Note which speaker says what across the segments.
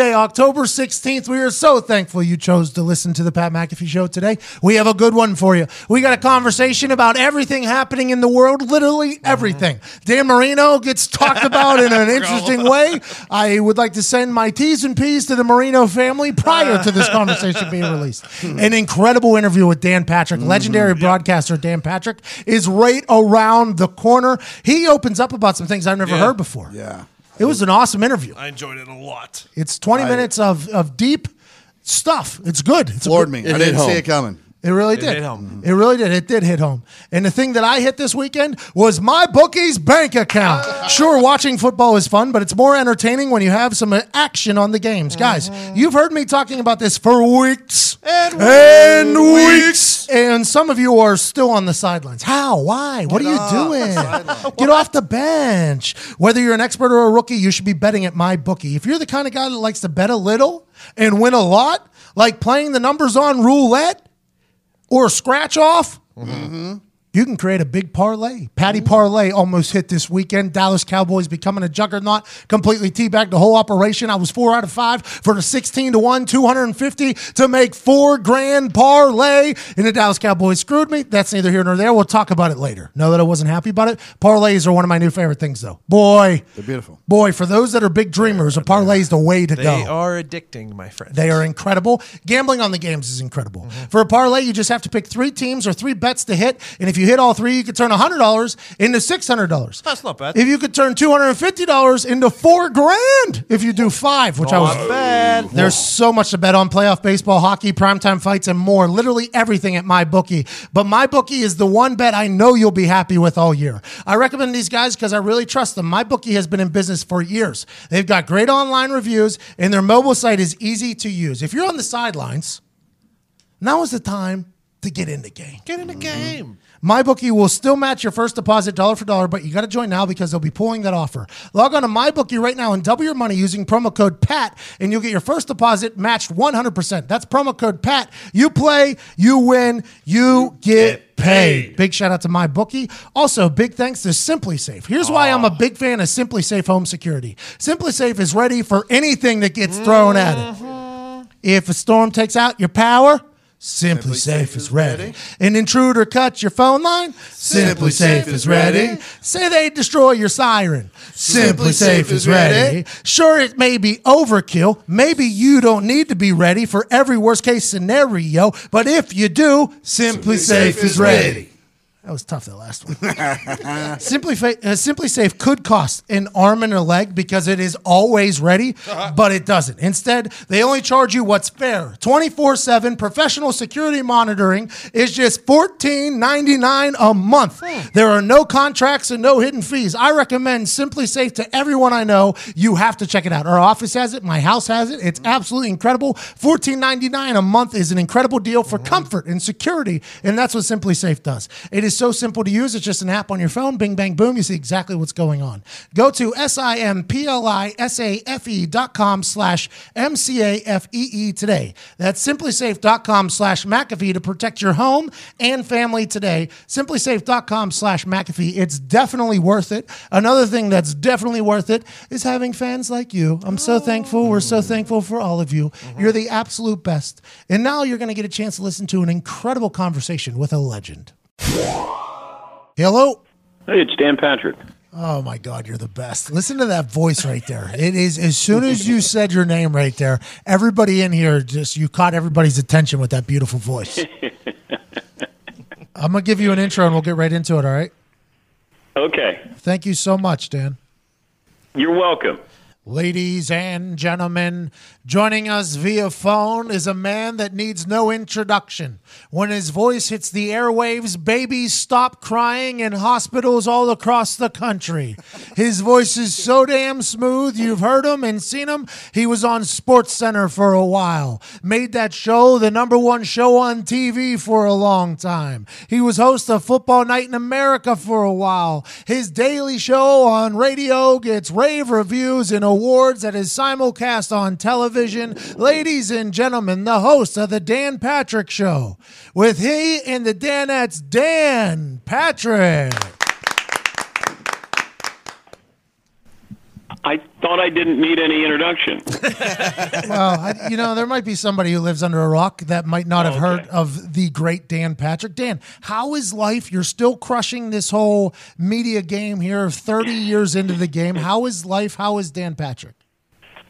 Speaker 1: Tuesday, October 16th. We are so thankful you chose to listen to the Pat McAfee Show today. We have a good one for you. We got a conversation about everything happening in the world, literally everything. Dan Marino gets talked about in an interesting way. I would like to send my T's and P's to the Marino family prior to this conversation being released. An incredible interview with Dan Patrick, legendary broadcaster Dan Patrick, is right around the corner. He opens up about some things I've never
Speaker 2: Yeah.
Speaker 1: heard before.
Speaker 3: Yeah.
Speaker 1: It was an awesome interview.
Speaker 2: I enjoyed it a lot.
Speaker 1: It's 20 minutes of, of deep stuff. It's good. It's a
Speaker 3: Floored
Speaker 1: good-
Speaker 3: me.
Speaker 4: It
Speaker 3: I
Speaker 4: hit
Speaker 3: didn't see
Speaker 4: home.
Speaker 3: it coming.
Speaker 1: It really did.
Speaker 2: hit home.
Speaker 1: It really did. It did hit home. And the thing that I hit this weekend was my bookie's bank account. Sure, watching football is fun, but it's more entertaining when you have some action on the games. Guys, you've heard me talking about this for weeks and, weeks. And some of you are still on the sidelines. How? Why? What are you doing? Get off the bench. Whether you're an expert or a rookie, you should be betting at my bookie. If you're the kind of guy that likes to bet a little and win a lot, like playing the numbers on roulette, or a scratch off, mm-hmm. You can create a big parlay. Patty parlay almost hit this weekend. Dallas Cowboys becoming a juggernaut, completely teabagged the whole operation. I was four out of five for the 16 to 1, 250 to make four grand parlay. And the Dallas Cowboys screwed me. That's neither here nor there. We'll talk about it later. Know that I wasn't happy about it. Parlays are one of my new favorite things, though. Boy,
Speaker 3: They're beautiful.
Speaker 1: boy, for those that are big dreamers, a parlay is the way to
Speaker 2: They
Speaker 1: go.
Speaker 2: They are addicting, my friend.
Speaker 1: They are incredible. Gambling on the games is incredible. Mm-hmm. For a parlay, you just have to pick three teams or three bets to hit. And if you hit all three, you could turn $100 into $600.
Speaker 2: That's not bad.
Speaker 1: If you could turn $250 into four grand if you do five, which I oh, was
Speaker 2: Not bad.
Speaker 1: there's so much to bet on playoff baseball, hockey, primetime fights, and more. Literally everything at MyBookie. But MyBookie is the one bet I know you'll be happy with all year. I recommend these guys because I really trust them. MyBookie has been in business for years. They've got great online reviews, and their mobile site is easy to use. If you're on the sidelines, now is the time to get in the game.
Speaker 2: Get in the mm-hmm. game.
Speaker 1: MyBookie will still match your first deposit dollar for dollar, but you got to join now because they'll be pulling that offer. Log on to MyBookie right now and double your money using promo code PAT, and you'll get your first deposit matched 100%. That's promo code PAT. You play, you win, you get paid. Big shout out to MyBookie. Also, big thanks to SimpliSafe. Here's why I'm a big fan of SimpliSafe Home Security. SimpliSafe is ready for anything that gets thrown at it. If a storm takes out your power, Simply, Safe, is ready. An intruder cuts your phone line, SimpliSafe is ready. Say they destroy your siren, SimpliSafe is ready. Sure, it may be overkill. Maybe you don't need to be ready for every worst case scenario, but if you do, SimpliSafe is ready. That was tough, that last one. Simply, Fa- uh, SimpliSafe could cost an arm and a leg because it is always ready, uh-huh. but it doesn't. Instead, they only charge you what's fair. 24 7 professional security monitoring is just $14.99 a month. Hmm. There are no contracts and no hidden fees. I recommend SimpliSafe to everyone I know. You have to check it out. Our office has it, my house has it. It's hmm. absolutely incredible. $14.99 a month is an incredible deal for hmm. comfort and security, and that's what SimpliSafe does. It is so simple to use. It's just an app on your phone. Bing, bang, boom. You see exactly what's going on. Go to S-I-M-P-L-I-S-A-F-E dot com slash M-C-A-F-E-E today. That's simplisafe.com slash McAfee to protect your home and family today. Simplisafe.com slash McAfee. It's definitely worth it. Another thing that's definitely worth it is having fans like you. I'm so thankful. We're so thankful for all of you. You're the absolute best. And now you're going to get a chance to listen to an incredible conversation with a legend. Hello.
Speaker 5: Hey, it's Dan Patrick.
Speaker 1: Oh my God, you're the best. Listen to that voice right there. It is as soon as you said your name right there, everybody in here just you caught everybody's attention with that beautiful voice. I'm gonna give you an intro and we'll get right into it, all right?
Speaker 5: Okay,
Speaker 1: Thank you so much, Dan.
Speaker 5: you're welcome.
Speaker 1: Ladies and gentlemen, joining us via phone is a man that needs no introduction. When his voice hits the airwaves, babies stop crying in hospitals all across the country. His voice is so damn smooth, you've heard him and seen him. He was on SportsCenter for a while, made that show the number one show on TV for a long time. He was host of Football Night in America for a while. His daily show on radio gets rave reviews in and awards that is simulcast on television. Ladies and gentlemen, the host of the Dan Patrick Show. With he and the Danettes, Dan Patrick.
Speaker 5: I thought I didn't need any introduction.
Speaker 1: Well, I, you know, there might be somebody who lives under a rock that might not have
Speaker 5: Okay.
Speaker 1: heard of the great Dan Patrick. Dan, how is life? You're still crushing this whole media game here, 30 years into the game. How is life? How is Dan Patrick?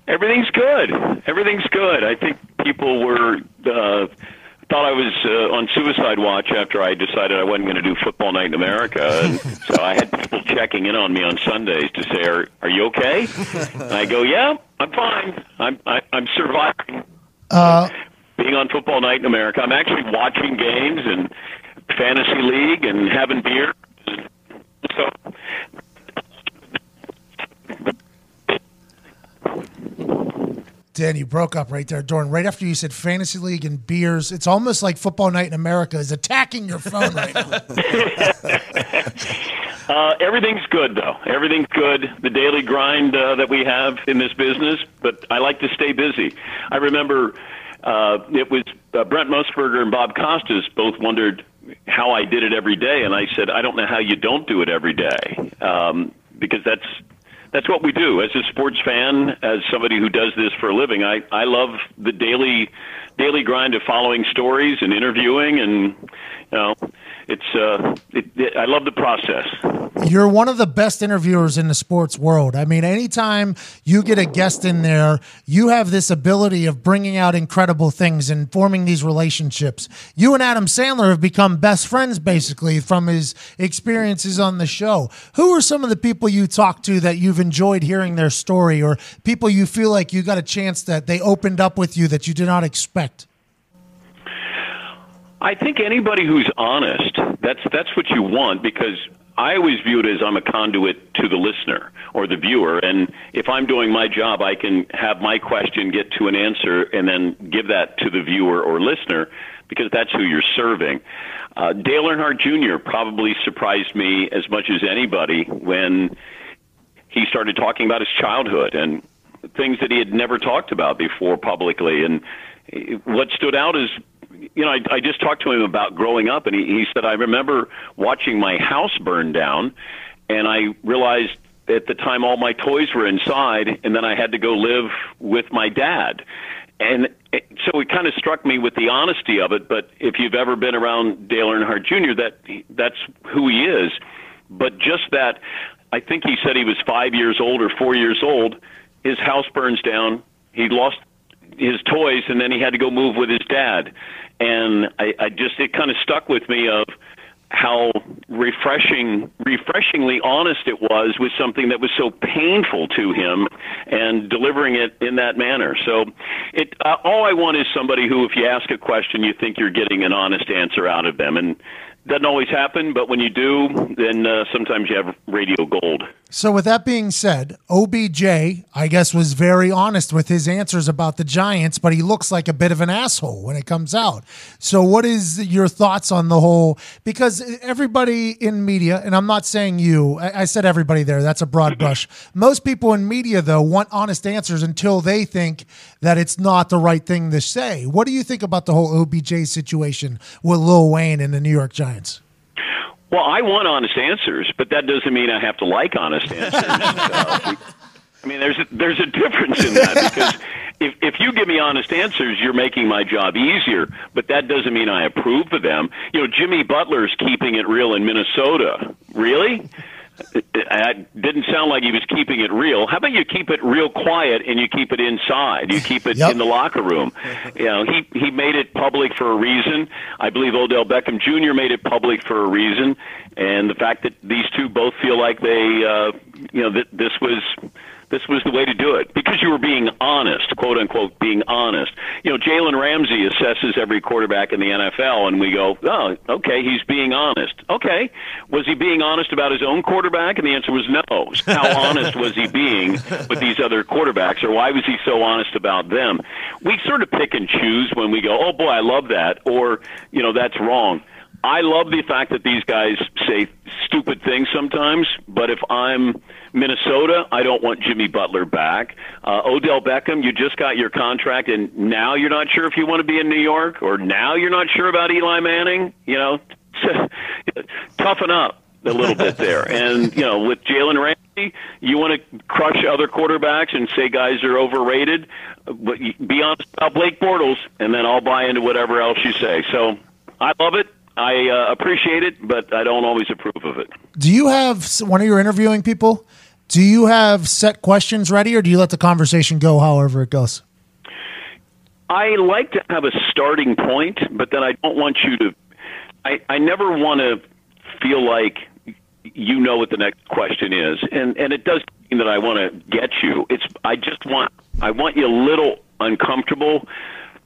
Speaker 5: Everything's good. Everything's good. I think people were uh, thought I was uh, on suicide watch after I decided I wasn't going to do football night in America, and so I had people checking in on me on Sundays to say, "Are are you okay?" And I go, "Yeah, I'm fine. I'm I, I'm surviving." being on football night in America, I'm actually watching games and fantasy league and having beer. So
Speaker 1: Dan, you broke up right there, Dorn. Right after you said fantasy league and beers, it's almost like football night in America is attacking your phone right now.
Speaker 5: Uh, everything's good, though. Everything's good. The daily grind uh, that we have in this business, but I like to stay busy. I remember uh, it was uh, Brent Musburger and Bob Costas both wondered how I did it every day, and I said, I don't know how you don't do it every day, um, because that's that's what we do as a sports fan, as somebody who does this for a living. I I love the daily daily grind of following stories and interviewing, and you know, it's uh, it, it, I love the process.
Speaker 1: You're one of the best interviewers in the sports world. I mean, anytime you get a guest in there, you have this ability of bringing out incredible things and forming these relationships. You and Adam Sandler have become best friends basically from his experiences on the show. Who are some of the people you talk to that you've enjoyed hearing their story or people you feel like you got a chance that they opened up with you that you did not expect?
Speaker 5: I think anybody who's honest, that's that's what you want because I always view it as I'm a conduit to the listener or the viewer, and if I'm doing my job, I can have my question get to an answer and then give that to the viewer or listener because that's who you're serving. Uh, Dale Earnhardt Jr. probably surprised me as much as anybody when he started talking about his childhood and things that he had never talked about before publicly. And what stood out is, you know, I, I just talked to him about growing up, and he, he said, I remember watching my house burn down, and I realized at the time all my toys were inside, and then I had to go live with my dad. And it, so it kind of struck me with the honesty of it. But if you've ever been around Dale Earnhardt Jr., that that's who he is. But just that, I think he said he was five years old or four years old. His house burns down. He lost his toys, and then he had to go move with his dad. And I, I just it kind of stuck with me of how refreshing, refreshingly honest it was with something that was so painful to him, and delivering it in that manner. So, it uh, all I want is somebody who, if you ask a question, you think you're getting an honest answer out of them, and doesn't always happen. But when you do, then uh, sometimes you have radio gold.
Speaker 1: So, with that being said, OBJ, I guess, was very honest with his answers about the Giants, but he looks like a bit of an asshole when it comes out. So, what is your thoughts on the whole? Because everybody in media, and I'm not saying you, I, I said everybody there, that's a broad mm-hmm. brush. Most people in media, though, want honest answers until they think that it's not the right thing to say. What do you think about the whole OBJ situation with Lil Wayne and the New York Giants?
Speaker 5: Well, I want honest answers, but that doesn't mean I have to like honest answers. Uh, I mean, there's a, there's a difference in that because if if you give me honest answers, you're making my job easier. But that doesn't mean I approve of them. You know, Jimmy Butler's keeping it real in Minnesota. Really? It didn't sound like he was keeping it real. How about you keep it real quiet and you keep it inside? You keep it
Speaker 1: Yep.
Speaker 5: in the locker room. You know, he he made it public for a reason. I believe Odell Beckham Jr. made it public for a reason, and the fact that these two both feel like they, uh, you know, that this was this was the way to do it because you were being honest, quote unquote, being honest. You know, Jalen Ramsey assesses every quarterback in the NFL, and we go, oh, okay, he's being honest. Okay, was he being honest about his own quarterback? And the answer was no. How honest was he being with these other quarterbacks, or why was he so honest about them? We sort of pick and choose when we go, oh boy, I love that, or you know, that's wrong. I love the fact that these guys say stupid things sometimes, but if I'm Minnesota, I don't want Jimmy Butler back. Uh, Odell Beckham, you just got your contract, and now you're not sure if you want to be in New York, or now you're not sure about Eli Manning. You know, toughen up. a little bit there. And you know, with Jalen Ramsey, you want to crush other quarterbacks and say guys are overrated, but be honest about Blake Bortles, and then I'll buy into whatever else you say. So I love it. I uh, appreciate it, but I don't always approve of it.
Speaker 1: Do you have when you're interviewing people? Do you have set questions ready, or do you let the conversation go however it goes?
Speaker 5: I like to have a starting point, but then I don't want you to. I, I never want to feel like you know what the next question is, and and it does mean that I want to get you. It's I just want I want you a little uncomfortable,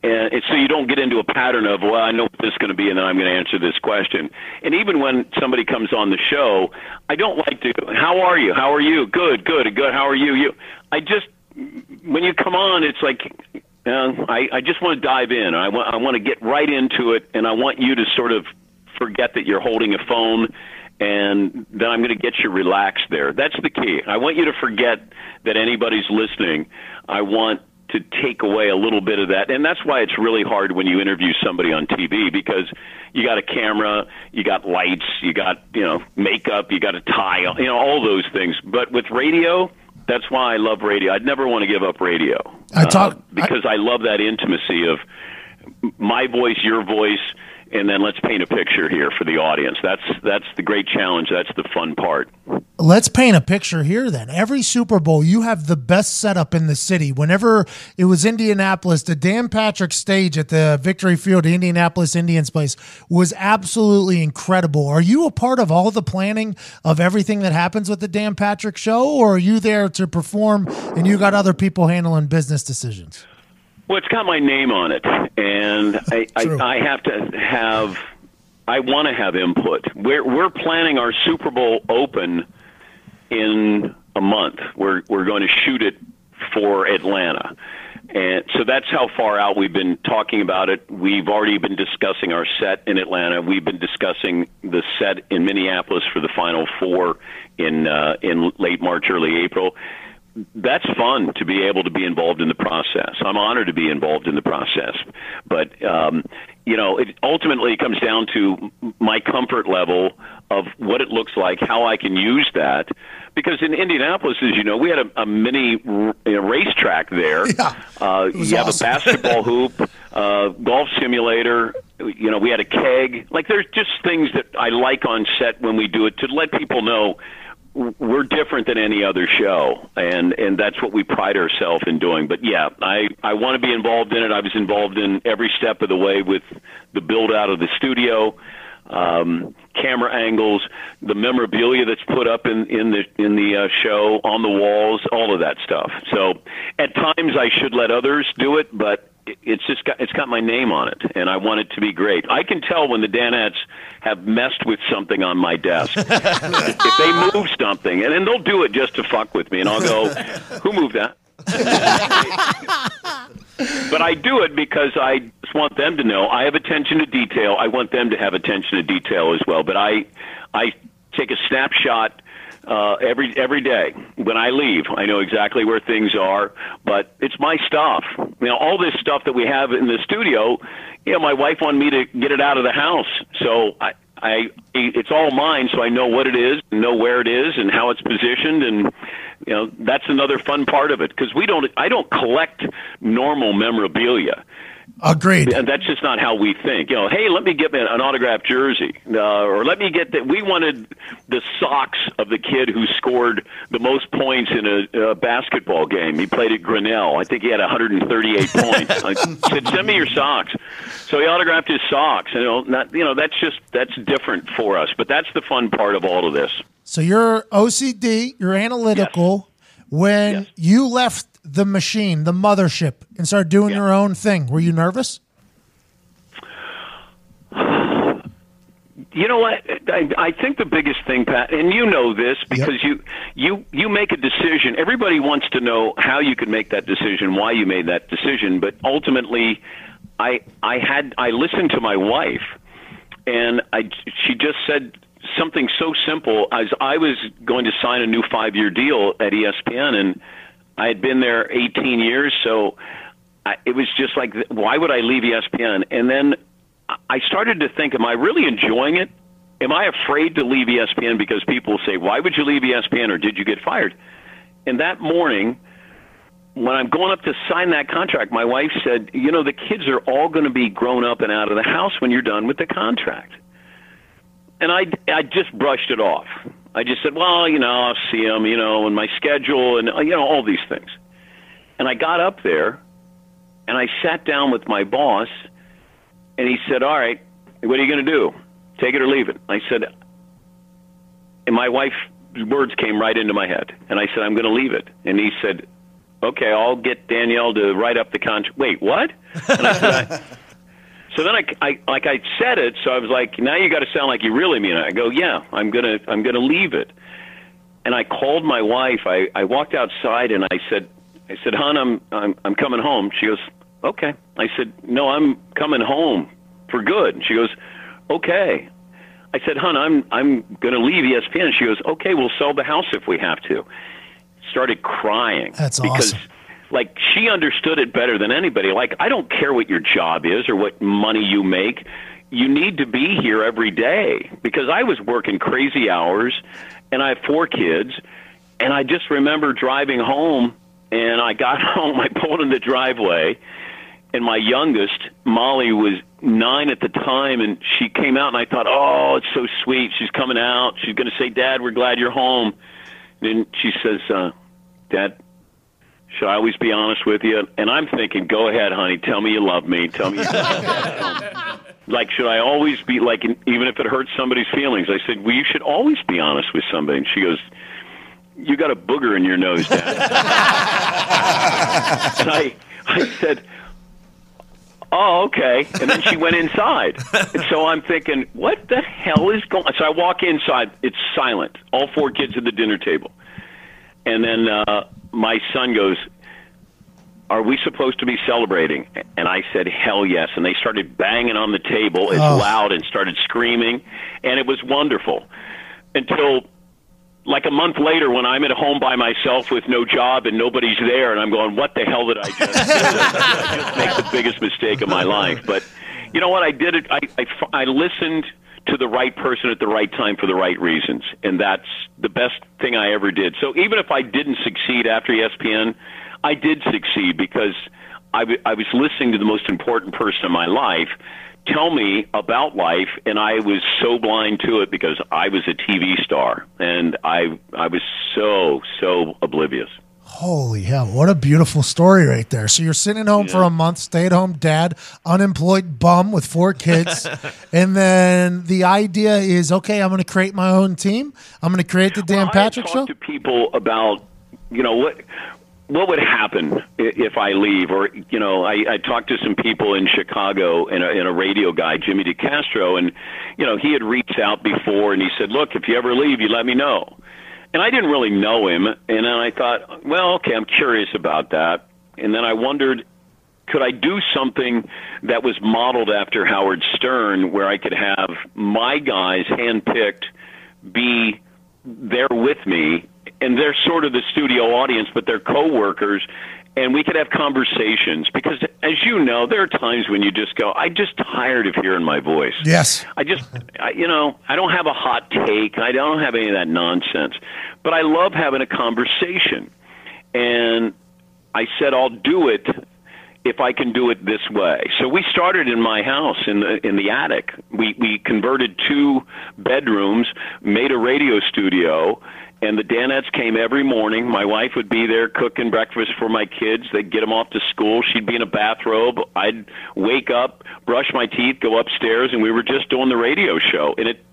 Speaker 5: and so you don't get into a pattern of well I know what this is going to be, and then I'm going to answer this question. And even when somebody comes on the show, I don't like to. How are you? How are you? Good, good, good. How are you? You. I just when you come on, it's like uh, I, I just want to dive in. I want I want to get right into it, and I want you to sort of forget that you're holding a phone, and then I'm going to get you relaxed there. That's the key. I want you to forget that anybody's listening. I want to take away a little bit of that, and that's why it's really hard when you interview somebody on TV because you got a camera, you got lights, you got you know makeup, you got a tie, you know all those things. But with radio. That's why I love radio. I'd never want to give up radio.
Speaker 1: I talk-
Speaker 5: uh, because I love that intimacy of my voice, your voice, and then let's paint a picture here for the audience. That's that's the great challenge. That's the fun part.
Speaker 1: Let's paint a picture here then. Every Super Bowl, you have the best setup in the city. Whenever it was Indianapolis, the Dan Patrick stage at the Victory Field, Indianapolis Indians place, was absolutely incredible. Are you a part of all the planning of everything that happens with the Dan Patrick show, or are you there to perform and you got other people handling business decisions?
Speaker 5: Well, it's got my name on it, and I, I, I have to have. I want to have input. We're we're planning our Super Bowl open in a month. We're we're going to shoot it for Atlanta. And so that's how far out we've been talking about it. We've already been discussing our set in Atlanta. We've been discussing the set in Minneapolis for the Final Four in uh, in late March, early April that's fun to be able to be involved in the process. I'm honored to be involved in the process, but um, you know, it ultimately comes down to my comfort level of what it looks like, how I can use that. Because in Indianapolis, as you know, we had a, a mini r- a racetrack there.
Speaker 1: Yeah,
Speaker 5: uh, you have
Speaker 1: awesome.
Speaker 5: a basketball hoop, uh, golf simulator. You know, we had a keg. Like, there's just things that I like on set when we do it to let people know we're different than any other show and and that's what we pride ourselves in doing. But yeah i i want to be involved in it. I was involved in every step of the way with the build out of the studio um camera angles the memorabilia that's put up in in the in the uh, show on the walls all of that stuff. So at times i should let others do it but it's just got it's got my name on it and i want it to be great i can tell when the danettes have messed with something on my desk if they move something, and then they'll do it just to fuck with me, and I'll go, "Who moved that?" but I do it because I just want them to know I have attention to detail. I want them to have attention to detail as well. But I, I take a snapshot uh, every every day when I leave. I know exactly where things are, but it's my stuff. You know, all this stuff that we have in the studio. You know, my wife wanted me to get it out of the house, so I. I it's all mine, so I know what it is, know where it is, and how it's positioned, and you know that's another fun part of it because we don't. I don't collect normal memorabilia.
Speaker 1: Agreed.
Speaker 5: And that's just not how we think. You know, hey, let me get an autographed jersey, uh, or let me get that. We wanted the socks of the kid who scored the most points in a, a basketball game. He played at Grinnell. I think he had 138 points. I said, send me your socks. So he autographed his socks. You know, not, you know, that's just that's different for us. But that's the fun part of all of this.
Speaker 1: So you're OCD, you're analytical. When
Speaker 5: Yes.
Speaker 1: you left the machine, the mothership, and start doing
Speaker 5: Yeah.
Speaker 1: your own thing, were you nervous?
Speaker 5: You know what? I, I think the biggest thing, Pat, and you know this because you you you make a decision. Everybody wants to know how you could make that decision, why you made that decision, but ultimately, I I had I listened to my wife, and I she just said something so simple as I was going to sign a new five year deal at ESPN, and I had been there 18 years, so I, it was just like, why would I leave ESPN? And then I started to think, am I really enjoying it? am I afraid to leave ESPN because people say, "Why would you leave ESPN?" or "Did you get fired?" And that morning, when I'm going up to sign that contract, my wife said, "You know, the kids are all going to be grown up and out of the house when you're done with the contract." And I, I just brushed it off. I just said, "Well, you know, I'll see him, you know, and my schedule, and uh, you know, all these things." And I got up there, and I sat down with my boss, and he said, "All right, what are you going to do? Take it or leave it?" I said, and my wife's words came right into my head, and I said, "I'm going to leave it." And he said, "Okay, I'll get Danielle to write up the contract." Wait, what? And I said, so then I, I, like I said it, so I was like, "Now you got to sound like you really mean it." I go, "Yeah, I'm gonna, I'm gonna leave it." And I called my wife. I, I walked outside and I said, I said, "Hon, I'm, I'm, I'm coming home." She goes, "Okay." I said, "No, I'm coming home for good." She goes, "Okay." I said, "Hon, I'm, I'm going to leave ESPN." She goes, "Okay, we'll sell the house if we have to." Started crying.
Speaker 1: That's
Speaker 5: because,
Speaker 1: awesome.
Speaker 5: Like she understood it better than anybody. Like I don't care what your job is or what money you make. You need to be here every day because I was working crazy hours, and I have four kids, and I just remember driving home and I got home. I pulled in the driveway, and my youngest, Molly, was nine at the time, and she came out, and I thought, oh, it's so sweet. She's coming out. She's going to say, Dad, we're glad you're home. And she says, uh, Dad, should I always be honest with you? And I'm thinking, go ahead, honey. Tell me you love me. Tell me you love me. like, should I always be like, even if it hurts somebody's feelings? I said, well, you should always be honest with somebody. And she goes, you got a booger in your nose, Dad. and I, I said, oh, okay. And then she went inside. And so I'm thinking, what the hell is going on? So I walk inside. It's silent. All four kids at the dinner table. And then uh, my son goes, are we supposed to be celebrating? And I said, hell yes. And they started banging on the table as
Speaker 1: Oh.
Speaker 5: loud and started screaming. And it was wonderful until like a month later when I'm at home by myself with no job and nobody's there and I'm going, what the hell did I just? I just make the biggest mistake of my life. But you know what? I did it. I, I, I listened to the right person at the right time for the right reasons. And that's the best thing I ever did. So even if I didn't succeed after ESPN, I did succeed because I, w- I was listening to the most important person in my life tell me about life and I was so blind to it because I was a TV star and I I was so so oblivious.
Speaker 1: Holy hell, what a beautiful story right there. So you're sitting at home for a month, stay at home dad, unemployed bum with four kids. and then the idea is okay, I'm going to create my own team. I'm going to create the Dan
Speaker 5: Well,
Speaker 1: Patrick
Speaker 5: I
Speaker 1: show.
Speaker 5: to people about you know what what would happen if I leave, or you know, I, I talked to some people in Chicago and a, and a radio guy, Jimmy DeCastro, and you know, he had reached out before and he said, "Look, if you ever leave, you let me know." And I didn't really know him, and then I thought, well, okay, I'm curious about that, and then I wondered. Could I do something that was modeled after Howard Stern, where I could have my guys handpicked be there with me, and they're sort of the studio audience, but they're coworkers, and we could have conversations. Because, as you know, there are times when you just go, "I'm just tired of hearing my voice."
Speaker 1: yes.
Speaker 5: I just, I, you know, I don't have a hot take. I don't have any of that nonsense. But I love having a conversation. And I said, I'll do it if I can do it this way. So we started in my house in the in the attic. We we converted two bedrooms, made a radio studio, and the Danettes came every morning. My wife would be there cooking breakfast for my kids. They'd get them off to school. She'd be in a bathrobe. I'd wake up, brush my teeth, go upstairs, and we were just doing the radio show. And it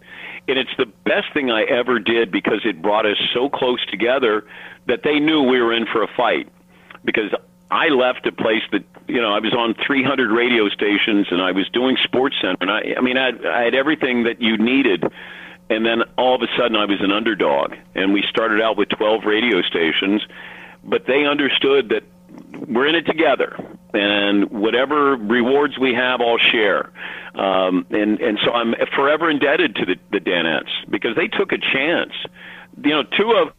Speaker 5: and it's the best thing I ever did because it brought us so close together that they knew we were in for a fight. Because I left a place that you know I was on 300 radio stations and I was doing SportsCenter and I I mean I I had everything that you needed. And then all of a sudden, I was an underdog, and we started out with 12 radio stations, but they understood that we're in it together, and whatever rewards we have, I'll share. Um, and and so I'm forever indebted to the, the Danettes because they took a chance. You know, two of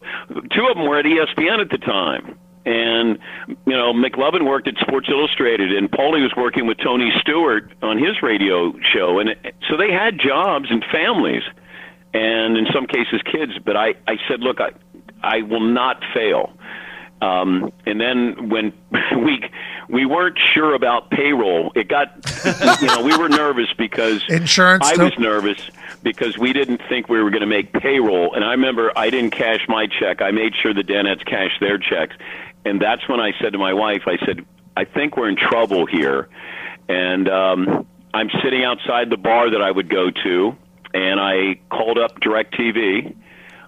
Speaker 5: two of them were at ESPN at the time. And you know, McLovin worked at Sports Illustrated, and Paulie was working with Tony Stewart on his radio show, and so they had jobs and families. And in some cases kids. But I, I said, look, I, I will not fail. Um, and then when we we weren't sure about payroll, it got you know we were nervous because
Speaker 1: Insurance,
Speaker 5: I was nervous because we didn't think we were going to make payroll. And I remember I didn't cash my check. I made sure the Danettes cashed their checks. And that's when I said to my wife, I said, I think we're in trouble here. And um, I'm sitting outside the bar that I would go to, and I called up DirecTV.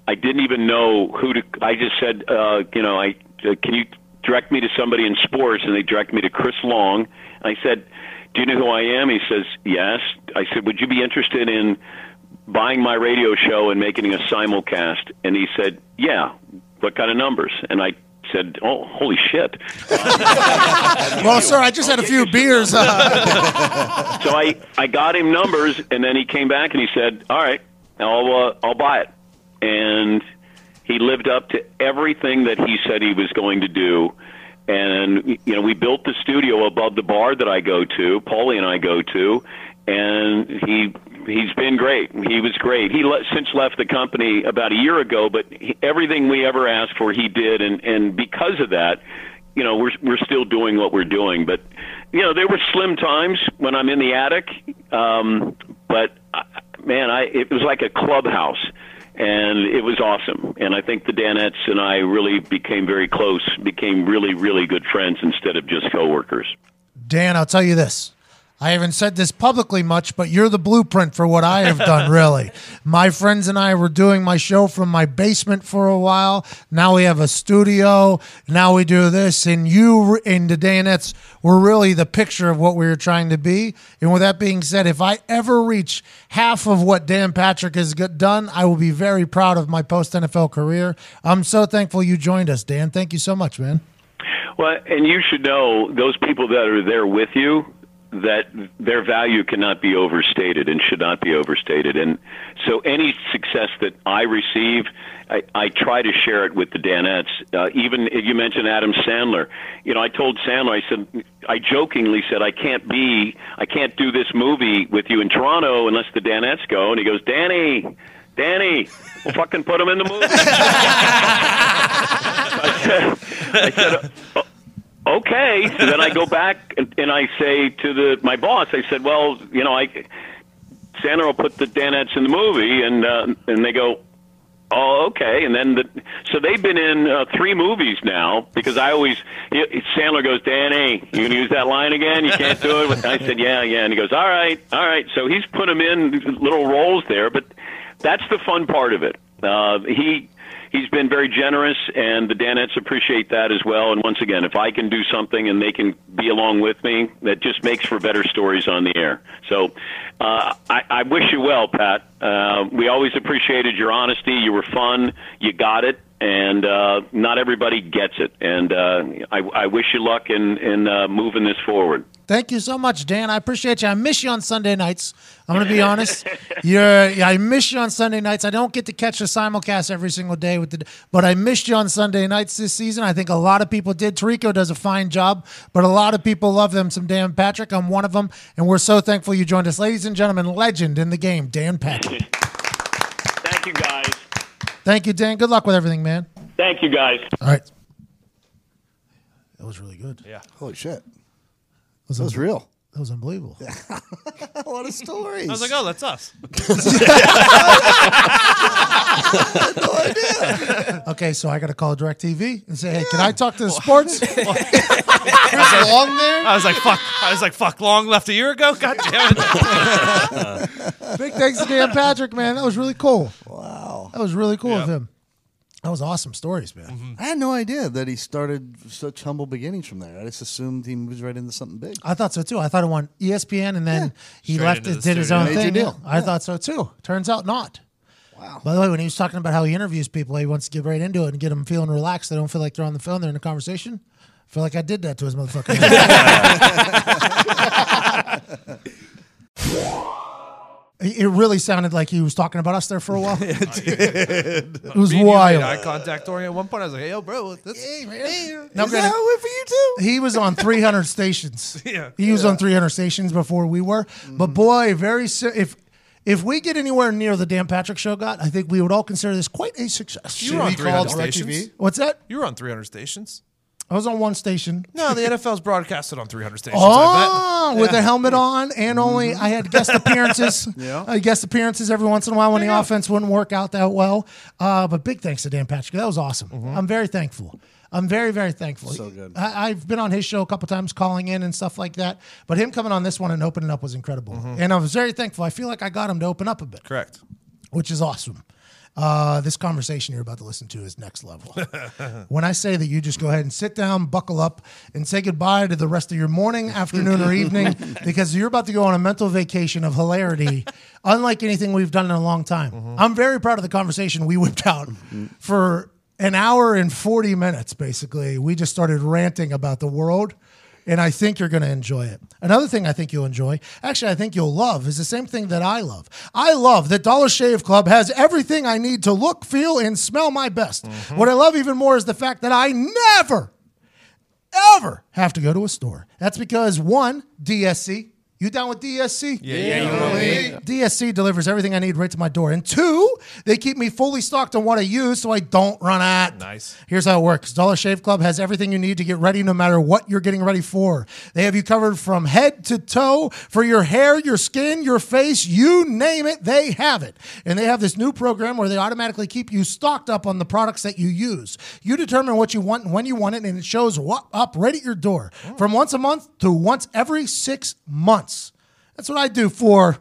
Speaker 5: I didn't even know who to. I just said, uh, you know, I uh, can you direct me to somebody in sports, and they direct me to Chris Long. And I said, "Do you know who I am?" He says, "Yes." I said, "Would you be interested in buying my radio show and making a simulcast?" And he said, "Yeah." What kind of numbers? And I said, "Oh, holy shit!"
Speaker 1: Well, sir, I just had a few beers. Uh,
Speaker 5: so I, I got him numbers, and then he came back and he said, "All right, I'll uh, I'll buy it." And he lived up to everything that he said he was going to do. And you know, we built the studio above the bar that I go to, Paulie and I go to, and he he's been great. He was great. He le- since left the company about a year ago, but he, everything we ever asked for, he did, and and because of that, you know, we're we're still doing what we're doing. But you know, there were slim times when I'm in the attic, um, but uh, man, I it was like a clubhouse. And it was awesome. And I think the Danettes and I really became very close, became really, really good friends instead of just coworkers.
Speaker 1: Dan, I'll tell you this. I haven't said this publicly much, but you're the blueprint for what I have done, really. my friends and I were doing my show from my basement for a while. Now we have a studio. Now we do this. And you and the Danettes were really the picture of what we were trying to be. And with that being said, if I ever reach half of what Dan Patrick has done, I will be very proud of my post NFL career. I'm so thankful you joined us, Dan. Thank you so much, man.
Speaker 5: Well, and you should know those people that are there with you that their value cannot be overstated and should not be overstated. And so any success that I receive, I, I try to share it with the Danettes. Uh, even you mentioned Adam Sandler. You know, I told Sandler, I said, I jokingly said, I can't be, I can't do this movie with you in Toronto unless the Danettes go. And he goes, Danny, Danny, we'll fucking put him in the movie. I said, I said "Oh, okay. So then I go back and, and I say to the my boss, I said, well, you know, I Sandler will put the Danettes in the movie, and uh, and they go, oh, okay. And then the so they've been in uh, three movies now because I always Sandler goes, Danny, you gonna use that line again? You can't do it. I said, yeah, yeah. And he goes, all right, all right. So he's put them in little roles there, but that's the fun part of it. Uh, he he's been very generous, and the Danettes appreciate that as well. And once again, if I can do something and they can be along with me, that just makes for better stories on the air. So uh, I, I wish you well, Pat. Uh, we always appreciated your honesty. You were fun. You got it. And uh, not everybody gets it, and uh, I, I wish you luck in in uh, moving this forward.
Speaker 1: Thank you so much, Dan. I appreciate you. I miss you on Sunday nights. I'm going to be honest. You're, yeah, I miss you on Sunday nights. I don't get to catch the simulcast every single day with the, but I missed you on Sunday nights this season. I think a lot of people did. Tirico does a fine job, but a lot of people love them. Some Dan Patrick. I'm one of them, and we're so thankful you joined us, ladies and gentlemen. Legend in the game, Dan Patrick.
Speaker 5: Thank you, guys.
Speaker 1: Thank you, Dan. Good luck with everything, man.
Speaker 5: Thank you, guys.
Speaker 1: All right. That was really good.
Speaker 2: Yeah.
Speaker 3: Holy shit.
Speaker 1: That was,
Speaker 3: That was real.
Speaker 1: That was unbelievable.
Speaker 3: what a story.
Speaker 2: I was like, oh, that's us.
Speaker 1: Okay, so I got to call DirecTV and say, hey, can I talk to the sports?
Speaker 3: long there?
Speaker 2: I was like, fuck. I was like, fuck. Long left a year ago. God damn it.
Speaker 1: Big thanks to Dan Patrick, man. That was really cool.
Speaker 3: Wow.
Speaker 1: That was really cool
Speaker 2: Yeah.
Speaker 1: of him. That was awesome stories, man. Mm-hmm.
Speaker 3: I had no idea that he started such humble beginnings from there. I just assumed he moves right into something big.
Speaker 1: I thought so too. I thought it won ESPN and then he
Speaker 2: Straight
Speaker 1: left
Speaker 2: into
Speaker 1: it, did his own
Speaker 3: Major
Speaker 1: thing.
Speaker 3: deal.
Speaker 1: I thought so too. Turns out not.
Speaker 3: Wow.
Speaker 1: By the way, when he was talking about how he interviews people, he wants to get right into it and get them feeling relaxed. They don't feel like they're on the phone, they're in a conversation. I feel like I did that to his motherfucking It it really sounded like he was talking about us there for a while. it was
Speaker 2: Me and you made
Speaker 1: wild.
Speaker 2: eye contact during at one point. I was like, hey, yo, bro. That's,
Speaker 1: Hey, man.
Speaker 3: Is
Speaker 1: Now,
Speaker 3: that
Speaker 1: granted,
Speaker 3: how it for you too?
Speaker 1: he was on 300 stations.
Speaker 2: Yeah.
Speaker 1: he was on 300 stations before we were. But mm-hmm. boy, very si- if If we get anywhere near the Dan Patrick Show got, I think we would all consider this quite a success.
Speaker 2: You were on 300 stations.
Speaker 1: What's that?
Speaker 2: You were on 300 stations.
Speaker 1: I was on one station.
Speaker 2: No, the NFL's broadcasted on 300 stations.
Speaker 1: Oh, with a helmet on, and only I had guest appearances.
Speaker 3: Yeah.
Speaker 1: I guest appearances every once in a while when the offense wouldn't work out that well. Uh, but big thanks to Dan Patrick. That was awesome. Mm-hmm. I'm very thankful. I'm very, very thankful.
Speaker 3: So good.
Speaker 1: I, I've been on his show a couple times, calling in and stuff like that. But him coming on this one and opening up was incredible, mm-hmm. and I was very thankful. I feel like I got him to open up a bit.
Speaker 2: Correct.
Speaker 1: which is awesome. Uh, this conversation you're about to listen to is next level. when I say that you just go ahead and sit down, buckle up, and say goodbye to the rest of your morning, afternoon, or evening, because you're about to go on a mental vacation of hilarity, unlike anything we've done in a long time. I'm very proud of the conversation we whipped out for an hour and 40 minutes, basically. We just started ranting about the world and I think you're going to enjoy it. Another thing I think you'll enjoy, actually, I think you'll love, is the same thing that I love. I love that Dollar Shave Club has everything I need to look, feel, and smell my best. Mm-hmm. What I love even more is the fact that I never, ever have to go to a store. That's because one, DSC. You down with DSC?
Speaker 2: Yeah, yeah, you know me.
Speaker 1: DSC delivers everything I need right to my door. And two, they keep me fully stocked on what I use so I don't run out.
Speaker 2: Nice.
Speaker 1: Here's how it works Dollar Shave Club has everything you need to get ready no matter what you're getting ready for. They have you covered from head to toe for your hair, your skin, your face, you name it, they have it. And they have this new program where they automatically keep you stocked up on the products that you use. You determine what you want and when you want it, and it shows what up right at your door oh. from once a month to once every six months. That's what I do for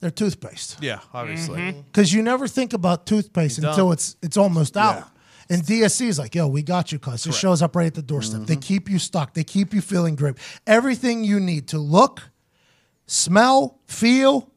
Speaker 1: their toothpaste
Speaker 2: Yeah, obviously. Mm-hmm.
Speaker 1: because you never think about toothpaste until it's it's almost out. And DSC is like, yo, we got you, cuz it shows up right at the doorstep. They mm-hmm. keep you stocked. They keep you feeling great. Everything you need to look, smell, feel,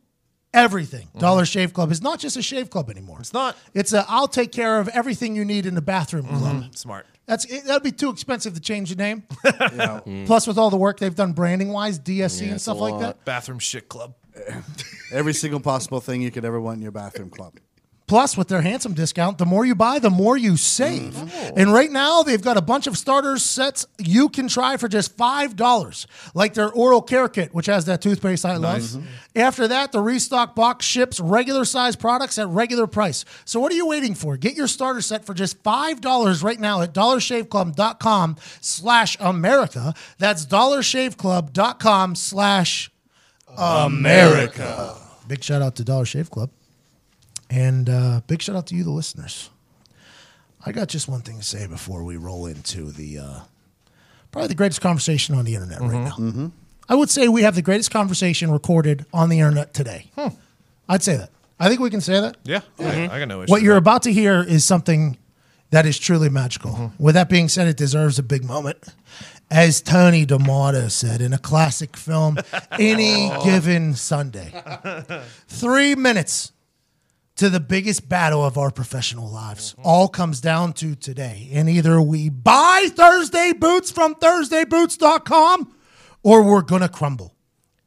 Speaker 1: everything. Mm-hmm. Dollar Shave Club is not just a shave club anymore.
Speaker 2: It's not.
Speaker 1: It's a I'll take care of everything you need in the bathroom club.
Speaker 2: Smart.
Speaker 1: That's it, that'd be too expensive to change the name. Plus, with all the work they've done branding wise, DSC and stuff like that.
Speaker 2: Bathroom shit club.
Speaker 3: Every single possible thing you could ever want in your bathroom club.
Speaker 1: Plus, with their handsome discount, the more you buy, the more you save. Mm. Oh. And right now, they've got a bunch of starter sets you can try for just $5, like their oral care kit, which has that toothpaste I love. Mm-hmm. After that, the restock box ships regular size products at regular price. So, what are you waiting for? Get your starter set for just $5 right now at dollarshaveclub.com slash America. That's dollarshaveclub.com slash America. Big shout out to Dollar Shave Club. And uh, big shout out to you, the listeners. I got just one thing to say before we roll into the uh, probably the greatest conversation on the internet right now. I would say we have the greatest conversation recorded on the internet today. I'd say that. I think we can say that.
Speaker 2: Yeah, I, I got no issue.
Speaker 1: What you're
Speaker 2: that.
Speaker 1: about to hear is something that is truly magical. With that being said, it deserves a big moment. As Tony D'Amato said in a classic film, Any Given Sunday. Three minutes to the biggest battle of our professional lives. Mm-hmm. All comes down to today. And either we buy Thursday boots from ThursdayBoots.com or we're going to crumble.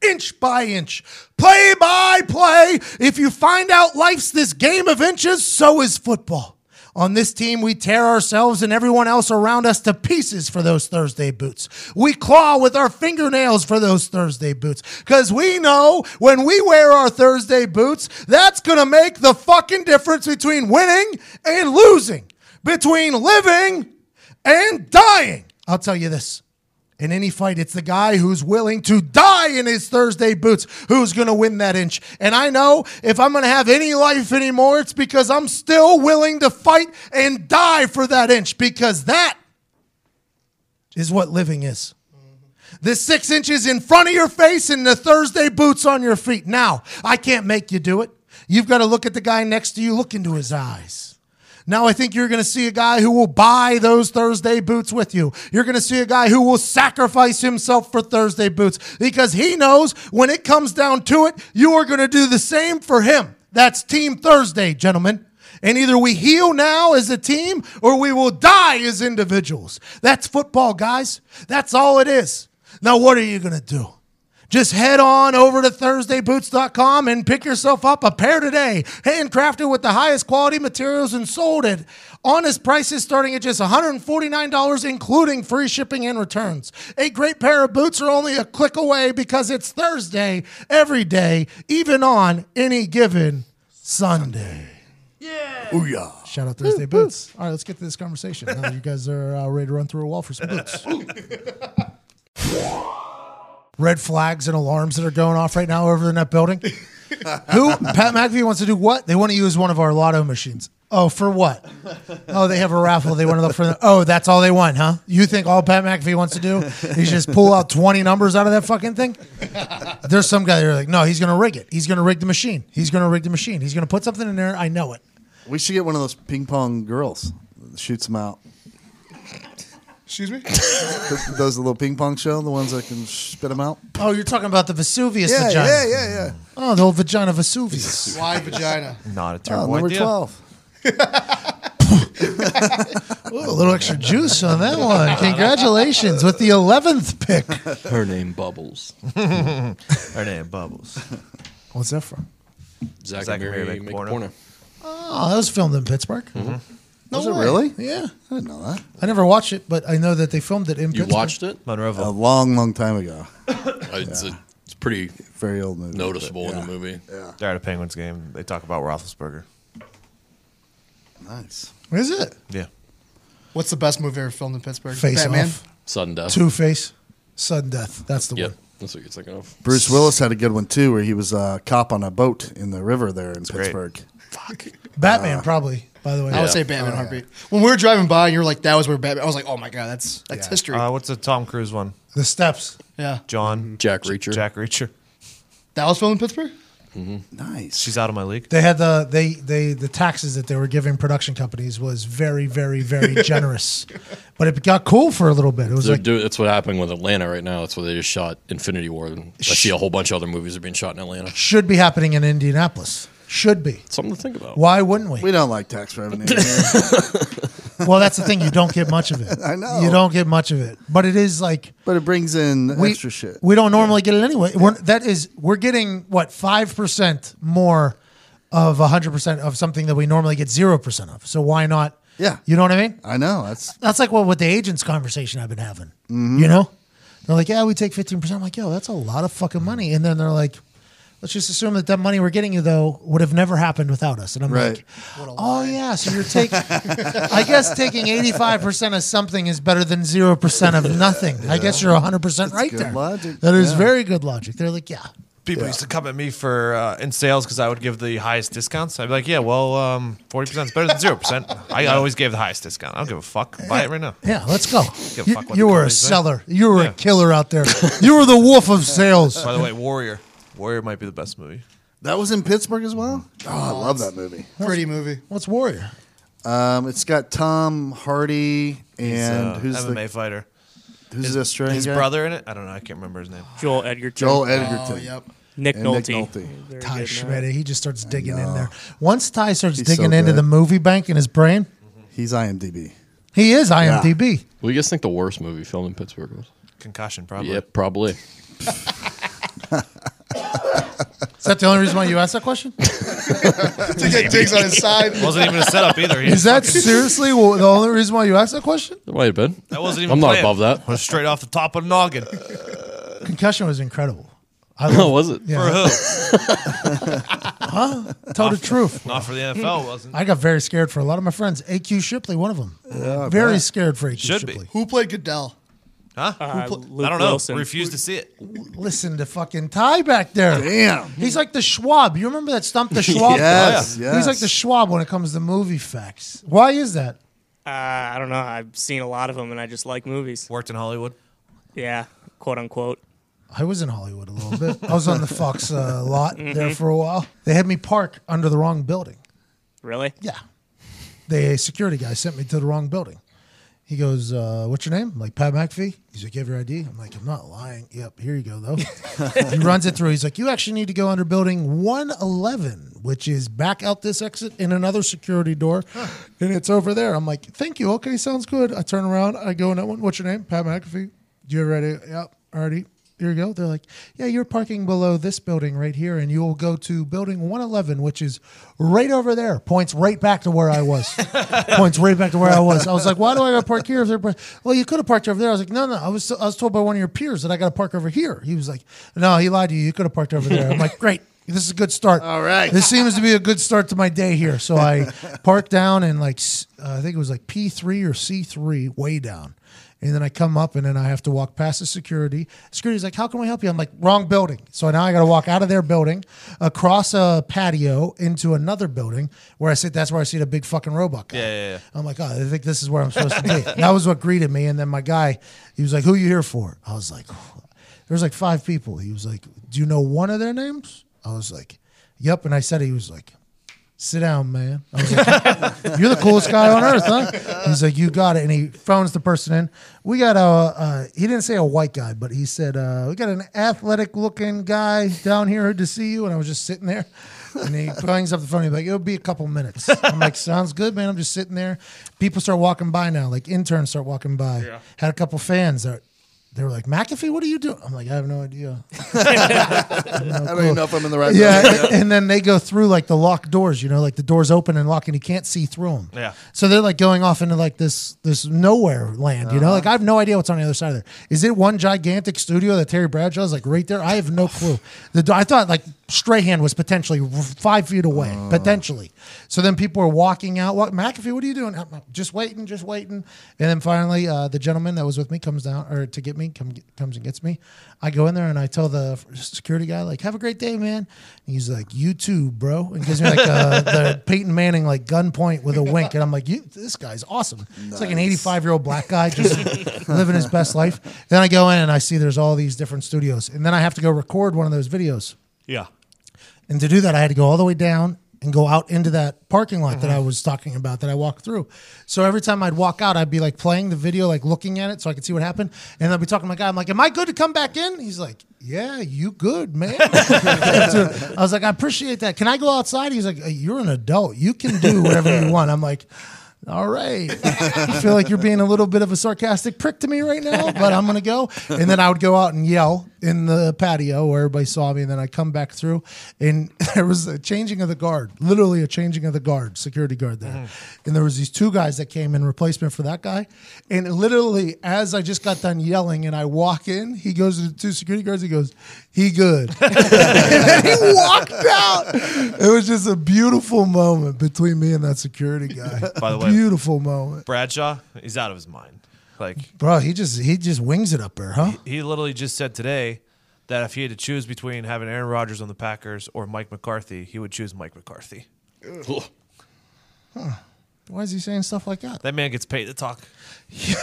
Speaker 1: Inch by inch, play by play. If you find out life's this game of inches, so is football. On this team, we tear ourselves and everyone else around us to pieces for those Thursday boots. We claw with our fingernails for those Thursday boots. Because we know when we wear our Thursday boots, that's going to make the fucking difference between winning and losing, between living and dying. I'll tell you this. In any fight, it's the guy who's willing to die in his Thursday boots who's going to win that inch. And I know if I'm going to have any life anymore, it's because I'm still willing to fight and die for that inch because that is what living is. The six inches in front of your face and the Thursday boots on your feet. Now, I can't make you do it. You've got to look at the guy next to you, look into his eyes. Now I think you're going to see a guy who will buy those Thursday boots with you. You're going to see a guy who will sacrifice himself for Thursday boots because he knows when it comes down to it, you are going to do the same for him. That's Team Thursday, gentlemen. And either we heal now as a team or we will die as individuals. That's football, guys. That's all it is. Now, what are you going to do? Just head on over to ThursdayBoots.com and pick yourself up a pair today. Handcrafted with the highest quality materials and sold at honest prices starting at just $149, including free shipping and returns. A great pair of boots are only a click away because it's Thursday every day, even on any given Sunday.
Speaker 3: Yeah. Ooh yeah.
Speaker 1: Shout out Thursday Boots. All right, let's get to this conversation. Now you guys are uh, ready to run through a wall for some boots. Red flags and alarms that are going off right now over in that building. Who? Pat McAfee wants to do what? They want to use one of our lotto machines. Oh, for what? Oh, they have a raffle. They want to look for. The, oh, that's all they want, huh? You think all Pat McAfee wants to do is just pull out twenty numbers out of that fucking thing? There's some guy there like, no, he's going to rig it. He's going to rig the machine. He's going to rig the machine. He's going to put something in there. I know it.
Speaker 3: We should get one of those ping pong girls. Shoots them out.
Speaker 4: Excuse me?
Speaker 3: Th- Those the little ping pong show, the ones that can spit them out.
Speaker 1: Oh, you're talking about the Vesuvius
Speaker 3: Yeah,
Speaker 1: vagina.
Speaker 3: yeah, yeah, yeah.
Speaker 1: Oh, the old vagina Vesuvius.
Speaker 4: Wide vagina.
Speaker 2: Not a
Speaker 3: Oh,
Speaker 2: terrible
Speaker 3: number
Speaker 2: idea.
Speaker 3: twelve.
Speaker 1: Ooh, a little extra juice on that one. Congratulations with the 11th pick.
Speaker 6: Her name Bubbles.
Speaker 2: Her name Bubbles.
Speaker 1: What's that from?
Speaker 6: Zach,
Speaker 2: Zach
Speaker 6: and
Speaker 2: and
Speaker 6: Mary
Speaker 2: Mary
Speaker 6: make,
Speaker 2: make
Speaker 6: porno.
Speaker 2: porno.
Speaker 1: Oh, that was filmed in Pittsburgh. Mm-hmm.
Speaker 3: Was it really?
Speaker 1: Yeah.
Speaker 3: I didn't know that.
Speaker 1: I never watched it, but I know that they filmed it in
Speaker 6: You
Speaker 1: Pittsburgh.
Speaker 6: watched it?
Speaker 3: A
Speaker 2: Monroeville.
Speaker 3: long, long time ago.
Speaker 6: Uh, it's, a, it's pretty
Speaker 3: Very old movie.
Speaker 6: noticeable
Speaker 3: but
Speaker 6: in the movie. Yeah.
Speaker 2: They're at a Penguins game. They talk about Roethlisberger.
Speaker 3: Nice.
Speaker 1: Is it?
Speaker 2: Yeah.
Speaker 4: What's the best movie ever filmed in Pittsburgh?
Speaker 1: Face
Speaker 4: Batman?
Speaker 1: Off.
Speaker 6: Sudden death.
Speaker 1: Two Face. Sudden Death. That's the
Speaker 6: Yep.
Speaker 1: one.
Speaker 6: That's what you're thinking of.
Speaker 3: Bruce Willis had a good one too, where he was a cop on a boat in the river there in
Speaker 2: great.
Speaker 3: Pittsburgh.
Speaker 1: Batman, uh, probably, by the way.
Speaker 4: I would say Batman oh, Heartbeat. When we were driving by and you were like, that was where Batman, I was like, oh my God, that's that's
Speaker 1: Yeah.
Speaker 4: history.
Speaker 2: Uh, what's the Tom Cruise one?
Speaker 1: The Steps.
Speaker 4: yeah.
Speaker 2: John. Mhm.
Speaker 6: Jack Reacher.
Speaker 2: Jack Reacher.
Speaker 4: That was filmed in Pittsburgh? Mm-hmm.
Speaker 3: Nice.
Speaker 2: She's out of my league.
Speaker 1: They had the they they the taxes that they were giving production companies was very very very generous, but it got cool for a little bit. It was
Speaker 6: They're
Speaker 1: like
Speaker 6: do- that's what happened with Atlanta right now. That's where they just shot Infinity War. And I see a whole bunch of other movies are being shot in Atlanta.
Speaker 1: should be happening in Indianapolis. Should be.
Speaker 6: Something to think about.
Speaker 1: Why wouldn't we?
Speaker 3: We don't like tax revenue here.
Speaker 1: Well, that's the thing. You don't get much of it.
Speaker 3: I know.
Speaker 1: You don't get much of it, but it is like
Speaker 3: but it brings in
Speaker 1: we,
Speaker 3: extra shit.
Speaker 1: We don't normally get it anyway. We're, that is, we're getting what five percent more of hundred percent of something that we normally get zero percent of. So why not?
Speaker 3: Yeah.
Speaker 1: you know what I mean.
Speaker 3: I know. That's
Speaker 1: That's like what with the agents conversation I've been having.
Speaker 3: Mm-hmm.
Speaker 1: You know, they're like, yeah, we take fifteen percent. I'm like, yo, that's a lot of fucking money. And then they're like. Let's just assume that that money we're getting you though would have never happened without us. And I'm
Speaker 3: Right.
Speaker 1: like, oh yeah, so you're taking. I guess taking 85 percent of something is better than zero percent of nothing. I guess you're 100 percent right
Speaker 3: good
Speaker 1: there.
Speaker 3: logic.
Speaker 1: That is
Speaker 3: Yeah.
Speaker 1: very good logic. They're like, yeah,
Speaker 2: People used to come at me for uh, in sales because I would give the highest discounts. I'd be like, "Yeah, well, um, forty percent is better than zero percent." I always gave the highest discount. I don't give a fuck. Buy it right now.
Speaker 1: yeah, let's go.
Speaker 2: Give a
Speaker 1: You,
Speaker 2: fuck what
Speaker 1: you were a
Speaker 2: companies say.
Speaker 1: seller. You were
Speaker 2: Yeah.
Speaker 1: a killer out there. you were the wolf of sales.
Speaker 2: By the way, Warrior. Warrior might be the best movie.
Speaker 3: that was in Pittsburgh as well. Oh, I love that movie.
Speaker 4: Pretty movie.
Speaker 1: What's Warrior?
Speaker 3: Um, it's got Tom Hardy
Speaker 2: He's
Speaker 3: and
Speaker 2: a
Speaker 3: who's
Speaker 2: MMA
Speaker 3: the
Speaker 2: fighter.
Speaker 3: who's the Australian
Speaker 2: His
Speaker 3: guy?
Speaker 2: brother in it. I don't know. I can't remember his name.
Speaker 7: Joel Edgerton.
Speaker 3: Joel Edgerton.
Speaker 4: Oh, yep.
Speaker 7: Nick
Speaker 3: And Nick
Speaker 7: Nolte.
Speaker 3: Nolte.
Speaker 7: Very
Speaker 1: Ty
Speaker 7: good,
Speaker 1: Schmidt. He just starts digging in there. Once Ty starts
Speaker 3: He's
Speaker 1: digging
Speaker 3: so
Speaker 1: into
Speaker 3: good.
Speaker 1: the movie bank in his brain,
Speaker 3: He's IMDb.
Speaker 1: he is IMDb.
Speaker 6: What do you guys think the worst movie filmed in Pittsburgh was?
Speaker 2: Concussion, probably.
Speaker 6: Yep, probably.
Speaker 1: Is that the only reason why you asked that question?
Speaker 4: To get digs on his side.
Speaker 2: Wasn't even a setup either. He
Speaker 1: Is that seriously the only reason why you asked that question?
Speaker 6: It might have been.
Speaker 2: That wasn't even.
Speaker 6: I'm not
Speaker 2: planned.
Speaker 6: above that.
Speaker 2: Was straight off the top of the noggin.
Speaker 1: Concussion was incredible. I
Speaker 6: Oh,
Speaker 1: love,
Speaker 6: was it?
Speaker 1: yeah,
Speaker 2: For who? Huh?
Speaker 1: Tell the truth.
Speaker 2: Not for the NFL, hmm. wasn't.
Speaker 1: I got very scared for a lot of my friends. AQ Shipley, one of them. very scared for AQ
Speaker 2: Should be.
Speaker 1: Shipley.
Speaker 4: Who played Goodell?
Speaker 2: Huh?
Speaker 7: Uh,
Speaker 2: I
Speaker 7: Luke
Speaker 2: don't know.
Speaker 7: Wilson.
Speaker 2: Refuse to see it.
Speaker 1: Listen to fucking Ty back there.
Speaker 3: Damn.
Speaker 1: He's like the Schwab. You remember that stump the Schwab?
Speaker 3: Yes,
Speaker 1: guy?
Speaker 3: yes.
Speaker 1: He's like the Schwab when it comes to movie facts. Why is that?
Speaker 7: Uh, I don't know. I've seen a lot of them, and I just like movies.
Speaker 2: Worked in Hollywood.
Speaker 7: Yeah, quote unquote.
Speaker 1: I was in Hollywood a little bit. I was on the Fox uh, lot there for a while. They had me park under the wrong building.
Speaker 7: Really?
Speaker 1: Yeah. The security guy sent me to the wrong building. He goes, uh, What's your name? I'm like, Pat McAfee. He's like, You have your ID? I'm like, I'm not lying. Yep, here you go, though. he runs it through. He's like, You actually need to go under building 111, which is back out this exit in another security door. And it's over there. I'm like, Thank you. Okay, sounds good. I turn around. I go in that one. What's your name? Pat McAfee. Do you have a ready? Yep, already. Here you go. They're like, yeah, you're parking below this building right here, and you'll go to building 111, which is right over there. Points right back to where I was. Points right back to where I was. I was like, why do I got to park here? If they're well, you could have parked over there. I was like, no, no. I was I was told by one of your peers that I got to park over here. He was like, no, he lied to you. You could have parked over there. I'm like, great. This is a good start.
Speaker 3: All right.
Speaker 1: This seems to be a good start to my day here. So I parked down and like uh, I think it was like P three or C three, way down. And then I come up and then I have to walk past the security. Security's like, "How can we help you?" I'm like, "Wrong building." So now I got to walk out of their building, across a patio into another building where I sit. That's where I see the big fucking robot guy.
Speaker 2: Yeah, yeah, yeah.
Speaker 1: I'm like, "Oh, I think this is where I'm supposed to be." that was what greeted me. And then my guy, he was like, "Who you here for?" I was like, "There's like five people." He was like, "Do you know one of their names?" I was like, "Yep." And I said, he was like, sit down, man. I was like, you're the coolest guy on earth, huh? He's like, you got it. And he phones the person in. We got a, uh, he didn't say a white guy, but he said, uh, we got an athletic looking guy down here to see you. And I was just sitting there. And he hangs up the phone. He's like, it'll be a couple minutes. I'm like, sounds good, man. I'm just sitting there. People start walking by now. Like interns start walking by. Had a couple fans that they were like, McAfee, what are you doing? I'm like, I have no idea.
Speaker 3: I don't even know if I'm in the right.
Speaker 1: Yeah,
Speaker 3: building.
Speaker 1: and, and then they go through like the locked doors, you know, like the doors open and lock, and you can't see through them.
Speaker 2: Yeah.
Speaker 1: So they're like going off into like this this nowhere land, you know. Uh-huh. Like I have no idea what's on the other side of there. Is it one gigantic studio that Terry Bradshaw is like right there? I have no clue. The do- I thought like Strahan was potentially five feet away, potentially. So then people were walking out. What McAfee? What are you doing? I'm just waiting, just waiting. And then finally, uh, the gentleman that was with me comes down or to get me come, comes and gets me. I go in there and I tell the security guy like, "Have a great day, man." And he's like, "You too, bro," and gives me like uh, the Peyton Manning like gunpoint with a wink, and I'm like, "You, this guy's awesome." It's like an 85 year old black guy just living his best life. Then I go in and I see there's all these different studios, and then I have to go record one of those videos.
Speaker 2: Yeah.
Speaker 1: And to do that, I had to go all the way down and go out into that parking lot that I mm-hmm. was talking about that I walked through. So every time I'd walk out, I'd be like playing the video, like looking at it so I could see what happened. And I'd be talking to my guy. I'm like, Am I good to come back in? He's like, Yeah, you good, man. I was like, I appreciate that. Can I go outside? He's like, You're an adult. You can do whatever you want. I'm like, all right. I feel like you're being a little bit of a sarcastic prick to me right now, but I'm going to go. And then I would go out and yell in the patio where everybody saw me. And then I come back through, and there was a changing of the guard, literally a changing of the guard, security guard there. Mm-hmm. And there was these two guys that came in replacement for that guy. And literally, as I just got done yelling and I walk in, he goes to the two security guards, he goes, he good. and then he walked out. It was just a beautiful moment between me and that security guy.
Speaker 2: By the way-
Speaker 1: beautiful moment,
Speaker 2: Bradshaw, he's out of his mind. Like
Speaker 1: bro. He just he just wings it up there, huh?
Speaker 2: he literally just said today that if he had to choose between having Aaron Rodgers on the Packers or Mike McCarthy, he would choose Mike McCarthy.
Speaker 1: Why is he saying stuff like that?
Speaker 2: That man gets paid to talk.
Speaker 1: he,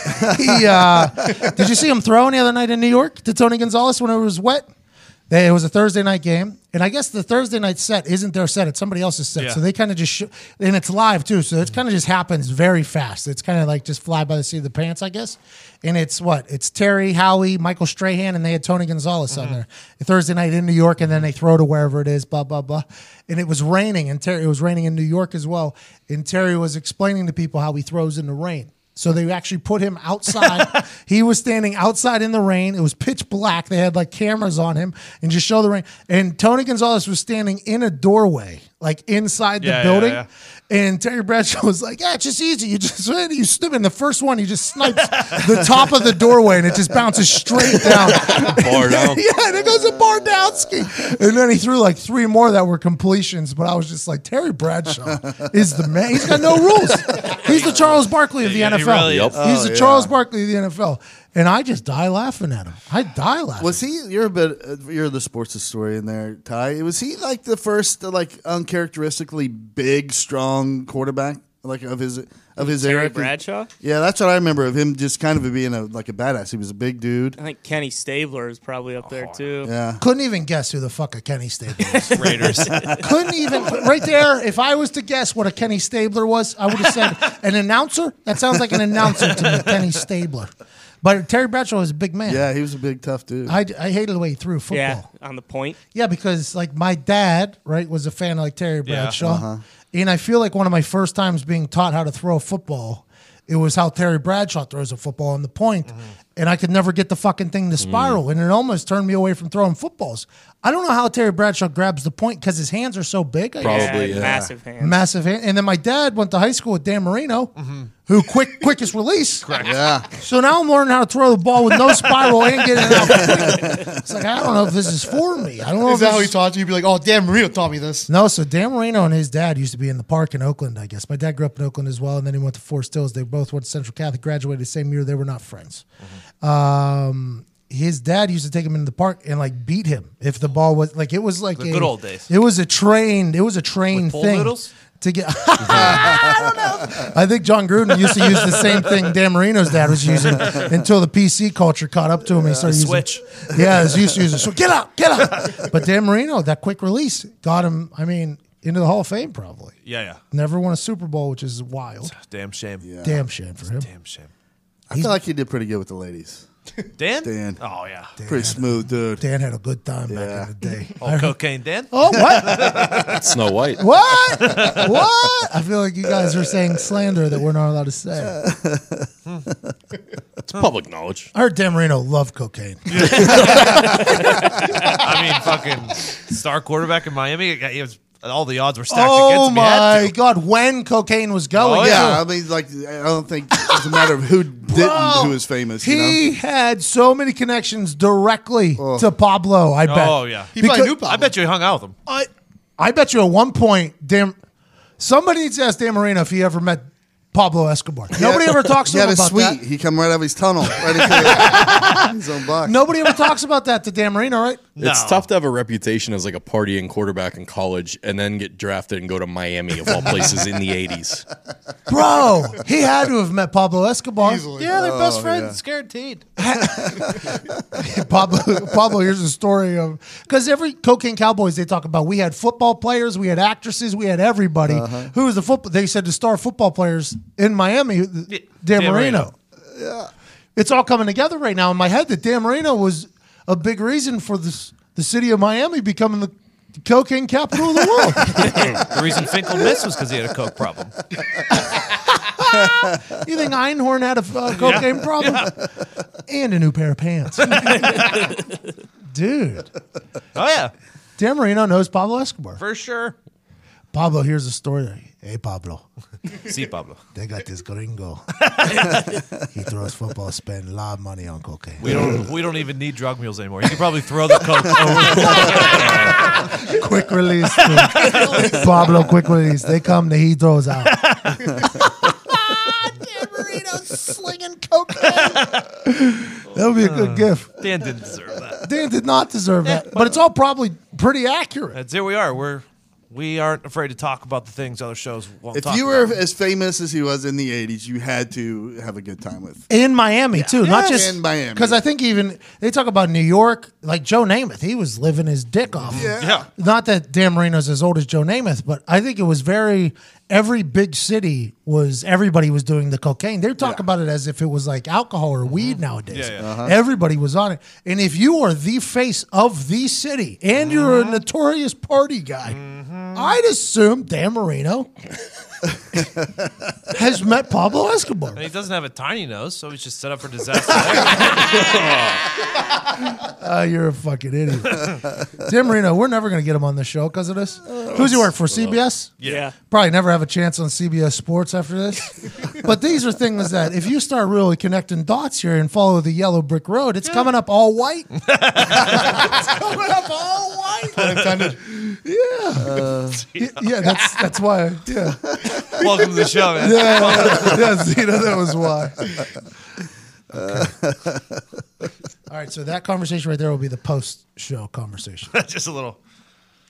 Speaker 1: uh, did you see him throw the other night in New York to Tony Gonzalez when it was wet? They, it was a Thursday night game, and I guess the Thursday night set isn't their set; it's somebody else's set.
Speaker 2: Yeah.
Speaker 1: So they kind of just sh- and it's live too, so it kind of just happens very fast. It's kind of like just fly by the seat of the pants, I guess. And it's what it's Terry, Howie, Michael Strahan, and they had Tony Gonzalez on mm-hmm. there Thursday night in New York, and then they throw to wherever it is, blah blah blah. And it was raining, and Terry it was raining in New York as well. And Terry was explaining to people how he throws in the rain. So they actually put him outside. he was standing outside in the rain. It was pitch black. They had like cameras on him and just show the rain. And Tony Gonzalez was standing in a doorway, like inside the
Speaker 2: Yeah, yeah,
Speaker 1: building.
Speaker 2: yeah.
Speaker 1: And Terry Bradshaw was like, "Yeah, it's just easy. You just you snip." And the first one, he just snipes the top of the doorway, and it just bounces straight down.
Speaker 6: Bar down.
Speaker 1: yeah, and it goes to Bardowski. And then he threw like three more that were completions. But I was just like, Terry Bradshaw is the man. He's got no rules. He's the Charles Barkley of the
Speaker 2: Yeah, he
Speaker 1: NFL.
Speaker 2: really.
Speaker 6: Yep.
Speaker 1: He's
Speaker 3: Oh,
Speaker 1: the
Speaker 3: yeah.
Speaker 1: Charles Barkley of the NFL. And I just die laughing at him. I die laughing.
Speaker 3: Was he? You're a bit. Uh, you're the sports historian there, Ty. Was he like the first, uh, like uncharacteristically big, strong quarterback, like of his of his
Speaker 7: Terry
Speaker 3: era?
Speaker 7: Bradshaw.
Speaker 3: Yeah, that's what I remember of him. Just kind of being a like a badass. He was a big dude.
Speaker 7: I think Kenny Stabler is probably up there too.
Speaker 3: Yeah.
Speaker 1: Couldn't even guess who the fuck a Kenny Stabler was.
Speaker 2: Raiders.
Speaker 1: Couldn't even right there. If I was to guess what a Kenny Stabler was, I would have said an announcer. That sounds like an announcer to me, Kenny Stabler. But Terry Bradshaw was a big man.
Speaker 3: Yeah, he was a big tough dude.
Speaker 1: I, I hated the way he threw football.
Speaker 7: Yeah, on the point.
Speaker 1: Yeah, because like my dad, right, was a fan of like Terry
Speaker 2: Yeah.
Speaker 1: Bradshaw,
Speaker 3: Uh-huh.
Speaker 1: and I feel like one of my first times being taught how to throw a football, it was how Terry Bradshaw throws a football on the point.
Speaker 3: Mm-hmm.
Speaker 1: and I could never get the fucking thing to spiral, and it almost turned me away from throwing footballs. I don't know how Terry Bradshaw grabs the point because his hands are so big. I guess.
Speaker 6: Probably,
Speaker 7: Yeah,
Speaker 6: yeah.
Speaker 7: massive hands.
Speaker 1: massive hand. And then my dad went to high school with Dan Marino, who quick quickest release.
Speaker 3: Yeah.
Speaker 1: So now I'm learning how to throw the ball with no spiral and get it out. It's like I don't know if this is for me. I don't know.
Speaker 4: Is
Speaker 1: if
Speaker 4: that how he taught you? You'd be like, oh, Dan Marino taught me this.
Speaker 1: no, so Dan Marino and his dad used to be in the park in Oakland, I guess. My dad grew up in Oakland as well, and then he went to Forest Hills. They both went to Central Catholic, graduated the same year. They were not friends. Um, his dad used to take him into the park and like beat him if the ball was like it was like
Speaker 2: The
Speaker 1: a-
Speaker 2: good old days.
Speaker 1: It was a trained. It was a trained thing
Speaker 2: noodles?
Speaker 1: to get. I don't know. I think Jon Gruden used to use the same thing Dan Marino's dad was using until the PC culture caught up to him. and he started using
Speaker 2: switch.
Speaker 1: Yeah, he used to use it. So get out, get out. But Dan Marino, that quick release got him. I mean, into the Hall of Fame probably.
Speaker 2: Yeah, yeah.
Speaker 1: Never won a Super Bowl, which is wild.
Speaker 2: Damn shame.
Speaker 1: Damn shame for him.
Speaker 2: Damn shame.
Speaker 3: I feel like he did pretty good with the ladies.
Speaker 2: Dan?
Speaker 3: Dan.
Speaker 2: Oh, yeah.
Speaker 3: Pretty smooth dude.
Speaker 1: Dan had a good time back in the day.
Speaker 2: Oh, cocaine Dan?
Speaker 1: Oh, what?
Speaker 6: Snow White.
Speaker 1: What? what? I feel like you guys are saying slander that we're not allowed to say.
Speaker 6: It's public knowledge.
Speaker 1: I heard Dan Marino loved cocaine.
Speaker 2: I mean, fucking star quarterback in Miami. It was, all the odds were stacked
Speaker 1: Oh
Speaker 2: against him. He had
Speaker 1: my
Speaker 2: to.
Speaker 1: god, when cocaine was going.
Speaker 2: Oh,
Speaker 3: Yeah, I mean, like, I don't think it's a matter of who didn't,
Speaker 1: Bro,
Speaker 3: who was famous. You
Speaker 1: He
Speaker 3: know?
Speaker 1: had so many connections directly oh. to Pablo, I oh, bet.
Speaker 2: Oh, yeah.
Speaker 4: He probably
Speaker 1: Because-
Speaker 4: knew Pablo.
Speaker 2: I bet you he hung out with him.
Speaker 1: I, I bet you at one point, Dan, somebody needs to ask Dan Marino if he ever met Pablo Escobar. Nobody ever talks to him
Speaker 3: had a
Speaker 1: about
Speaker 3: suite.
Speaker 1: that.
Speaker 3: He come right out of his tunnel, right into his own box.
Speaker 1: Nobody ever talks about that to Dan Marino, right?
Speaker 6: It's tough to have a reputation as like a partying quarterback in college and then get drafted and go to Miami of all places in the 80s.
Speaker 1: Bro, he had to have met Pablo Escobar.
Speaker 2: Yeah, they're best friends. Guaranteed.
Speaker 1: Pablo, Pablo, here's a story of because every cocaine cowboys they talk about. We had football players, we had actresses, we had everybody.
Speaker 2: Uh-huh.
Speaker 1: Who was the football? They said the star football players in Miami, Dan,
Speaker 2: Dan
Speaker 1: Marino.
Speaker 2: Marino.
Speaker 1: It's all coming together right now in my head that Dan Marino was a big reason for this the city of Miami becoming the cocaine capital of the world.
Speaker 2: The reason Finkel missed was because he had a coke problem.
Speaker 1: you think Einhorn had a uh, cocaine problem and a new pair of pants, dude?
Speaker 2: Oh, yeah.
Speaker 1: Dan Marino knows Pablo Escobar.
Speaker 2: For sure.
Speaker 1: Pablo, here's a story. Hey, Pablo,
Speaker 2: See, Pablo.
Speaker 1: they got this gringo. he throws football, spend a lot of money on cocaine.
Speaker 2: We don't. We don't even need drug mules anymore. You can probably throw the coke. over.
Speaker 1: quick release. Pablo, quick release. They come, the he throws out. Dan Marino slinging cocaine. That would be a good gift.
Speaker 2: Dan didn't deserve that.
Speaker 1: Dan did not deserve that, but it's all probably pretty accurate.
Speaker 2: That's here we are. We're we aren't afraid to talk about the things other shows won't talk about.
Speaker 3: If
Speaker 2: talk
Speaker 3: you were
Speaker 2: about.
Speaker 3: as famous as he was in the '80s, you had to have a good time with.
Speaker 1: In Miami too, not just
Speaker 3: In Miami.
Speaker 1: Because I think even they talk about New York, like Joe Namath, he was living his dick off.
Speaker 2: Yeah.
Speaker 1: Not that Dan Marino's as old as Joe Namath, but I think it was very every big city was everybody was doing the cocaine. They talk about it as if it was like alcohol or weed mm-hmm. nowadays.
Speaker 2: Yeah, yeah. Uh-huh.
Speaker 1: Everybody was on it. And if you are the face of the city and you're a mm-hmm. notorious party guy, mm-hmm. I'd assume Dan Marino has met Pablo Escobar.
Speaker 2: And he doesn't have a tiny nose, so he's just set up for disaster.
Speaker 1: Uh, you're a fucking idiot. Tim Marino, we're never going to get him on the show because of this. Who's he work for? CBS?
Speaker 7: Yeah.
Speaker 1: Probably never have a chance on CBS Sports after this. but these are things that if you start really connecting dots here and follow the yellow brick road, it's coming up all white. it's coming up all white. Yeah. Y- yeah, that's that's why. Yeah.
Speaker 2: Welcome to the show, man.
Speaker 1: Yeah, yeah, yeah, Zena, that was why. All right, so that conversation right there will be the post show conversation.
Speaker 2: just a little.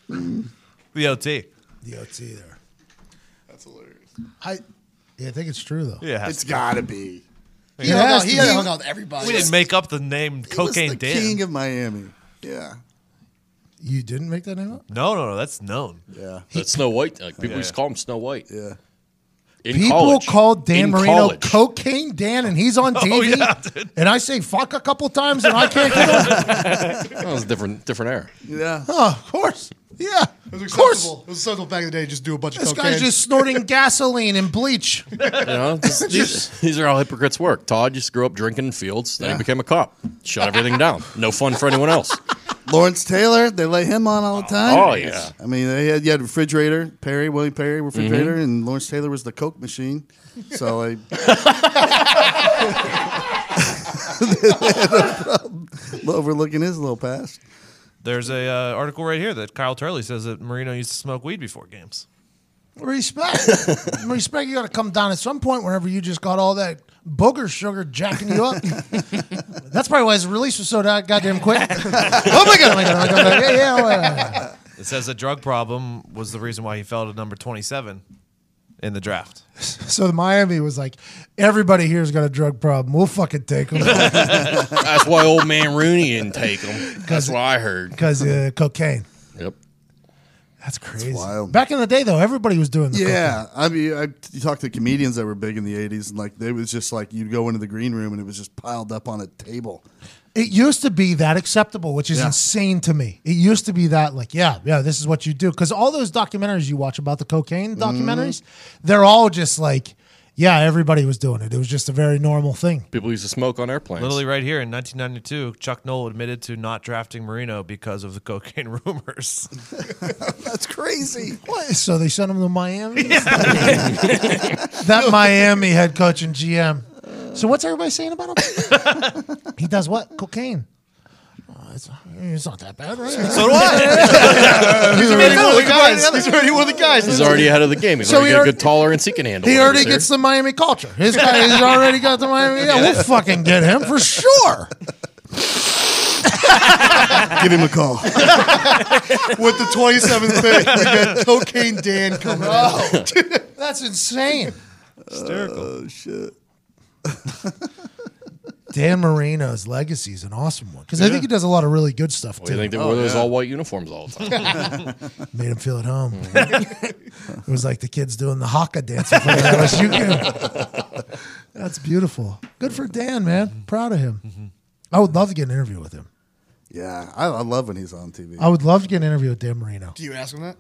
Speaker 2: The OT.
Speaker 1: The OT there. That's hilarious. I, yeah, I think it's true though.
Speaker 2: Yeah, it has
Speaker 3: It's
Speaker 2: to be.
Speaker 3: got to be.
Speaker 4: He, hung
Speaker 1: has
Speaker 4: out, he
Speaker 1: to
Speaker 4: had
Speaker 1: be.
Speaker 4: hung out with everybody.
Speaker 2: we didn't make up the name
Speaker 3: He was
Speaker 2: Cocaine
Speaker 3: the
Speaker 2: Dan.
Speaker 3: king of Miami. Yeah,
Speaker 1: You didn't make that name up?
Speaker 2: no, no, no. That's known.
Speaker 3: yeah,
Speaker 6: That's Snow White. Like people
Speaker 2: Yeah,
Speaker 6: used to call him Snow White.
Speaker 3: yeah.
Speaker 6: In
Speaker 1: People
Speaker 6: college.
Speaker 1: called Dan
Speaker 6: In
Speaker 1: Marino
Speaker 6: college.
Speaker 1: Cocaine Dan, and he's on oh, TV.
Speaker 2: yeah, dude.
Speaker 1: and I say fuck a couple times, and I can't get on.
Speaker 6: That was a different, different era.
Speaker 3: Yeah.
Speaker 1: Oh, of course. Yeah.
Speaker 4: It was
Speaker 1: course.
Speaker 4: acceptable. It was acceptable back in the day. to Just do a bunch
Speaker 1: This
Speaker 4: of cocaine.
Speaker 1: guy's just snorting gasoline and bleach.
Speaker 6: You know, this- these, these are how hypocrites work. Todd just grew up drinking in fields, then he became a cop. Shut everything down. No fun for anyone else.
Speaker 3: Lawrence Taylor, they lay him on all the time.
Speaker 6: Oh, yeah.
Speaker 3: I mean, they had you had refrigerator, Perry, William Perry, refrigerator,
Speaker 6: Mm-hmm.
Speaker 3: and Lawrence Taylor was the Coke machine. So I overlooking his little past.
Speaker 2: There's a uh, article right here that Kyle Turley says that Marino used to smoke weed before games.
Speaker 1: Respect. Respect. You got to come down at some point whenever you just got all that booger sugar jacking you up. That's probably why his release was so da- goddamn quick. oh my god! Oh my god! Oh my god! Oh. Yeah, yeah, oh, yeah.
Speaker 2: It says a drug problem was the reason why he fell to number 27 in the draft.
Speaker 1: So the Miami was like, everybody here's got a drug problem. We'll fucking take them
Speaker 6: That's why old man Rooney didn't take him. That's what I heard.
Speaker 1: because uh, cocaine. That's crazy.
Speaker 3: wild.
Speaker 1: Back in the day, though, everybody was doing the
Speaker 3: Yeah, I mean, I, you talk to comedians that were big in the '80s, and like they was just like you'd go into the green room and it was just piled up on a table.
Speaker 1: It used to be that acceptable, which is
Speaker 3: Yeah.
Speaker 1: insane to me. It used to be that, like, yeah, yeah, this is what you do. Because all those documentaries you watch about the cocaine documentaries, mm-hmm. they're all just like, yeah, everybody was doing it. It was just a very normal thing.
Speaker 6: People used to smoke on airplanes.
Speaker 2: Literally right here in 1992, Chuck Noll admitted to not drafting Marino because of the cocaine rumors.
Speaker 3: That's crazy.
Speaker 1: What? So they sent him to Miami? that Miami head coach and GM. So what's everybody saying about him? he does what? Cocaine. Oh, it's, it's not that bad, right?
Speaker 2: so do I.
Speaker 4: He's already one of the guys. He's already one of the guys.
Speaker 6: He's already ahead of the game. He's
Speaker 1: So
Speaker 6: already
Speaker 1: he
Speaker 6: got a
Speaker 1: already-
Speaker 6: good tolerance he can handle.
Speaker 1: He
Speaker 6: it,
Speaker 1: already
Speaker 6: sir.
Speaker 1: gets the Miami culture. His guy has already got the Miami. Yeah, we'll fucking get him for sure.
Speaker 3: Give him a call.
Speaker 4: With the 27th pick, we got Cocaine Dan coming out.
Speaker 1: Oh, that's insane.
Speaker 3: oh shit.
Speaker 1: Dan Marino's legacy is an awesome one because I think he does a lot of really good stuff
Speaker 6: Well, you
Speaker 1: too.
Speaker 6: think they
Speaker 3: Oh,
Speaker 6: wore those
Speaker 3: yeah.
Speaker 6: all white uniforms all the time?
Speaker 1: Made him feel at home. Mm-hmm. it was like the kids doing the haka dance in front of the LSU game. That's beautiful. Good for Dan, man. Mm-hmm. Proud of him. Mm-hmm. I would love to get an interview with him.
Speaker 3: Yeah, I, I love when he's on TV.
Speaker 1: I would love to get an interview with Dan Marino.
Speaker 4: Do you ask him that?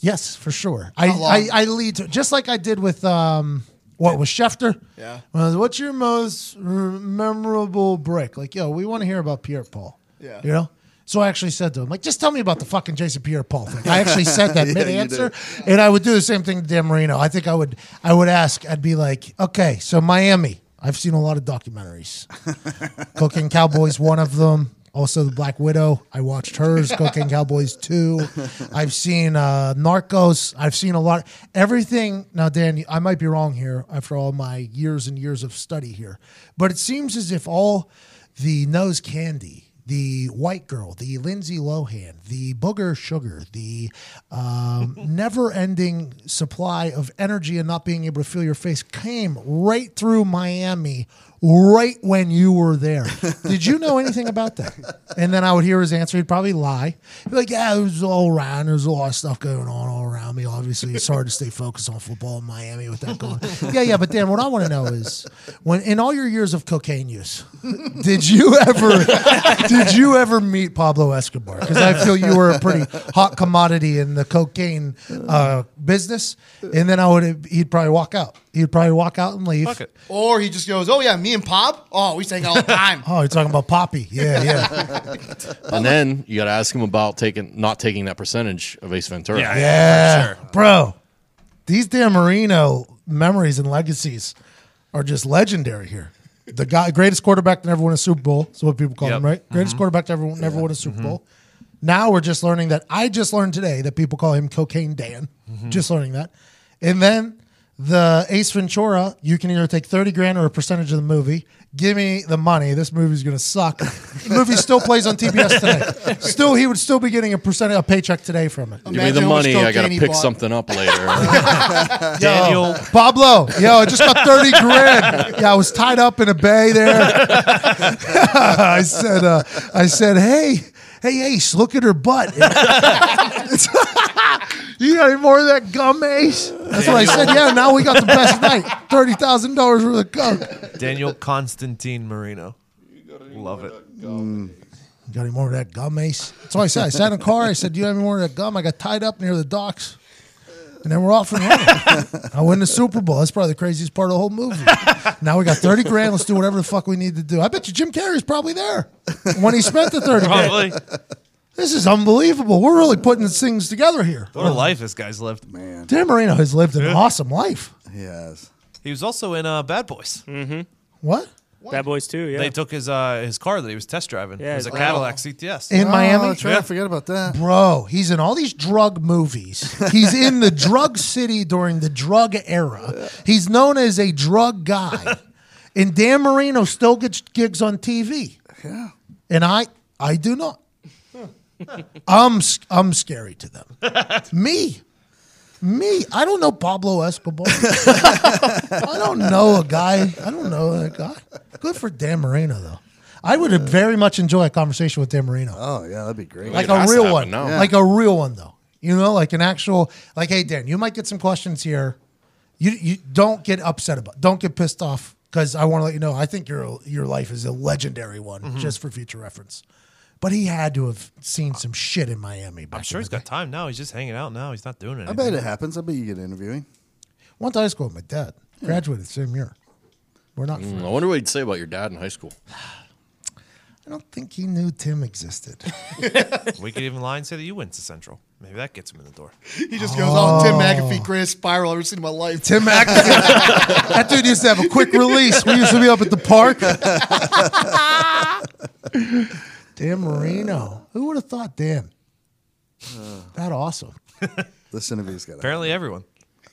Speaker 1: Yes, for sure. I,
Speaker 4: long?
Speaker 1: I, I lead to just like I did with um what was Schefter.
Speaker 4: Yeah.
Speaker 1: Well, what's your most memorable break? Like, yo, we want to hear about Pierre Paul.
Speaker 4: Yeah.
Speaker 1: You know. So I actually said to him, like, just tell me about the fucking Jason Pierre Paul thing. I actually said that
Speaker 3: Yeah,
Speaker 1: mid answer. and I would do the same thing to Dan Marino. I think I would, I would ask, I'd be like, okay, so Miami. I've seen a lot of documentaries. Cooking Cowboys, one of them. Also, The Black Widow. I watched hers. Cocaine Cowboys two. I've seen uh, Narcos. I've seen a lot. Everything. Now, Dan, I might be wrong here after all my years and years of study here, but it seems as if all the nose candy. The white girl, the Lindsay Lohan, the booger sugar, the um, never-ending supply of energy and not being able to feel your face came right through Miami, right when you were there. Did you know anything about that? And then I would hear his answer. He'd probably lie. He'd be like, "Yeah, it was all around. There's a lot of stuff going on all around me. Obviously, it's hard to stay focused on football in Miami with that going." Yeah, yeah. But Dan, what I want to know is, when in all your years of cocaine use, did you ever, did you ever meet Pablo Escobar? Because I feel you were a pretty hot commodity in the cocaine uh, business. And then I would, he'd probably walk out. He'd probably walk out and leave.
Speaker 2: Fuck it.
Speaker 4: Or he just goes, "Oh yeah, me and Pop. Oh, we sang all the time."
Speaker 1: Oh, you're talking about Poppy? Yeah, yeah,
Speaker 6: and then you got to ask him about taking not taking that percentage of Ace Ventura.
Speaker 2: Yeah.
Speaker 1: yeah,
Speaker 2: sure.
Speaker 1: bro. These Dan Marino memories and legacies are just legendary here. The guy, greatest quarterback to never win a Super Bowl. Is what people call him,
Speaker 2: Yep.
Speaker 1: right? Mm-hmm. Greatest quarterback to ever never win a Super mm-hmm. Bowl. Now we're just learning that. I just learned today that people call him Cocaine Dan. Mm-hmm. Just learning that, and then the Ace Ventura. You can either take thirty grand or a percentage of the movie. Give me the money. This movie's gonna suck. the movie still plays on TBS today. Still, he would still be getting a percent, a paycheck today from it.
Speaker 6: Give me the money. I got to pick
Speaker 4: bought.
Speaker 6: something up later.
Speaker 2: Daniel.
Speaker 1: Pablo, yo, I just got 30 grand. Yeah, I was tied up in a bay there. I said, uh, I said, hey, hey, Ace, look at her butt. you got any more of that gum, Ace? That's what I said. Yeah, now we got the best night. $30,000 worth of gum.
Speaker 2: Daniel Constantine Marino. Love it.
Speaker 1: You got any more of that gum, Ace? That's what I said. I sat in the car. I said, "Do you have any more of that gum?" I got tied up near the docks, and then we're off and running. I win the Super Bowl. That's probably the craziest part of the whole movie. now we got thirty grand. Let's do whatever the fuck we need to do. I bet you Jim Carrey's probably there when he spent the thirty grand.
Speaker 2: Probably.
Speaker 1: This is unbelievable. We're really putting things together here.
Speaker 2: What a life this guy's lived.
Speaker 3: Man,
Speaker 1: Dan Marino has lived an awesome life.
Speaker 3: he has.
Speaker 2: He was also in uh, Bad Boys.
Speaker 1: What?
Speaker 7: Bad Boys too. Yeah.
Speaker 2: They took his uh, his car that he was test driving.
Speaker 7: Yeah,
Speaker 2: it was a
Speaker 7: his-
Speaker 2: Cadillac CTS.
Speaker 1: In Miami?
Speaker 3: Oh, that's right.
Speaker 2: Yeah.
Speaker 3: I forget about that.
Speaker 1: Bro, he's in all these drug movies. He's in the drug city during the drug era. He's known as a drug guy. And Dan Marino still gets gigs on TV.
Speaker 3: Yeah.
Speaker 1: And I I do not. I'm I'm scary to them. Me. Me. I don't know Pablo Escobar. I don't know a guy. I don't know that guy. Good for Dan Marino though. I would very much enjoy a conversation with Dan Marino
Speaker 3: Oh yeah, that'd be great.
Speaker 1: like a real one.
Speaker 3: Yeah.
Speaker 1: like a real one though. You know, like an actual, like, hey Dan, you might get some questions here. You you don't get upset about, don't get pissed off because I want to let you know I think your your life is a legendary one,
Speaker 2: Mm-hmm.
Speaker 1: just for future reference. But he had to have seen some shit in Miami. Back
Speaker 2: I'm sure
Speaker 1: in
Speaker 2: he's
Speaker 1: the
Speaker 2: got time now. He's just hanging out now. He's not doing anything.
Speaker 3: I bet it happens. I bet you get interviewing.
Speaker 1: day. Eh? Went to high school with my dad. Graduated the same year. We're not. Hmm, friends.
Speaker 6: I wonder what he'd say about your dad in high school.
Speaker 1: I don't think he knew Tim existed.
Speaker 2: We could even lie and say that you went to Central. Maybe that gets him in the door.
Speaker 4: He just goes, "Oh, Tim oh. McAfee, greatest spiral I've ever seen in my life."
Speaker 1: Tim McAfee. that dude used to have a quick release. We used to be up at the park. Dan Marino. Uh, Who would have thought Dan? Uh. That awesome.
Speaker 3: This interview's got.
Speaker 2: Apparently, everyone.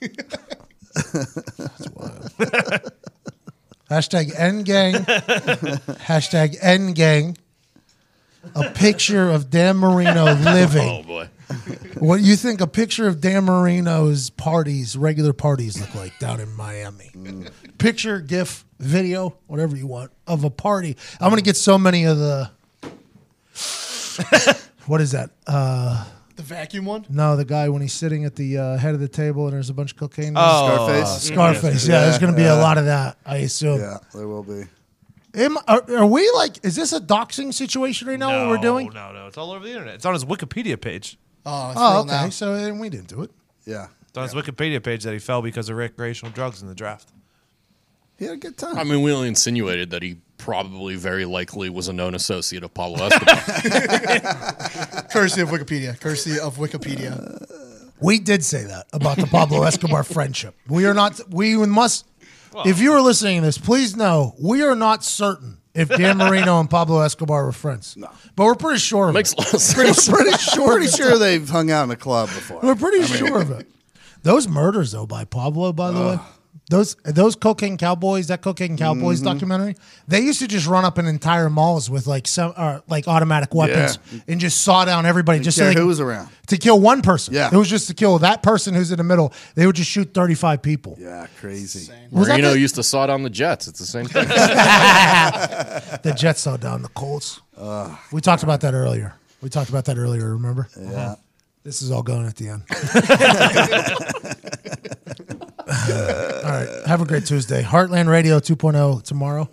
Speaker 1: Hashtag N gang. Hashtag N gang. A picture of Dan Marino living.
Speaker 6: Oh boy.
Speaker 1: What do you think a picture of Dan Marino's parties, regular parties, look like down in Miami? Mm. Picture, GIF, video, whatever you want of a party. I'm gonna get so many of the. what is that? Uh,
Speaker 4: The vacuum one.
Speaker 1: no, the guy when he's sitting at the uh, head of the table and there's a bunch of cocaine.
Speaker 2: Oh,
Speaker 3: Scarface.
Speaker 1: Scarface. Yeah, there's gonna be a lot of that. I assume.
Speaker 3: Yeah, there will be.
Speaker 1: Am, are, are we like? Is this a doxing situation right now?
Speaker 2: no,
Speaker 1: what we're doing?
Speaker 2: No, no, it's all over the internet. It's on his Wikipedia page.
Speaker 4: Oh, it's
Speaker 1: Oh,
Speaker 4: real
Speaker 1: okay.
Speaker 4: now.
Speaker 1: So then we didn't do it.
Speaker 3: Yeah,
Speaker 2: It's on his Wikipedia page that he fell because of recreational drugs in the draft.
Speaker 3: he had a good time.
Speaker 6: I mean, we only insinuated that he probably very likely was a known associate of Pablo Escobar.
Speaker 4: Courtesy of Wikipedia. Courtesy of Wikipedia.
Speaker 1: We did say that about the Pablo Escobar friendship. We are not. We must. if you are listening to this, please know we are not certain if Dan Marino and Pablo Escobar were friends. No, but we're pretty sure. Of
Speaker 6: Makes
Speaker 1: it.
Speaker 6: a lot of
Speaker 1: Pretty,
Speaker 6: sense.
Speaker 1: pretty sure.
Speaker 3: Pretty sure they've hung out in a club before.
Speaker 1: We're pretty sure of it. Those murders, though, by Pablo, by the way, those those cocaine cowboys, that cocaine cowboys
Speaker 3: Mm-hmm.
Speaker 1: documentary, they used to just run up in entire malls with like some uh, like automatic weapons
Speaker 3: Yeah.
Speaker 1: and just saw down everybody just so they
Speaker 3: who was around.
Speaker 1: to kill one person.
Speaker 3: Yeah.
Speaker 1: it was just to kill that person who's in the middle. They would just shoot thirty five people.
Speaker 3: Yeah, crazy.
Speaker 1: Was that
Speaker 6: Marino
Speaker 1: the-
Speaker 6: used to saw down the Jets. It's the same thing.
Speaker 1: The Jets saw down the Colts. we talked about that earlier. We talked about that earlier. Remember?
Speaker 3: Yeah.
Speaker 1: This is all going at the end. all right. Have a great Tuesday. Heartland Radio 2.0 tomorrow.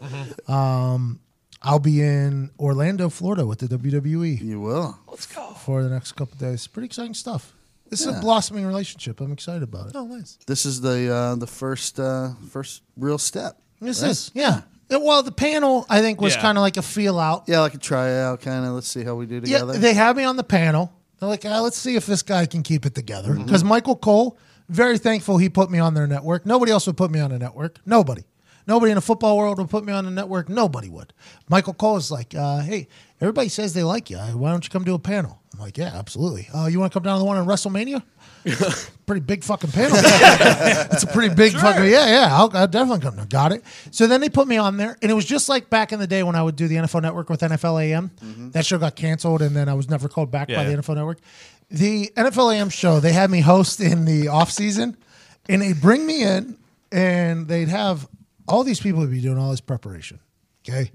Speaker 1: Um, I'll be in Orlando, Florida with the WWE
Speaker 3: You will. Let's go.
Speaker 1: For the next couple days. Pretty exciting stuff. This is a blossoming relationship. I'm excited about it.
Speaker 2: Oh, nice.
Speaker 3: This is the uh, the first uh, first real step.
Speaker 1: This
Speaker 3: right?
Speaker 1: is, yeah. It- well, the panel, I think, was
Speaker 2: Yeah.
Speaker 1: kind of like a feel out.
Speaker 3: Yeah, like a tryout kind of. Let's see how we do
Speaker 1: Yeah,
Speaker 3: together.
Speaker 1: they had me on the panel. They're like, ah, let's see if this guy can keep it together.
Speaker 3: Mm-hmm.
Speaker 1: Because Michael Cole, very thankful he put me on their network. Nobody else would put me on a network. Nobody. Nobody in the football world would put me on a network. Nobody would. Michael Cole is like, uh, hey, everybody says they like you. Why don't you come do a panel? I'm like, yeah, absolutely. Uh, you want to come down to the one in WrestleMania? pretty big fucking panel. it's a pretty big fucking yeah, yeah. I'll, I'll definitely come. down. Got it. So then they put me on there, and it was just like back in the day when I would do the NFL Network with NFL AM. Mm-hmm. That show got canceled, and then I was never called back by
Speaker 2: Yeah,
Speaker 1: the
Speaker 2: yeah.
Speaker 1: NFL Network. The NFL AM show they had me host in the off season, and they'd bring me in, and they'd have all these people would be doing all this preparation. Okay,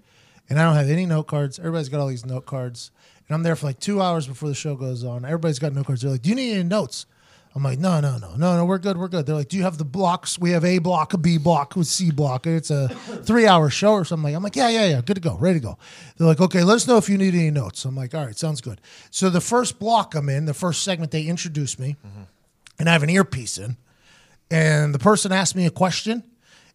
Speaker 1: and I don't have any note cards. Everybody's got all these note cards, and I'm there for like two hours before the show goes on. Everybody's got note cards. They're like, "Do you need any notes?" I'm like, no, no, no, no, no, we're good, we're good. They're like, do you have the blocks? We have A block, a B block, with C block. It's a three hour show or something. Like, I'm like, yeah, yeah, yeah, good to go, ready to go. They're like, okay, let us know if you need any notes. I'm like, all right, sounds good. So the first block I'm in, the first segment, they introduce me, and I have an earpiece in, and the person asked me a question.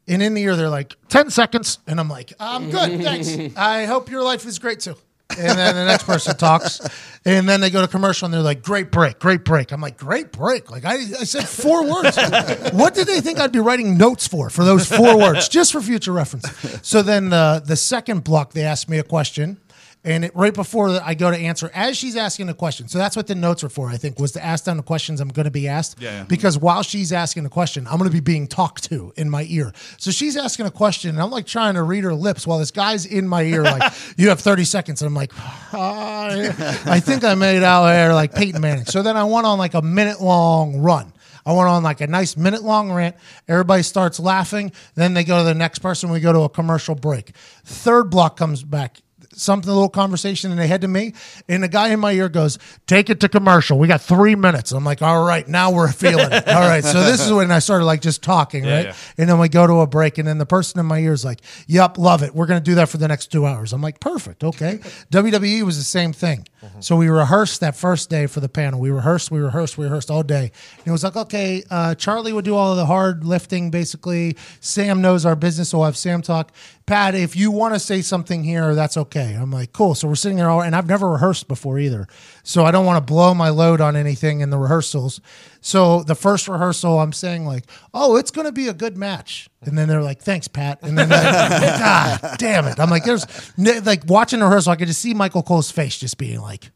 Speaker 1: And in the ear, they're like, 10 seconds. And I'm like, I'm good. Thanks. I hope your life is great too. And then the next person talks. And then they go to commercial and they're like, great break, great break. I'm like, great break. Like, I, I said four words. what did they think I'd be writing notes for, for those four words, just for future reference? So then uh, the second block, they asked me a question. And it, right before I go to answer, as she's asking the question, so that's what the notes are for. I think was to ask down the questions I'm going to be asked.
Speaker 2: Yeah, yeah.
Speaker 1: Because while she's asking a question, I'm going to be being talked to in my ear. So she's asking a question, and I'm like trying to read her lips while this guy's in my ear, like, "You have 30 seconds," and I'm like, "I, I think I made out there like Peyton Manning." So then I went on like a minute long run. I went on like a nice minute long rant. Everybody starts laughing. Then they go to the next person. We go to a commercial break. Third block comes back. Something, a little conversation, and they head to me. And the guy in my ear goes, Take it to commercial. We got three minutes. I'm like, All right, now we're feeling it. All right. So this is when I started like just talking, right?
Speaker 2: yeah.
Speaker 1: And then we go to a break, and then the person in my ear is like, Yep, love it. We're going to do that for the next two hours. I'm like, Perfect. Okay. WWE was the same thing. So we rehearsed that first day for the panel. We rehearsed, we rehearsed, we rehearsed all day. And it was like, okay, uh, Charlie would do all of the hard lifting, basically. Sam knows our business, so we'll have Sam talk. Pat, if you want to say something here, that's okay. I'm like, cool. So we're sitting there all, and I've never rehearsed before either. So I don't want to blow my load on anything in the rehearsals. So the first rehearsal, I'm saying like, oh, it's going to be a good match. And then they're like, thanks, Pat. And then, like, God damn it. I'm like, there's like watching the rehearsal, I could just see Michael Cole's face just being like,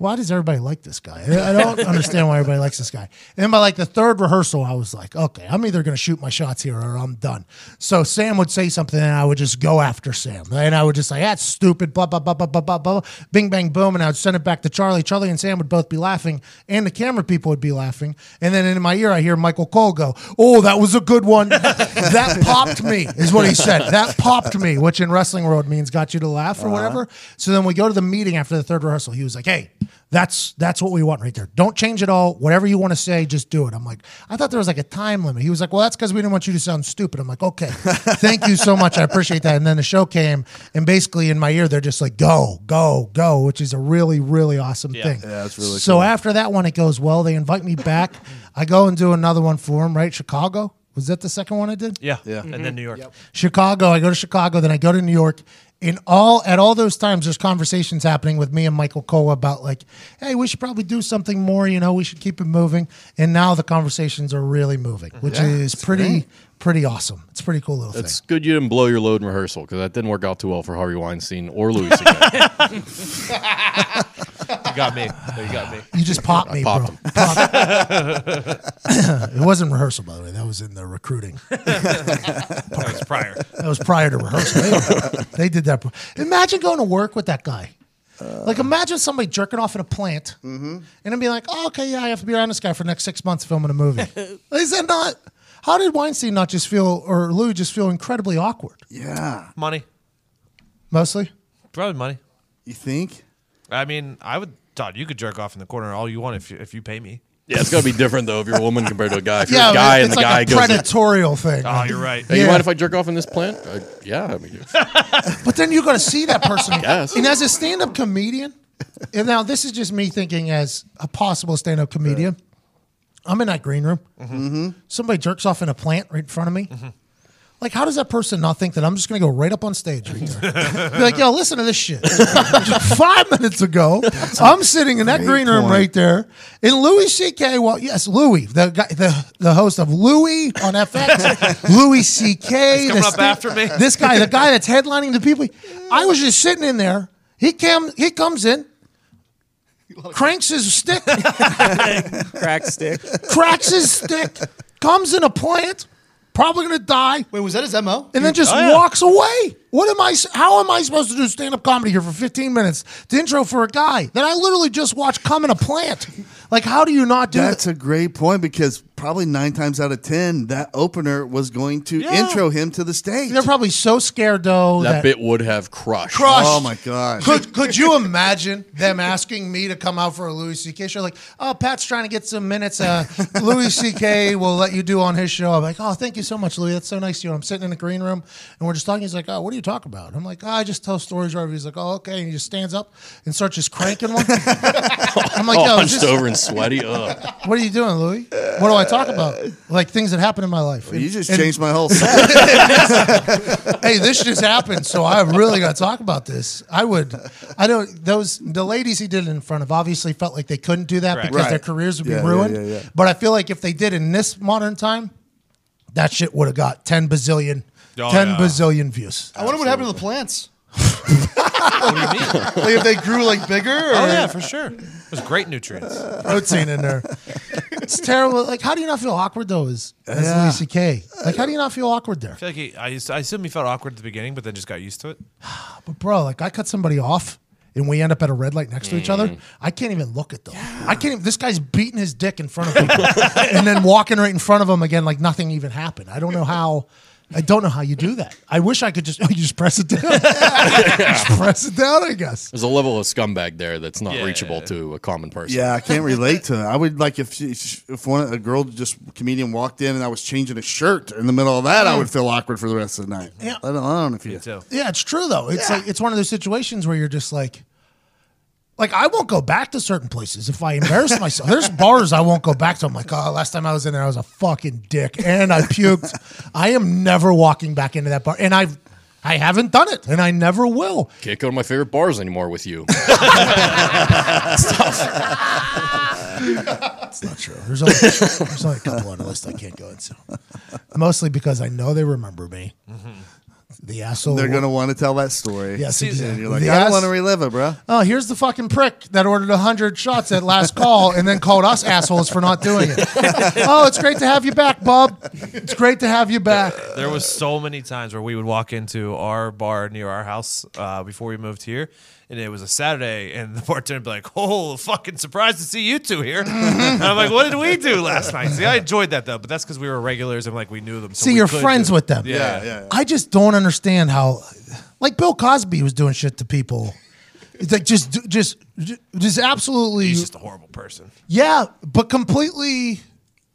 Speaker 1: why does everybody like this guy? I don't understand why everybody likes this guy. And then by like the third rehearsal, I was like, okay, I'm either going to shoot my shots here or I'm done. So Sam would say something and I would just go after Sam. And I would just say, that's stupid, blah, blah, blah, blah, blah, blah, blah. Bing, bang, boom. And I would send it back to Charlie. Charlie and Sam would both be laughing and the camera people would be laughing. And then in my ear, I hear Michael Cole go, oh, that was a good one. that popped me, is what he said. That popped me, which in wrestling world means got you to laugh or uh-huh. whatever. So then we go to the meeting after the third rehearsal. He was like, hey, that's that's what we want right there. Don't change it all. Whatever you want to say, just do it. I'm like, I thought there was like a time limit. He was like, well, that's because we didn't want you to sound stupid. I'm like, okay, thank you so much. I appreciate that. And then the show came, and basically in my ear, they're just like, go, go, go, which is a really, really awesome thing.
Speaker 3: Yeah, it's really
Speaker 1: So
Speaker 3: cool.
Speaker 1: after that one, it goes well. They invite me back. I go and do another one for them. Right, Chicago. Was that the second one I did?
Speaker 2: Yeah.
Speaker 3: Yeah.
Speaker 2: And then New York.
Speaker 1: Chicago. I go to Chicago, then I go to New York. In all at all those times, there's conversations happening with me and Michael Cole about like, hey, we should probably do something more. You know, we should keep it moving. And now the conversations are really moving, which is pretty pretty awesome. It's a pretty cool little thing.
Speaker 6: It's
Speaker 1: thing.
Speaker 6: good you didn't blow your load in rehearsal because that didn't work out too well for Harvey Weinstein or Louis C.K.
Speaker 2: You got me. You got me.
Speaker 1: You just popped me,
Speaker 6: popped
Speaker 1: bro. Popped. it wasn't rehearsal, by the way. That was in the recruiting.
Speaker 2: That was prior.
Speaker 1: That was prior to rehearsal. They, they did that. Imagine going to work with that guy. like imagine somebody jerking off in a plant mm-hmm. and then be like, oh, okay, yeah, I have to be around this guy for the next six months filming a movie. Is that not? How did Weinstein not just feel, or Louis just feel incredibly awkward?
Speaker 3: Yeah.
Speaker 2: Money.
Speaker 1: Mostly.
Speaker 2: Probably money.
Speaker 3: You think?
Speaker 2: I mean, I would. Todd, you could jerk off in the corner all you want if you if you pay me.
Speaker 6: yeah, it's gonna be different though if you're a woman compared to a guy. If you're
Speaker 1: Yeah,
Speaker 6: a guy
Speaker 1: it's
Speaker 6: and the
Speaker 1: like
Speaker 6: guy
Speaker 1: a
Speaker 6: goes,
Speaker 1: predatorial thing.
Speaker 2: Oh, you're right.
Speaker 6: "Hey, you
Speaker 1: Yeah.
Speaker 6: mind if I jerk off in this plant?" Uh, yeah, I mean,
Speaker 1: But then you're gonna see that person.
Speaker 6: Yes.
Speaker 1: And as a stand-up comedian, and now this is just me thinking as a possible stand-up comedian. I'm in that green room.
Speaker 6: Mm-hmm.
Speaker 1: Somebody jerks off in a plant right in front of me. Like, how does that person not think that I'm just going to go right up on stage? Right? Be like, yo, listen to this shit. Five minutes ago, I'm sitting in that green room
Speaker 3: point.
Speaker 1: right there, and Louis C.K. Well, yes, Louis, the guy, the the host of Louis on FX, Louis C.K.
Speaker 2: coming
Speaker 1: the
Speaker 2: up after me.
Speaker 1: This guy, the guy that's headlining the people. I was just sitting in there. He came. He comes in, cranks his stick,
Speaker 7: Crack stick.
Speaker 1: cracks his stick, comes in a plant, probably gonna die,
Speaker 4: Wait, was that his mo?
Speaker 1: and then just
Speaker 2: Oh, yeah.
Speaker 1: walks away. What am I? How am I supposed to do stand up comedy here for 15 minutes? The intro for a guy that I literally just watched come in a plant. Like, how do you not do
Speaker 3: That's
Speaker 1: that?
Speaker 3: a great point because probably nine times out of ten, that opener was going to
Speaker 2: Yeah.
Speaker 3: intro him to the stage.
Speaker 1: They're probably so scared though
Speaker 6: That
Speaker 1: that,
Speaker 6: bit would have crushed.
Speaker 1: crushed.
Speaker 3: Oh my god!
Speaker 1: Could could you imagine them asking me to come out for a Louis C.K. show? Like, oh, Pat's trying to get some minutes. Uh, Louis C.K. will let you do on his show. I'm like, oh, thank you so much, Louis. That's so nice of you. I'm sitting in the green room and we're just talking. He's like, oh, what do you talk about? I'm like, oh, I just tell stories. Wherever. He's like, oh, okay. And he just stands up and starts just cranking one. I'm like,
Speaker 6: All
Speaker 1: yo, is
Speaker 6: hunched
Speaker 1: this-
Speaker 6: over and sweaty. Ugh.
Speaker 1: what are you doing, Louis? What do I talk uh, about? Like things that happen in my life.
Speaker 3: you just
Speaker 1: And-
Speaker 3: changed my whole set.
Speaker 1: hey, this just happened, so I really got to talk about this. I would, I don't. Those the ladies he did it in front of obviously felt like they couldn't do that
Speaker 2: Correct.
Speaker 1: because their careers would be
Speaker 3: Yeah, yeah,
Speaker 1: ruined.
Speaker 3: yeah, yeah.
Speaker 1: But I feel like if they did in this modern time, that shit would have got ten bazillion,
Speaker 2: Oh,
Speaker 1: ten
Speaker 2: yeah.
Speaker 1: bazillion views.
Speaker 4: I wonder what happened to the plants.
Speaker 2: What do you mean?
Speaker 4: Like if they grew like bigger. Or?
Speaker 2: Oh yeah, for sure. There's great nutrients.
Speaker 1: Protein in there. It's terrible. Like, how do you not feel awkward though? As, as
Speaker 3: Yeah.
Speaker 1: Louis C.K. Like, how do you not feel awkward there?
Speaker 2: I feel like he, I, used- I assume he felt awkward at the beginning, but then just got used to it.
Speaker 1: But bro, like I cut somebody off and we end up at a red light next to each
Speaker 2: Mm.
Speaker 1: other. I can't even look at them. I can't. Even, this guy's beating his dick in front of people and then walking right in front of him again, like nothing even happened. I don't know how. I don't know how you do that. I wish I could just. oh, you just press it down. just press it down. I guess.
Speaker 6: There's a level of scumbag there that's not
Speaker 2: Yeah.
Speaker 6: reachable to a common person.
Speaker 3: Yeah, I can't relate to it. I would like if she, if one a girl just comedian walked in and I was changing a shirt in the middle of that, I would feel awkward for the rest of the night.
Speaker 1: Yeah.
Speaker 3: I don't, I don't know if you.
Speaker 2: Me too.
Speaker 1: Yeah, it's true though. It's like it's one of those situations where you're just like, like I won't go back to certain places if I embarrass myself. There's bars I won't go back to. I'm like, oh, last time I was in there, I was a fucking dick and I puked. I am never walking back into that bar, and I've I haven't done it, and I never will.
Speaker 6: Can't go to my favorite bars anymore with you.
Speaker 1: It's not true. There's only, there's only a couple on the list I can't go into, mostly because I know they remember me. Mm-hmm. The asshole.
Speaker 3: They're gonna want to tell that story.
Speaker 1: Yes,
Speaker 3: and
Speaker 1: exactly.
Speaker 3: you're like,
Speaker 1: The
Speaker 3: I don't want to relive it, bro.
Speaker 1: oh, here's the fucking prick that ordered 100 shots at last call and then called us assholes for not doing it. oh, it's great to have you back, bub. It's great to have you back.
Speaker 2: There was so many times where we would walk into our bar near our house uh, before we moved here, and it was a Saturday, and the bartender be like, "Oh, fucking surprised to see you two here." and I'm like, "What did we do last night?" See, I enjoyed that though, but that's because we were regulars and like we knew them. So
Speaker 1: See, you're friends
Speaker 2: do
Speaker 1: with them.
Speaker 2: Yeah,
Speaker 3: Yeah, yeah.
Speaker 1: I just don't understand how, like Bill Cosby was doing shit to people. It's like just, just, just absolutely,
Speaker 2: He's just a horrible person.
Speaker 1: yeah, but completely,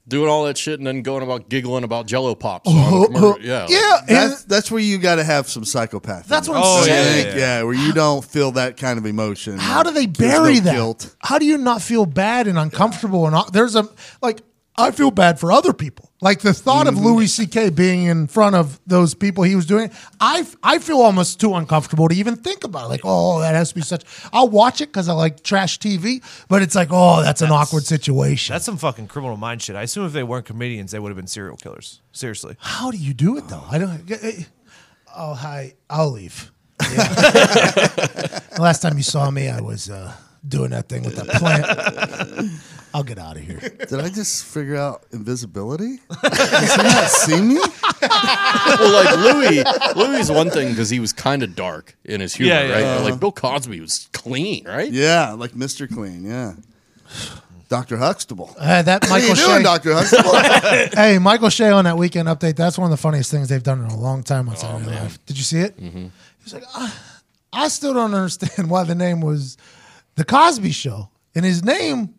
Speaker 6: Doing all that shit and then going about giggling about Jello pops. Oh, on a commercial. Yeah,
Speaker 1: yeah. and-
Speaker 3: That's that's where you got to have some psychopath.
Speaker 1: That's what I'm
Speaker 2: Oh,
Speaker 1: saying.
Speaker 2: yeah,
Speaker 3: think, yeah, where you don't feel that kind of emotion.
Speaker 1: How do they bury
Speaker 3: no
Speaker 1: that?
Speaker 3: Guilt.
Speaker 1: How do you not feel bad and uncomfortable? And there's a like, I feel bad for other people. Like the thought
Speaker 3: Mm-hmm.
Speaker 1: of Louis C.K. being in front of those people he was doing, I I feel almost too uncomfortable to even think about. it. Like, oh, that has to be such. I'll watch it because I like trash TV, but it's like, oh, that's an awkward situation.
Speaker 2: That's some fucking criminal mind shit. I assume if they weren't comedians, they would have been serial killers. Seriously.
Speaker 1: How do you do it though? I don't. Oh, hi. I'll leave. the last time you saw me, I was uh, doing that thing with that plant. I'll get out of here.
Speaker 3: Did I just figure out invisibility? Does he not see me?
Speaker 6: well, like Louis, Louis is one thing because he was kind of dark in his humor,
Speaker 2: Yeah, yeah.
Speaker 6: right? But, like Bill Cosby was clean, right?
Speaker 3: Yeah, like Mr. Clean. Yeah, Doctor Huxtable.
Speaker 1: Uh, that
Speaker 3: What are
Speaker 1: Michael
Speaker 3: you doing,
Speaker 1: Che.
Speaker 3: Doctor Huxtable?
Speaker 1: Hey, Michael Che on that weekend update. That's one of the funniest things they've done in a long time on Saturday Night Live. Did you see it? Mm-hmm. He was like, I, I still don't understand why the name was the Cosby Show, and his name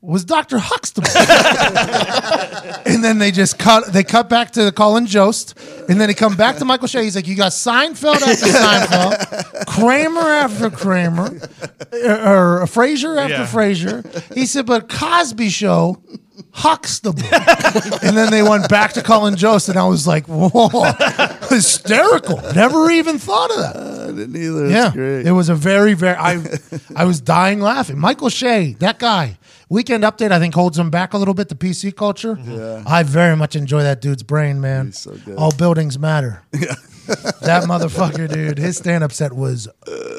Speaker 1: was Dr. Huxtable. and then they just cut. They cut back to Colin Jost, and then he come back to Michael Che. He's like, "You got Seinfeld after Seinfeld, Kramer after Kramer, or, or Frasier after
Speaker 2: Yeah.
Speaker 1: Frasier." He said, "But Cosby Show." Huxtable. and then they went back to Colin Jost, and I was like, whoa, hysterical. Never even thought of that.
Speaker 3: Uh, I didn't either.
Speaker 1: Yeah,
Speaker 3: great.
Speaker 1: it was a very, very. I, I was dying laughing. Michael Che, that guy. Weekend Update, I think holds him back a little bit. The PC culture. Yeah. I very much enjoy that dude's brain, man.
Speaker 3: So.
Speaker 1: All buildings matter. That motherfucker, dude. His stand-up set was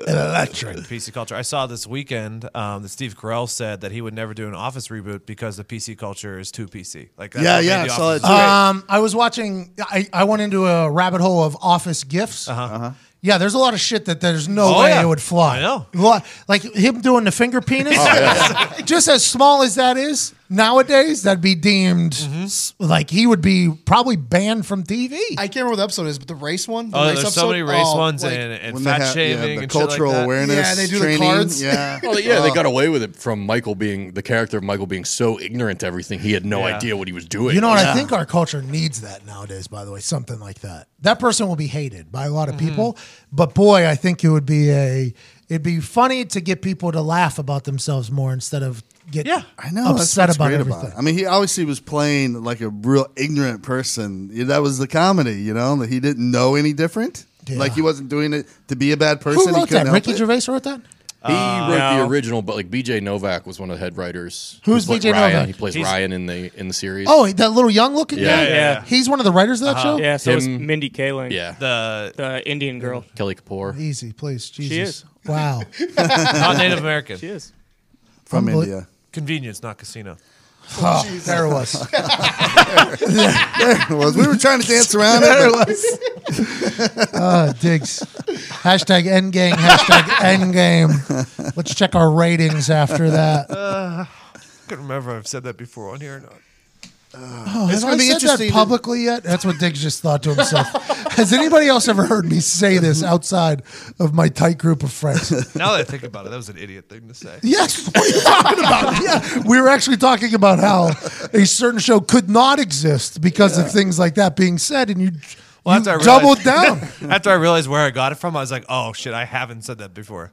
Speaker 1: electric.
Speaker 2: PC culture. I saw this weekend um, that Steve Carell said that he would never do an Office reboot because the PC culture is too PC. Like that's
Speaker 3: Yeah,
Speaker 2: what made
Speaker 3: yeah,
Speaker 2: The
Speaker 3: I saw
Speaker 2: Office
Speaker 3: it
Speaker 2: great.
Speaker 3: too.
Speaker 1: Um, I was watching. I, I went into a rabbit hole of Office gifs. Uh-huh. Yeah, there's a lot of shit that there's no
Speaker 2: Oh,
Speaker 1: way
Speaker 2: yeah.
Speaker 1: it would fly.
Speaker 2: I know.
Speaker 1: Lo- Like him doing the finger penis, just as small as that is, nowadays, that'd be deemed mm-hmm. s- like he would be probably banned from TV.
Speaker 4: I can't remember what the episode is, but the race one. The
Speaker 2: Oh,
Speaker 4: race
Speaker 2: there's
Speaker 4: episode,
Speaker 2: so many race
Speaker 4: oh,
Speaker 2: ones
Speaker 4: like,
Speaker 2: and, and
Speaker 3: When
Speaker 2: fat
Speaker 3: have- yeah,
Speaker 2: shaming
Speaker 3: the
Speaker 2: and shit like
Speaker 3: cultural
Speaker 2: that.
Speaker 3: awareness.
Speaker 4: Yeah, they do the
Speaker 3: training.
Speaker 4: cards.
Speaker 3: Yeah.
Speaker 6: Well, oh, yeah, they uh, got away with it from Michael being the character of Michael being so ignorant to everything. He had no
Speaker 2: Yeah.
Speaker 6: idea what he was doing.
Speaker 1: You know what? I think our culture needs that nowadays. By the way, something like that. That person will be hated by a lot of mm-hmm. people, but boy, I think it would be a. It'd be funny to get people to laugh about themselves more instead of get
Speaker 2: Yeah.
Speaker 3: I know.
Speaker 1: upset
Speaker 3: what's
Speaker 1: about
Speaker 3: great
Speaker 1: everything.
Speaker 3: it. I mean, he obviously was playing like a real ignorant person. That was the comedy, you know, that he didn't know any different.
Speaker 1: Yeah.
Speaker 3: Like he wasn't doing it to be a bad person.
Speaker 1: Who
Speaker 3: he
Speaker 1: wrote
Speaker 3: couldn't
Speaker 1: that? Ricky
Speaker 3: it.
Speaker 1: Gervais wrote that.
Speaker 6: he wrote uh,
Speaker 7: the
Speaker 6: original, but like BJ Novak was one of the head writers.
Speaker 1: Who's BJ
Speaker 6: Ryan.
Speaker 1: Novak?
Speaker 6: He plays
Speaker 2: He's-
Speaker 6: Ryan in the in the series.
Speaker 1: Oh, that little young looking
Speaker 6: Yeah,
Speaker 1: guy.
Speaker 6: yeah,
Speaker 7: yeah.
Speaker 1: He's one of the writers of that uh-huh. show.
Speaker 7: Yeah, so is
Speaker 6: Him-
Speaker 7: Mindy Kaling.
Speaker 6: yeah,
Speaker 2: The
Speaker 7: The Indian girl.
Speaker 6: Kelly Kapoor.
Speaker 1: Easy, please. Jesus.
Speaker 7: is.
Speaker 1: Wow.
Speaker 2: not Native American.
Speaker 7: She is.
Speaker 3: from
Speaker 1: Unbel-
Speaker 3: India.
Speaker 2: Convenience, not casino.
Speaker 1: Oh, there it was.
Speaker 3: It was. We were trying to dance around
Speaker 1: there
Speaker 3: it.
Speaker 1: it was. Uh, Diggs. Hashtag endgame. Hashtag endgame. Let's check our ratings after that.
Speaker 2: I couldn't remember if I've said that before on here or not.
Speaker 1: Oh,
Speaker 3: It's
Speaker 1: have
Speaker 3: gonna
Speaker 1: I
Speaker 3: be
Speaker 1: said
Speaker 3: interesting
Speaker 1: that
Speaker 3: to-
Speaker 1: publicly yet? That's what Diggs just thought to himself. Has anybody else ever heard me say this outside of my tight group of friends?
Speaker 2: Now that I think about it, that was an idiot thing to say.
Speaker 1: Yes, what are you talking about? Yeah, we were actually talking about how a certain show could not exist because of things like that being said, and you,
Speaker 2: Well,
Speaker 1: you
Speaker 2: after I
Speaker 1: doubled down.
Speaker 2: After I realized where I got it from, I was like, "Oh shit, I haven't said that before."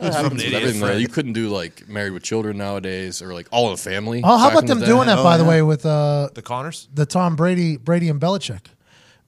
Speaker 2: It's from an
Speaker 6: With
Speaker 2: idiot
Speaker 6: everything, though.
Speaker 2: friend.
Speaker 6: You couldn't do like Married with Children nowadays, or like All in the Family.
Speaker 1: Oh, how about them
Speaker 6: the
Speaker 1: doing
Speaker 6: day.
Speaker 1: that? by the way, with uh,
Speaker 2: The Connors.
Speaker 1: the Tom Brady, Brady and Belichick.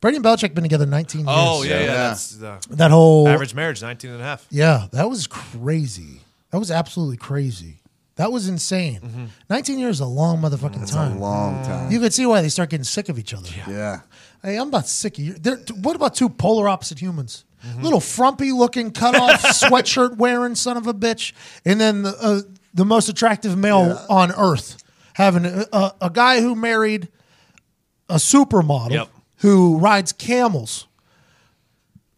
Speaker 1: Brady and Belichick been together 19 years.
Speaker 2: Oh yeah, yeah.
Speaker 3: Yeah.
Speaker 2: That's the
Speaker 1: that whole
Speaker 2: average marriage, 19 and a half.
Speaker 1: Yeah, that was crazy. That was absolutely crazy. That was insane.
Speaker 2: Mm-hmm.
Speaker 1: 19 years is a long motherfucking
Speaker 3: It's a
Speaker 1: time.
Speaker 3: long time.
Speaker 1: You could see why they start getting sick of each other.
Speaker 3: Yeah.
Speaker 1: Hey, I'm about sick of you. They're- What about two polar opposite humans?
Speaker 2: Mm-hmm.
Speaker 1: Little frumpy looking, cut off sweatshirt wearing son of a bitch, and then the, uh, the most attractive male on earth, having a, a, a guy who married a supermodel
Speaker 2: Yep.
Speaker 1: who rides camels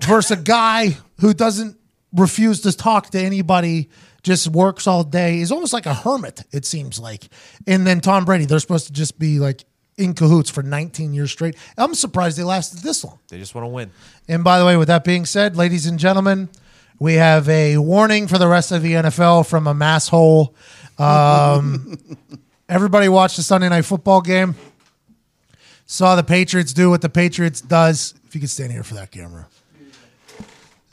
Speaker 1: versus a guy who doesn't refuse to talk to anybody, just works all day. He's almost like a hermit, it seems like. And then Tom Brady, they're supposed to just be like in cahoots for 19 years straight. I'm surprised they lasted this long.
Speaker 2: They just want to win.
Speaker 1: And by the way, with that being said, ladies and gentlemen, we have a warning for the rest of the NFL from a mass hole. Um, everybody watched the Sunday night football game. Saw the Patriots do what the Patriots does. If you could stand here for that camera.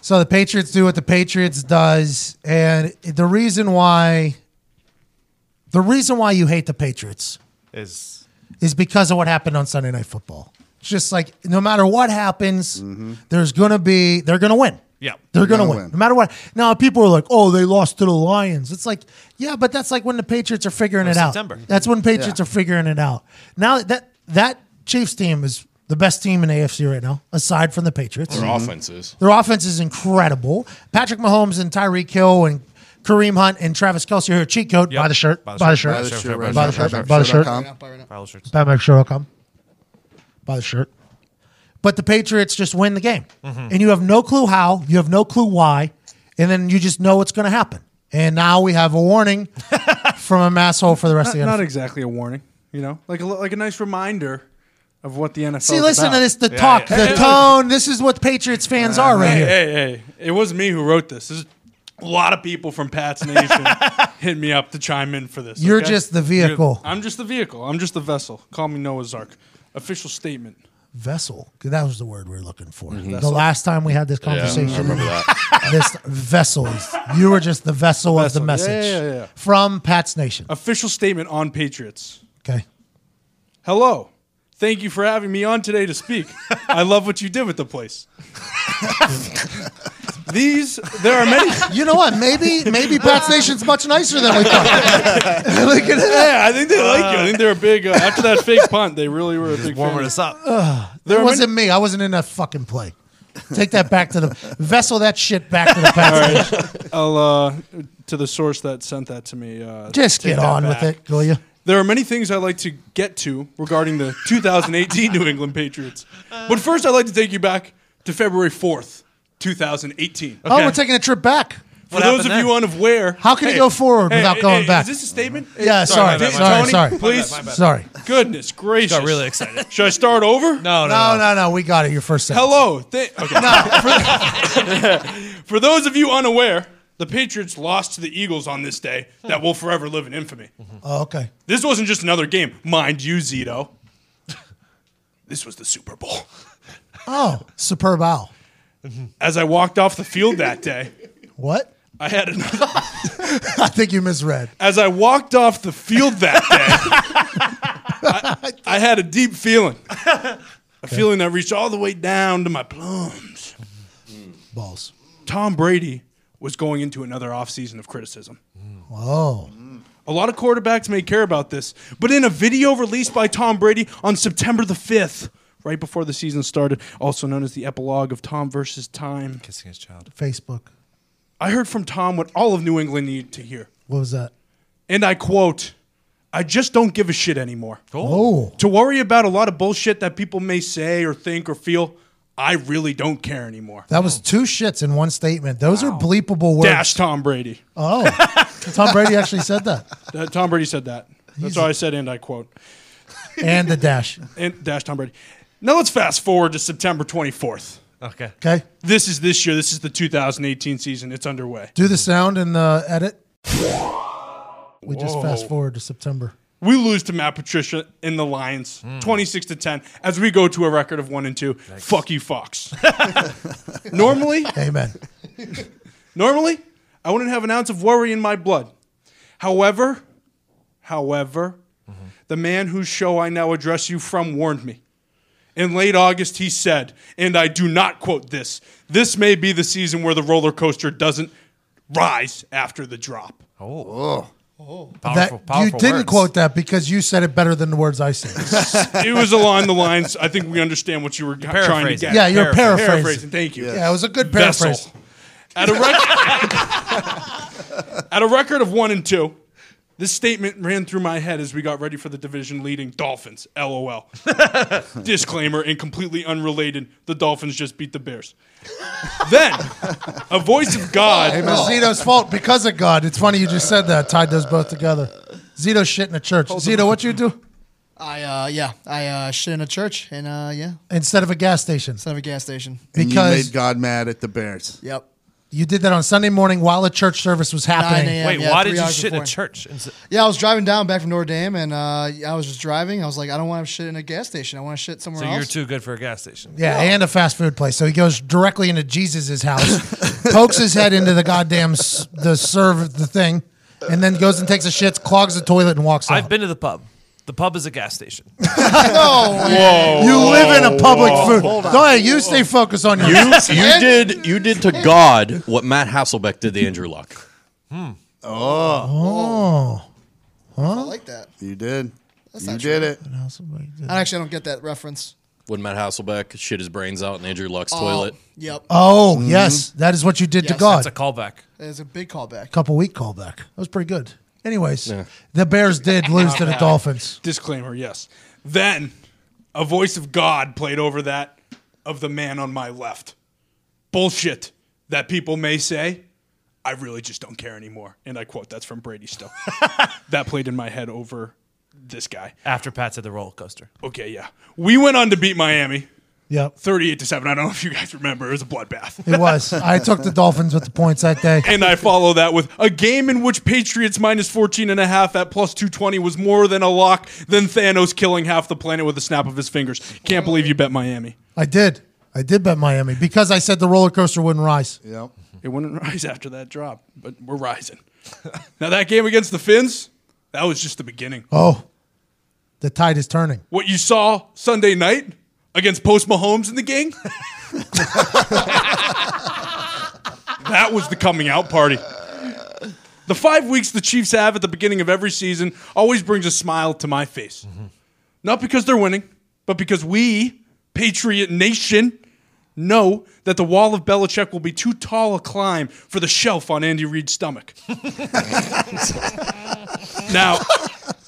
Speaker 1: So the Patriots do what the Patriots does, and the reason why, the reason why you hate the Patriots
Speaker 2: Is
Speaker 1: is because of what happened on Sunday Night Football. It's just like no matter what happens, there's gonna be they're gonna win.
Speaker 2: yeah.
Speaker 1: They're gonna,
Speaker 3: gonna
Speaker 1: win.
Speaker 3: win.
Speaker 1: no matter what. Now people are like, "Oh, they lost to the Lions." It's like, yeah, but that's like when the Patriots are figuring
Speaker 2: That
Speaker 1: it
Speaker 2: was
Speaker 1: out.
Speaker 2: September.
Speaker 1: That's when Patriots are figuring it out. Now that that Chiefs team is the best team in AFC right now, aside from the Patriots.
Speaker 6: Their mm-hmm. offenses.
Speaker 1: Their offense is incredible. Patrick Mahomes and Tyreek Hill and Kareem Hunt and Travis Kelce are here. Cheat code.
Speaker 2: Yep.
Speaker 1: Buy the shirt.
Speaker 2: Buy
Speaker 1: Buy
Speaker 2: the
Speaker 1: the
Speaker 2: shirt.
Speaker 1: shirt.
Speaker 3: Buy the shirt
Speaker 1: Buy the shirt.
Speaker 3: Buy
Speaker 1: Buy the shirt.
Speaker 3: shirt.com.
Speaker 2: Pile of
Speaker 1: Buy the shirt. But the Patriots just win the game. Mm-hmm. And you have no clue how, you have no clue why, and then you just know what's going to happen. And now we have a warning from a mass hole for the rest
Speaker 8: Not,
Speaker 1: of the NFL.
Speaker 8: not exactly a warning, you know, like a, like a nice reminder of what the NFL.
Speaker 1: See,
Speaker 8: is
Speaker 1: listen
Speaker 8: about.
Speaker 1: to this the talk,
Speaker 2: yeah.
Speaker 1: the tone. This is what Patriots fans uh, are right
Speaker 8: Hey,
Speaker 1: here.
Speaker 8: hey, hey! It was me who wrote this. This is a lot of people from Pat's Nation hit me up to chime in for this.
Speaker 1: You're
Speaker 8: okay?
Speaker 1: just the vehicle.
Speaker 8: I'm just the vehicle. I'm just the vessel. Call me Noah's Ark. Official statement.
Speaker 1: Vessel. That was the word we were looking for. Mm-hmm.
Speaker 8: The
Speaker 1: last time we had this
Speaker 6: Yeah, I
Speaker 1: conversation.
Speaker 6: remember that.
Speaker 1: this vessels. You were just the vessel, of the
Speaker 8: Vessel. Yeah,
Speaker 1: message
Speaker 8: yeah, yeah, yeah.
Speaker 1: from Pat's Nation.
Speaker 8: Official statement on Patriots.
Speaker 1: Okay.
Speaker 8: Hello. Thank you for having me on today to speak. I love what you did with the place. These, there are many.
Speaker 1: You know what? Maybe maybe Pat's Nation's much nicer than we thought. Look at that.
Speaker 8: Yeah, I think they like you. I think they're a big. Uh, after that fake punt, they really were a big
Speaker 2: Warming
Speaker 8: fan.
Speaker 2: us up.
Speaker 8: There
Speaker 1: It wasn't me. I wasn't in that fucking play. Take that back to the vessel. That shit back to the Pat's Nation.
Speaker 8: I'll uh, to the source that sent that to me. Uh,
Speaker 1: Just
Speaker 8: take
Speaker 1: get
Speaker 8: that
Speaker 1: on
Speaker 8: back.
Speaker 1: with it, will you?
Speaker 8: There are many things I'd like to get to regarding the 2018 New England Patriots, but first I'd like to take you back to February 4th, 2018.
Speaker 1: Oh, we're taking a trip back.
Speaker 8: For
Speaker 2: What
Speaker 8: those of
Speaker 2: happened
Speaker 8: you
Speaker 2: then?
Speaker 8: unaware,
Speaker 1: How can it go forward without going back?
Speaker 8: Is this a statement?
Speaker 1: Yeah, sorry,
Speaker 8: Tony,
Speaker 1: sorry, sorry.
Speaker 8: please.
Speaker 2: My bad.
Speaker 1: Sorry.
Speaker 8: Goodness gracious!
Speaker 2: Got really excited.
Speaker 8: Should I start over?
Speaker 2: No, no,
Speaker 1: No,
Speaker 2: no.
Speaker 1: no, no. We got it. Your first sentence.
Speaker 8: Hello. Th- okay. for, for those of you unaware, the Patriots lost to the Eagles on this day that will forever live in infamy. Mm-hmm.
Speaker 1: Oh, okay.
Speaker 8: This wasn't just another game, mind you, Zito. This was the Super Bowl.
Speaker 1: Oh, superb owl.
Speaker 8: As I walked off the field that day,
Speaker 1: What?
Speaker 8: I had another.
Speaker 1: I think you misread.
Speaker 8: As I walked off the field that day, I, I had a deep feeling. A feeling that reached all the way down to my plums.
Speaker 1: Balls.
Speaker 8: Tom Brady was going into another offseason of criticism.
Speaker 1: Oh.
Speaker 8: A lot of quarterbacks may care about this, but in a video released by Tom Brady on September the 5th, right before the season started, also known as the epilogue of Tom versus Time,
Speaker 2: Kissing his child.
Speaker 1: Facebook.
Speaker 8: I heard from Tom what all of New England needed to hear.
Speaker 1: What was that?
Speaker 8: And I quote, I just don't give a shit anymore.
Speaker 1: Oh.
Speaker 8: To worry about a lot of bullshit that people may say or think or feel, I really don't care anymore.
Speaker 1: That was two shits in one statement. Those are bleepable words.
Speaker 8: Dash Tom Brady.
Speaker 1: Oh. Tom Brady actually said that.
Speaker 8: Uh, Tom Brady said that. That's all I said, and I quote.
Speaker 1: And the dash.
Speaker 8: And dash Tom Brady. Now let's fast forward to September 24th.
Speaker 2: Okay.
Speaker 1: Okay.
Speaker 8: This is this year. This is the 2018 season. It's underway.
Speaker 1: Do the sound and the edit. We just
Speaker 8: Whoa.
Speaker 1: fast forward to September.
Speaker 8: We lose to Matt Patricia in the Lions, hmm. 26 to 10, as we go to a record of one and two. Fuck you, Fox. normally,
Speaker 1: Amen.
Speaker 8: normally, I wouldn't have an ounce of worry in my blood. However, however, mm-hmm. the man whose show I now address you from warned me. In late August, he said, and I do not quote this, this may be the season where the roller coaster doesn't rise after the drop.
Speaker 2: Oh Oh, powerful,
Speaker 1: that, you
Speaker 2: powerful
Speaker 1: didn't
Speaker 2: words.
Speaker 1: quote that because you said it better than the words I said.
Speaker 8: it was along the lines. I think we understand what you were trying to get.
Speaker 1: yeah, you're paraphrasing.
Speaker 8: paraphrasing. Thank you.
Speaker 1: Yeah, it was a good
Speaker 8: Vessel.
Speaker 1: paraphrase.
Speaker 8: At a rec- at a record of one and two, this statement ran through my head as we got ready for the division leading Dolphins. LOL. Disclaimer and completely unrelated. The Dolphins just beat the Bears. then, a voice of God.
Speaker 1: It was Zito's fault because of God. It's funny you just said that. Tied those both together. Zito shit in a church. Zito, what you do
Speaker 9: I uh yeah, I uh shit in a church and uh yeah,
Speaker 1: instead of a gas station?
Speaker 9: instead of a gas station.
Speaker 3: And you
Speaker 1: Because
Speaker 3: made God mad at the Bears.
Speaker 9: Yep.
Speaker 1: You did that on Sunday morning while a church service was happening.
Speaker 9: 9 a.m.
Speaker 2: Wait,
Speaker 9: yeah,
Speaker 2: why
Speaker 9: three
Speaker 2: did you
Speaker 9: hours
Speaker 2: shit in a
Speaker 9: before.
Speaker 2: church? Instead-
Speaker 9: Yeah, I was driving down back from Notre Dame and uh I was just driving. I was like, I don't want to shit in a gas station. I want to shit somewhere
Speaker 2: So
Speaker 9: else.
Speaker 2: you're too good for a gas station.
Speaker 1: Yeah, and a fast food place. So he goes directly into Jesus' house, pokes his head into the goddamn s- the serve the thing, and then goes and takes a shit, clogs the toilet, and walks out.
Speaker 2: I've been to the pub. The pub is a gas station.
Speaker 1: you live in a public food. Go ahead, you stay focused on your.
Speaker 6: You, you did you did to God what Matt Hasselbeck did to Andrew Luck. Hmm.
Speaker 1: oh, oh.
Speaker 9: I like that.
Speaker 3: You did. you
Speaker 9: not
Speaker 3: did
Speaker 9: true.
Speaker 3: it.
Speaker 9: I actually don't get that reference.
Speaker 6: When Matt Hasselbeck shit his brains out in Andrew Luck's
Speaker 9: Oh,
Speaker 6: toilet.
Speaker 9: Yep.
Speaker 1: oh mm-hmm. yes, that is what you did to God.
Speaker 2: That's a callback.
Speaker 9: It's a big callback.
Speaker 1: A couple week callback. That was pretty good. Anyways, the Bears did lose to the Dolphins.
Speaker 8: Disclaimer, yes. Then, a voice of God played over that of the man on my left. Bullshit that people may say. I really just don't care anymore. And I quote, that's from Brady still. that played in my head over this guy.
Speaker 2: After Pat said the roller coaster.
Speaker 8: Okay, yeah. We went on to beat Miami
Speaker 1: Yep,
Speaker 8: 38 to 7. I don't know if you guys remember. It was a bloodbath.
Speaker 1: it was. I took the Dolphins with the points that day.
Speaker 8: and I follow that with a game in which Patriots minus 14 and a half at plus 220 was more than a lock than Thanos killing half the planet with a snap of his fingers. Can't believe you bet Miami.
Speaker 1: I did. I did bet Miami because I said the roller coaster wouldn't rise.
Speaker 3: Yep.
Speaker 8: It wouldn't rise after that drop, but we're rising. now that game against the Finns, that was just the beginning.
Speaker 1: Oh, the tide is turning.
Speaker 8: What you saw Sunday night against Post Mahomes and the gang, that was the coming out party. The five weeks the Chiefs have at the beginning of every season always brings a smile to my face. Mm-hmm. Not because they're winning, but because we, Patriot Nation, know that the wall of Belichick will be too tall a climb for the shelf on Andy Reid's stomach. now,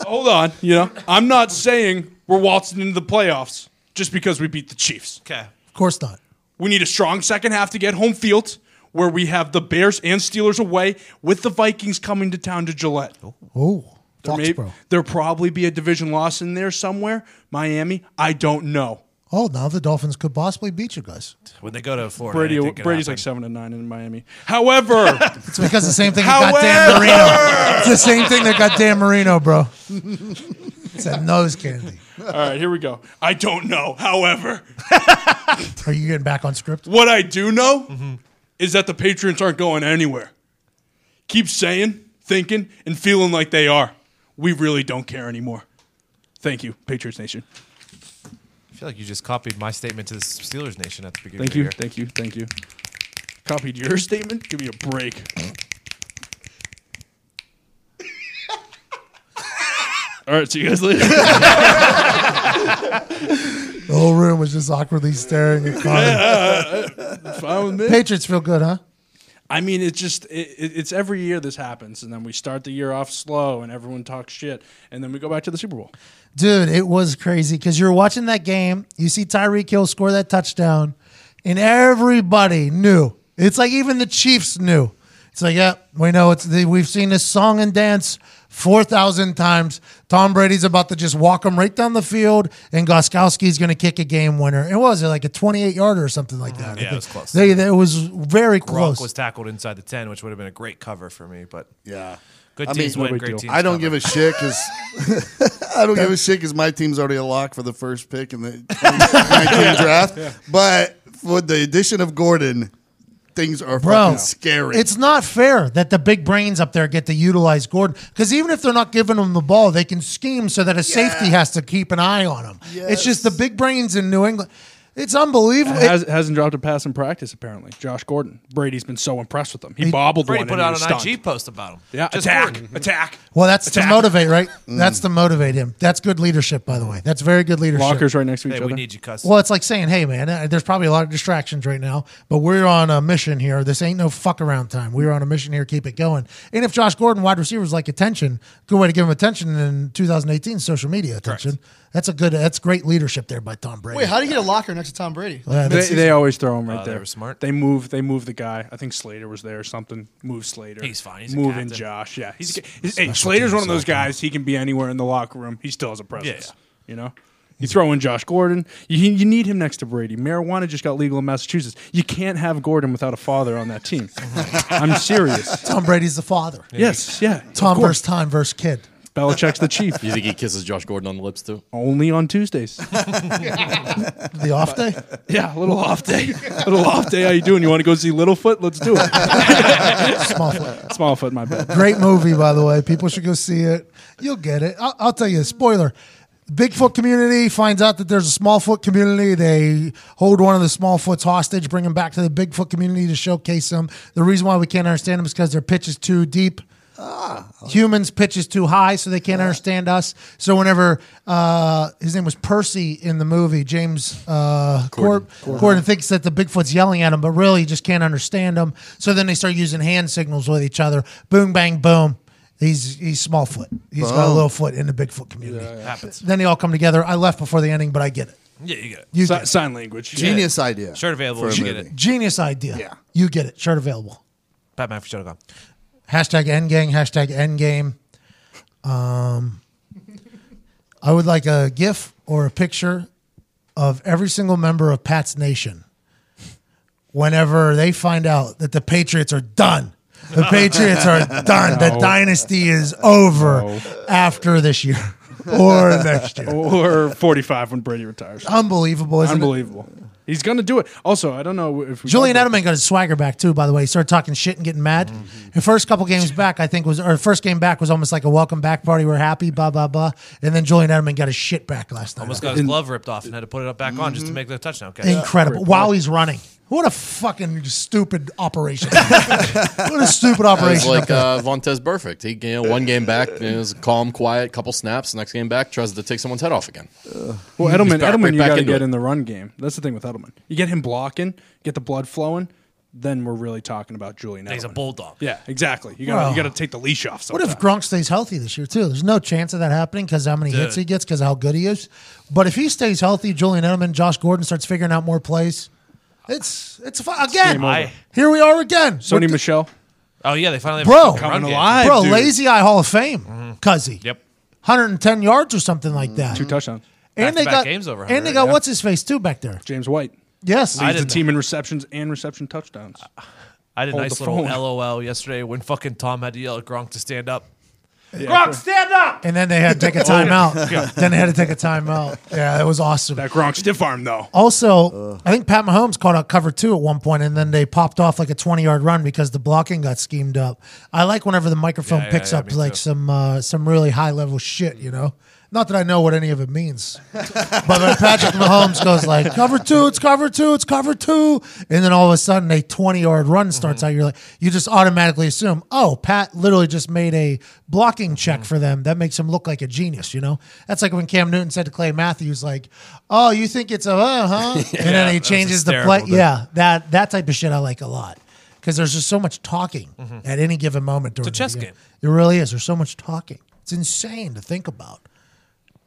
Speaker 8: hold on. You know, I'm not saying we're waltzing into the playoffs just because we beat the Chiefs.
Speaker 2: Okay.
Speaker 1: Of course not.
Speaker 8: We need a strong second half to get home field. where we have the Bears and Steelers away with the Vikings coming to town to Gillette.
Speaker 1: Oh, oh.
Speaker 8: There may,
Speaker 1: Foxborough.
Speaker 8: there'll probably be a division loss in there somewhere. Miami, I don't know.
Speaker 1: Oh, now the Dolphins could possibly beat you guys.
Speaker 2: When they go to Florida,
Speaker 8: Brady,
Speaker 2: anything can
Speaker 8: Brady's
Speaker 2: happen.
Speaker 8: like seven and nine in Miami. However,
Speaker 1: It's because the same thing that got Dan Marino. It's the same thing that got Dan Marino, bro. It's that nose candy.
Speaker 8: All right, here we go. I don't know. However,
Speaker 1: Are you getting back on script?
Speaker 8: what I do know is that the Patriots aren't going anywhere. Keep saying, thinking, and feeling like they are. We really don't care anymore. Thank you, Patriots Nation.
Speaker 2: I feel like you just copied my statement to the Steelers Nation at the beginning
Speaker 8: Thank
Speaker 2: of
Speaker 8: you,
Speaker 2: the year.
Speaker 8: thank you, thank you. Copied your statement. Give me a break. All right, see you guys later.
Speaker 1: The whole room was just awkwardly staring at Connor.
Speaker 8: Fine with me.
Speaker 1: Patriots feel good, huh?
Speaker 8: I mean, it's just it, it, it's every year this happens, and then we start the year off slow, and everyone talks shit, and then we go back to the Super Bowl.
Speaker 1: Dude, it was crazy because you're watching that game. You see Tyreek Hill score that touchdown, and everybody knew. It's like even the Chiefs knew. It's like, yeah, we know it's the, we've seen this song and dance four thousand times. Tom Brady's about to just walk him right down the field, and Gostkowski's going to kick a game winner. It was like a 28 yarder or something like mm-hmm. that.
Speaker 2: Yeah, it was close.
Speaker 1: They, they- it was very close.
Speaker 2: Gronk was tackled inside the 10, which would have been a great cover for me, but
Speaker 3: Yeah.
Speaker 2: good
Speaker 3: I mean,
Speaker 2: teams
Speaker 3: no
Speaker 2: win, great
Speaker 8: deal.
Speaker 2: teams
Speaker 3: I don't
Speaker 2: cover.
Speaker 3: give a shit because I don't give a shit because my team's already a lock for the first pick in the 2019 draft. But with the addition of Gordon, things are
Speaker 1: Bro,
Speaker 3: fucking scary.
Speaker 1: It's not fair that the big brains up there get to utilize Gordon because even if they're not giving him the ball, they can scheme so that a safety has to keep an eye on him. It's just the big brains in New England. It's unbelievable. It-
Speaker 8: Has, hasn't dropped a pass in practice apparently. Josh Gordon. Brady's been so impressed with him. He, bobbled
Speaker 2: Brady
Speaker 8: one.
Speaker 2: put
Speaker 8: and
Speaker 2: out an
Speaker 8: stunned.
Speaker 2: IG post about him.
Speaker 8: Yeah,
Speaker 2: Just
Speaker 8: attack,
Speaker 2: Gordon.
Speaker 8: attack.
Speaker 1: well, that's
Speaker 8: Attack.
Speaker 1: to motivate, right? That's to motivate him. That's good leadership, by the way. That's very good leadership.
Speaker 8: Lockers right next to each
Speaker 2: Hey,
Speaker 8: other.
Speaker 2: we need you, cuss.
Speaker 1: Well, it's like saying, "Hey, man, uh, there's probably a lot of distractions right now, but we're on a mission here. This ain't no fuck around time. We're on a mission here. Keep it going." And if Josh Gordon, wide receivers, like attention, good way to give him attention in 2018, social media attention. That's a good. That's great leadership there by Tom Brady.
Speaker 9: Wait, how do you get a locker next to Tom Brady?
Speaker 1: Yeah,
Speaker 8: They, they always throw him right
Speaker 2: oh, they
Speaker 8: there.
Speaker 2: were smart.
Speaker 8: They move. They move the guy. I think Slater was there or something. Move Slater.
Speaker 2: He's fine. He's a
Speaker 8: moving
Speaker 2: captain.
Speaker 8: Josh. Yeah, he's. he's hey, Slater's one of those guys. He can be anywhere in the locker room. He still has a presence. Yeah. You know. You throw in Josh Gordon. You, you need him next to Brady. Marijuana just got legal in Massachusetts. You can't have Gordon without a father on that team. I'm serious.
Speaker 1: Tom Brady's the father.
Speaker 8: Yes, yeah.
Speaker 1: Tom
Speaker 8: of
Speaker 1: versus time versus kid.
Speaker 8: Belichick's the chief.
Speaker 6: You think he kisses Josh Gordon on the lips too?
Speaker 8: Only on Tuesdays.
Speaker 1: The off day.
Speaker 8: Yeah, a little off day. little off day. How you doing? You want to go see Littlefoot? Let's do it.
Speaker 1: Small foot.
Speaker 8: Smallfoot, my bad.
Speaker 1: Great movie, by the way. People should go see it. You'll get it. I'll, I'll tell you. Spoiler. Bigfoot community finds out that there's a Smallfoot community. They hold one of the Smallfoots hostage, bring him back to the Bigfoot community to showcase them. The reason why we can't understand them is because their pitch is too deep. Humans' pitch is too high, so they can't understand us. So whenever uh, his name was Percy in the movie, James uh, Corden. Corden thinks that the Bigfoot's yelling at him, but really he just can't understand him. So then they start using hand signals with each other. Boom, bang, boom. He's he's Smallfoot. He's got a little foot in the Bigfoot community.
Speaker 2: Happens.
Speaker 1: Then they all come together. I left before the ending, but I get it.
Speaker 2: Yeah, you get it.
Speaker 1: You
Speaker 8: Si-
Speaker 1: get it.
Speaker 8: sign language.
Speaker 3: Genius idea.
Speaker 2: Shirt available.
Speaker 3: for a
Speaker 2: You get it.
Speaker 1: Genius idea.
Speaker 3: Yeah.
Speaker 1: You get it. Shirt available.
Speaker 2: Batman for Shuttergone.
Speaker 1: Hashtag endgang, hashtag endgame. Um, I would like a GIF or a picture of every single member of Pat's Nation whenever they find out that the Patriots are done. The Patriots are done. The dynasty is over after this year or next year.
Speaker 8: Or 45 when Brady retires.
Speaker 1: Unbelievable, isn't it?
Speaker 8: Unbelievable. He's going to do it. Also, I don't know if we
Speaker 1: Julian Edelman got his swagger back too. By the way, he started talking shit and getting mad.
Speaker 8: Mm-hmm.
Speaker 1: The first couple games back, I think was or first game back was almost like a welcome back party. We're happy, blah blah blah. And then Julian Edelman got his shit back last night.
Speaker 2: Almost got his glove ripped off and had to put it up back on just to make the touchdown catch.
Speaker 1: Incredible! While he's running, what a fucking stupid operation! what a stupid
Speaker 6: It was
Speaker 1: operation!
Speaker 6: like uh, Vontaze Burfict. He, you know, one game back, it was calm, quiet, couple snaps. Next game back, tries to take someone's head off again.
Speaker 8: Well, Edelman,
Speaker 6: back-
Speaker 8: Edelman,
Speaker 6: right
Speaker 8: you
Speaker 6: back
Speaker 8: got to get
Speaker 6: it.
Speaker 8: in the run game. That's the thing with Edelman. You get him blocking, get the blood flowing, then we're really talking about Julian Edelman.
Speaker 2: He's a bulldog.
Speaker 8: Yeah, exactly. You got to
Speaker 1: Well,
Speaker 8: you got to take the leash off.
Speaker 1: What if Gronk stays healthy this year too? There's no chance of that happening because how many hits he gets, because how good he is. But if he stays healthy, Julian Edelman, Josh Gordon starts figuring out more plays. It's it's fun. again.
Speaker 2: I-
Speaker 1: Here we are again.
Speaker 8: Sony
Speaker 1: With the-
Speaker 8: Michel.
Speaker 2: Oh yeah, they finally have
Speaker 1: Bro.
Speaker 2: a fucking run
Speaker 8: Coming
Speaker 2: game.
Speaker 8: alive.
Speaker 1: bro,
Speaker 8: dude.
Speaker 1: lazy eye Hall of Fame, mm-hmm. Cuzzy.
Speaker 2: Yep.
Speaker 1: 110 yards or something like mm, that.
Speaker 8: Two touchdowns.
Speaker 1: and they
Speaker 2: Back-to-back
Speaker 1: got
Speaker 2: games over
Speaker 1: and they
Speaker 2: 100,
Speaker 1: got
Speaker 2: yeah.
Speaker 1: what's his face too back there.
Speaker 8: James White
Speaker 1: Yes,
Speaker 2: I
Speaker 8: leads the
Speaker 2: didn't-
Speaker 8: team in receptions and reception touchdowns.
Speaker 2: I did a
Speaker 8: Hold
Speaker 2: nice
Speaker 8: the
Speaker 2: little
Speaker 8: phone.
Speaker 2: LOL yesterday when fucking Tom had to yell at Gronk to stand up.
Speaker 8: Yeah.
Speaker 2: Gronk, stand up!
Speaker 1: and then they had to take a timeout. then they had to take a timeout. Yeah, that was awesome.
Speaker 8: That Gronk stiff arm though.
Speaker 1: Also, I think Pat Mahomes caught a cover two at one point, and then they popped off like a twenty-yard run because the blocking got schemed up. I like whenever the microphone
Speaker 2: Yeah, yeah,
Speaker 1: picks
Speaker 2: yeah,
Speaker 1: up like
Speaker 2: too.
Speaker 1: some uh, some really high-level shit. You know, not that I know what any of it means, but when Patrick Mahomes goes like cover two, it's cover two, it's cover two, and then all of a sudden a twenty-yard run starts
Speaker 2: Mm-hmm.
Speaker 1: out, you're like, you just automatically assume, oh, Pat literally just made a blocking check
Speaker 2: Mm-hmm.
Speaker 1: for them. That makes him look like a genius. You know, that's like when Cam Newton said to Clay Matthews, like, oh, you think it's a uh, huh? And then he changes the play.
Speaker 2: dude.
Speaker 1: Yeah, that that type of shit I like a lot because there's just so much talking at any given moment during
Speaker 2: Mm-hmm. chess
Speaker 1: the
Speaker 2: game.
Speaker 1: It really is. There's so much talking. It's insane to think about.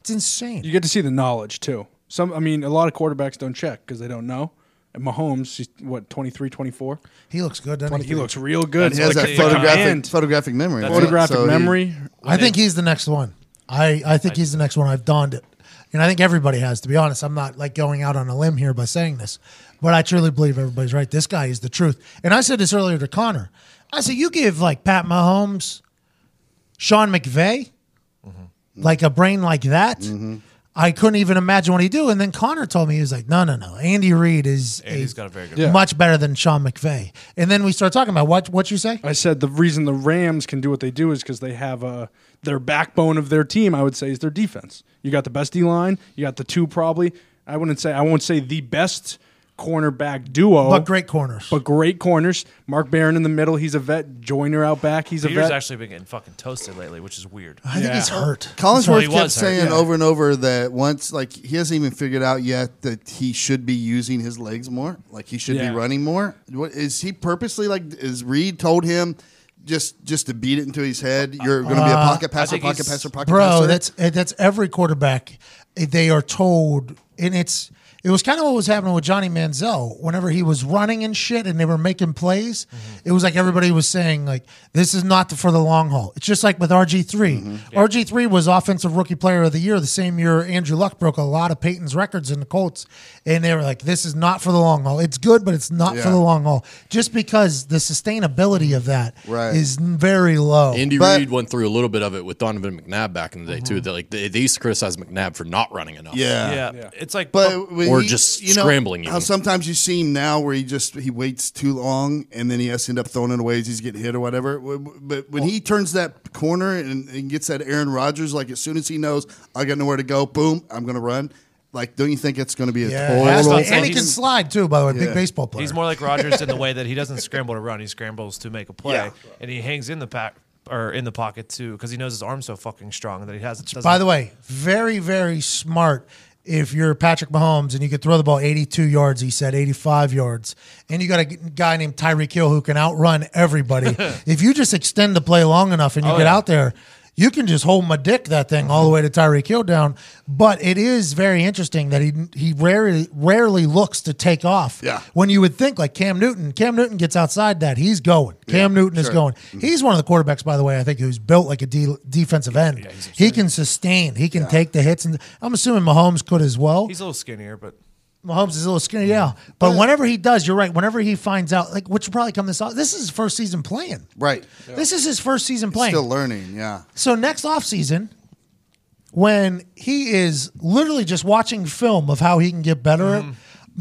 Speaker 1: It's insane.
Speaker 8: You get to see the knowledge too. Some, I mean, a lot of quarterbacks don't check because they don't know. And Mahomes, he's what 23, 24?
Speaker 1: he looks good. Doesn't
Speaker 8: He
Speaker 1: he?
Speaker 8: looks real good.
Speaker 3: And he has
Speaker 8: Like
Speaker 3: that photographic
Speaker 8: command.
Speaker 3: photographic memory. right?
Speaker 8: photographic
Speaker 3: So he-
Speaker 8: memory.
Speaker 1: I think he's the next one. I, I think he's the next one. I've donned it. And I think everybody has, to be honest. I'm not like going out on a limb here by saying this, but I truly believe everybody's right. This guy is the truth. And I said this earlier to Connor. I said, you give like Pat Mahomes, Sean McVay, like a brain like that. Mm-hmm. I couldn't even imagine what he'd do. And then Connor told me, he was like, no, no, no. Andy Reid is
Speaker 2: Andy's
Speaker 1: a-
Speaker 2: got a very good
Speaker 8: Yeah.
Speaker 1: much better than Sean McVay. And then we start talking about what what you say?
Speaker 8: I said the reason the Rams can do what they do is because they have a their backbone of their team. I would say is their defense. You got the best D line. You got the two probably. I wouldn't say I won't say the best cornerback duo,
Speaker 1: But great corners.
Speaker 8: but great corners. Mark Barron in the middle. He's a vet. Joyner out back. He's a
Speaker 2: Peter's
Speaker 8: vet.
Speaker 2: actually been getting fucking toasted lately, which is weird.
Speaker 1: I think
Speaker 8: Yeah.
Speaker 1: he's hurt.
Speaker 3: Collinsworth
Speaker 2: he
Speaker 3: kept
Speaker 2: was hurt,
Speaker 3: saying
Speaker 8: yeah.
Speaker 3: over and over that once, like he hasn't even figured out yet that he should be using his legs more, like he should
Speaker 8: Yeah.
Speaker 3: be running more. What is he purposely like? Is Reid told him just just to beat it into his head? You're going to be a pocket passer,
Speaker 2: think
Speaker 3: pocket
Speaker 2: he's-
Speaker 3: passer, pocket passer,
Speaker 1: bro
Speaker 3: passer.
Speaker 1: that's eh, that's every quarterback eh, they are told and it's it was kind of what was happening with Johnny Manziel. Whenever he was running and shit and they were making plays mm-hmm. it was like everybody was saying like this is not for the long haul. It's just like with RG3 mm-hmm. RG3 was offensive rookie player of the year the same year Andrew Luck broke a lot of Peyton's records in the Colts and they were like this is not for the long haul it's good but it's not for the long haul just because the sustainability of that is
Speaker 3: Right.
Speaker 1: is very low
Speaker 6: Andy
Speaker 3: But-
Speaker 6: Reid went through a little bit of it with Donovan McNabb back in the day too. Mm-hmm. That like they, they used to criticize McNabb for not running enough.
Speaker 3: yeah.
Speaker 2: Yeah, it's like
Speaker 3: But when
Speaker 6: Or
Speaker 3: he-
Speaker 6: just
Speaker 3: you know,
Speaker 6: scrambling
Speaker 3: How sometimes you see him now where he just he waits too long and then he has to end up throwing it away as he's getting hit or whatever. But when he turns that corner and, and gets that Aaron Rodgers, like as soon as he knows I got nowhere to go, boom, I'm going to run. Like, don't you think it's going to be a
Speaker 1: Yeah, it has to
Speaker 3: total?
Speaker 1: and he can slide too. By the way, big baseball player.
Speaker 2: He's more like Rogers in the way that he doesn't scramble to run; he scrambles to make a play,
Speaker 3: Yeah.
Speaker 2: and he hangs in the pack or in the pocket too because he knows his arm's so fucking strong that he has. doesn't-
Speaker 1: By the way, very very smart. If you're Patrick Mahomes and you could throw the ball 82 yards, he said 85 yards, and you got a guy named Tyreek Hill who can outrun everybody. if you just extend the play long enough and you
Speaker 2: Oh,
Speaker 1: get
Speaker 2: yeah.
Speaker 1: out there, you can just hold my dick that thing all the way to Tyreek Hill down. But it is very interesting that he he rarely rarely looks to take off.
Speaker 3: Yeah.
Speaker 1: When you would think like Cam Newton, Cam Newton gets outside that he's going. Cam Newton is
Speaker 3: sure.
Speaker 1: going. Mm-hmm. He's one of the quarterbacks, by the way. I think who's built like a de- defensive end. he can sustain. He can take the hits, and I'm assuming Mahomes could as well.
Speaker 2: he's a little skinnier, but
Speaker 1: Mahomes is a little skinny, yeah. But whenever he does, you're right. Whenever he finds out, like, which will probably come this off. This is his first season playing.
Speaker 3: Right.
Speaker 1: This is his first season playing.
Speaker 3: Still learning, yeah.
Speaker 1: So next offseason, when he is literally just watching film of how he can get better,
Speaker 2: Mm-hmm.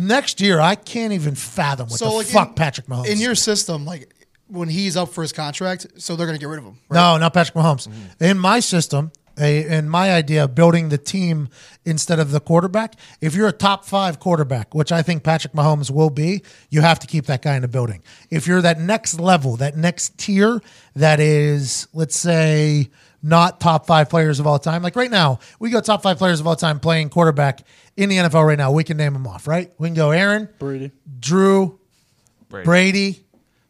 Speaker 1: next year I can't even fathom what the
Speaker 9: like,
Speaker 1: fuck
Speaker 9: in-
Speaker 1: Patrick Mahomes.
Speaker 9: in your system, like when he's up for his contract, so they're gonna get rid of him. Right?
Speaker 1: No, not Patrick Mahomes.
Speaker 2: Mm-hmm.
Speaker 1: In my system, a, in my idea of building the team instead of the quarterback, if you're a top five quarterback, which I think Patrick Mahomes will be, you have to keep that guy in the building. If you're that next level, that next tier, that is, let's say, not top five players of all time. Like right now, we go top five players of all time playing quarterback in the NFL right now. We can name them off, right? We can go Aaron,
Speaker 8: Brady.
Speaker 1: Drew,
Speaker 2: Brady.
Speaker 1: Brady,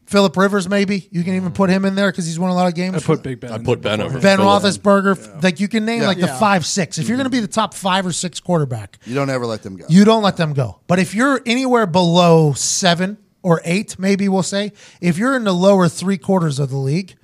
Speaker 1: Philip Rivers, maybe you can even put him in there because he's won a lot of games.
Speaker 8: I put Big Ben.
Speaker 6: I put Ben over.
Speaker 1: Ben
Speaker 6: Phillip.
Speaker 1: Roethlisberger. Like you can name like the
Speaker 9: Yeah.
Speaker 1: five, six. If you're going to be the top five or six quarterback,
Speaker 3: You don't ever let them go.
Speaker 1: you don't let them go. But if you're anywhere below seven or eight, maybe we'll say, if you're in the lower three quarters of the league,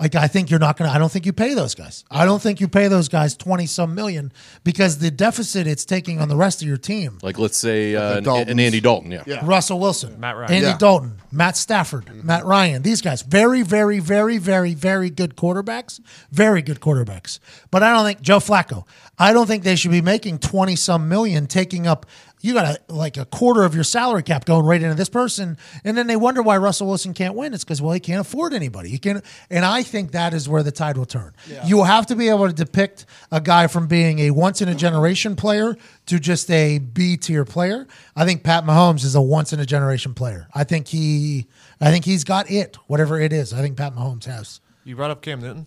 Speaker 1: like I think you're not gonna. I don't think you pay those guys. I don't think you pay those guys twenty some million because the deficit it's taking on the rest of your team.
Speaker 6: Like let's say uh, an, an Andy Dalton. Yeah.
Speaker 3: Yeah.
Speaker 1: Russell Wilson,
Speaker 2: Matt Ryan.
Speaker 1: Andy
Speaker 3: Yeah.
Speaker 1: Dalton, Matt Stafford, Matt Ryan. These guys, very, very, very, very, very good quarterbacks. Very good quarterbacks. But I don't think Joe Flacco. I don't think they should be making twenty some million, taking up. You got a, like a quarter of your salary cap going right into this person, and then they wonder why Russell Wilson can't win. It's because well, he can't afford anybody. He can, and I think that is where the tide will turn. You will have to be able to depict a guy from being a once in a generation player to just a B tier player. I think Pat Mahomes is a once in a generation player. I think he, I think he's got it, whatever it is. I think Pat Mahomes has.
Speaker 2: You brought up Cam Newton.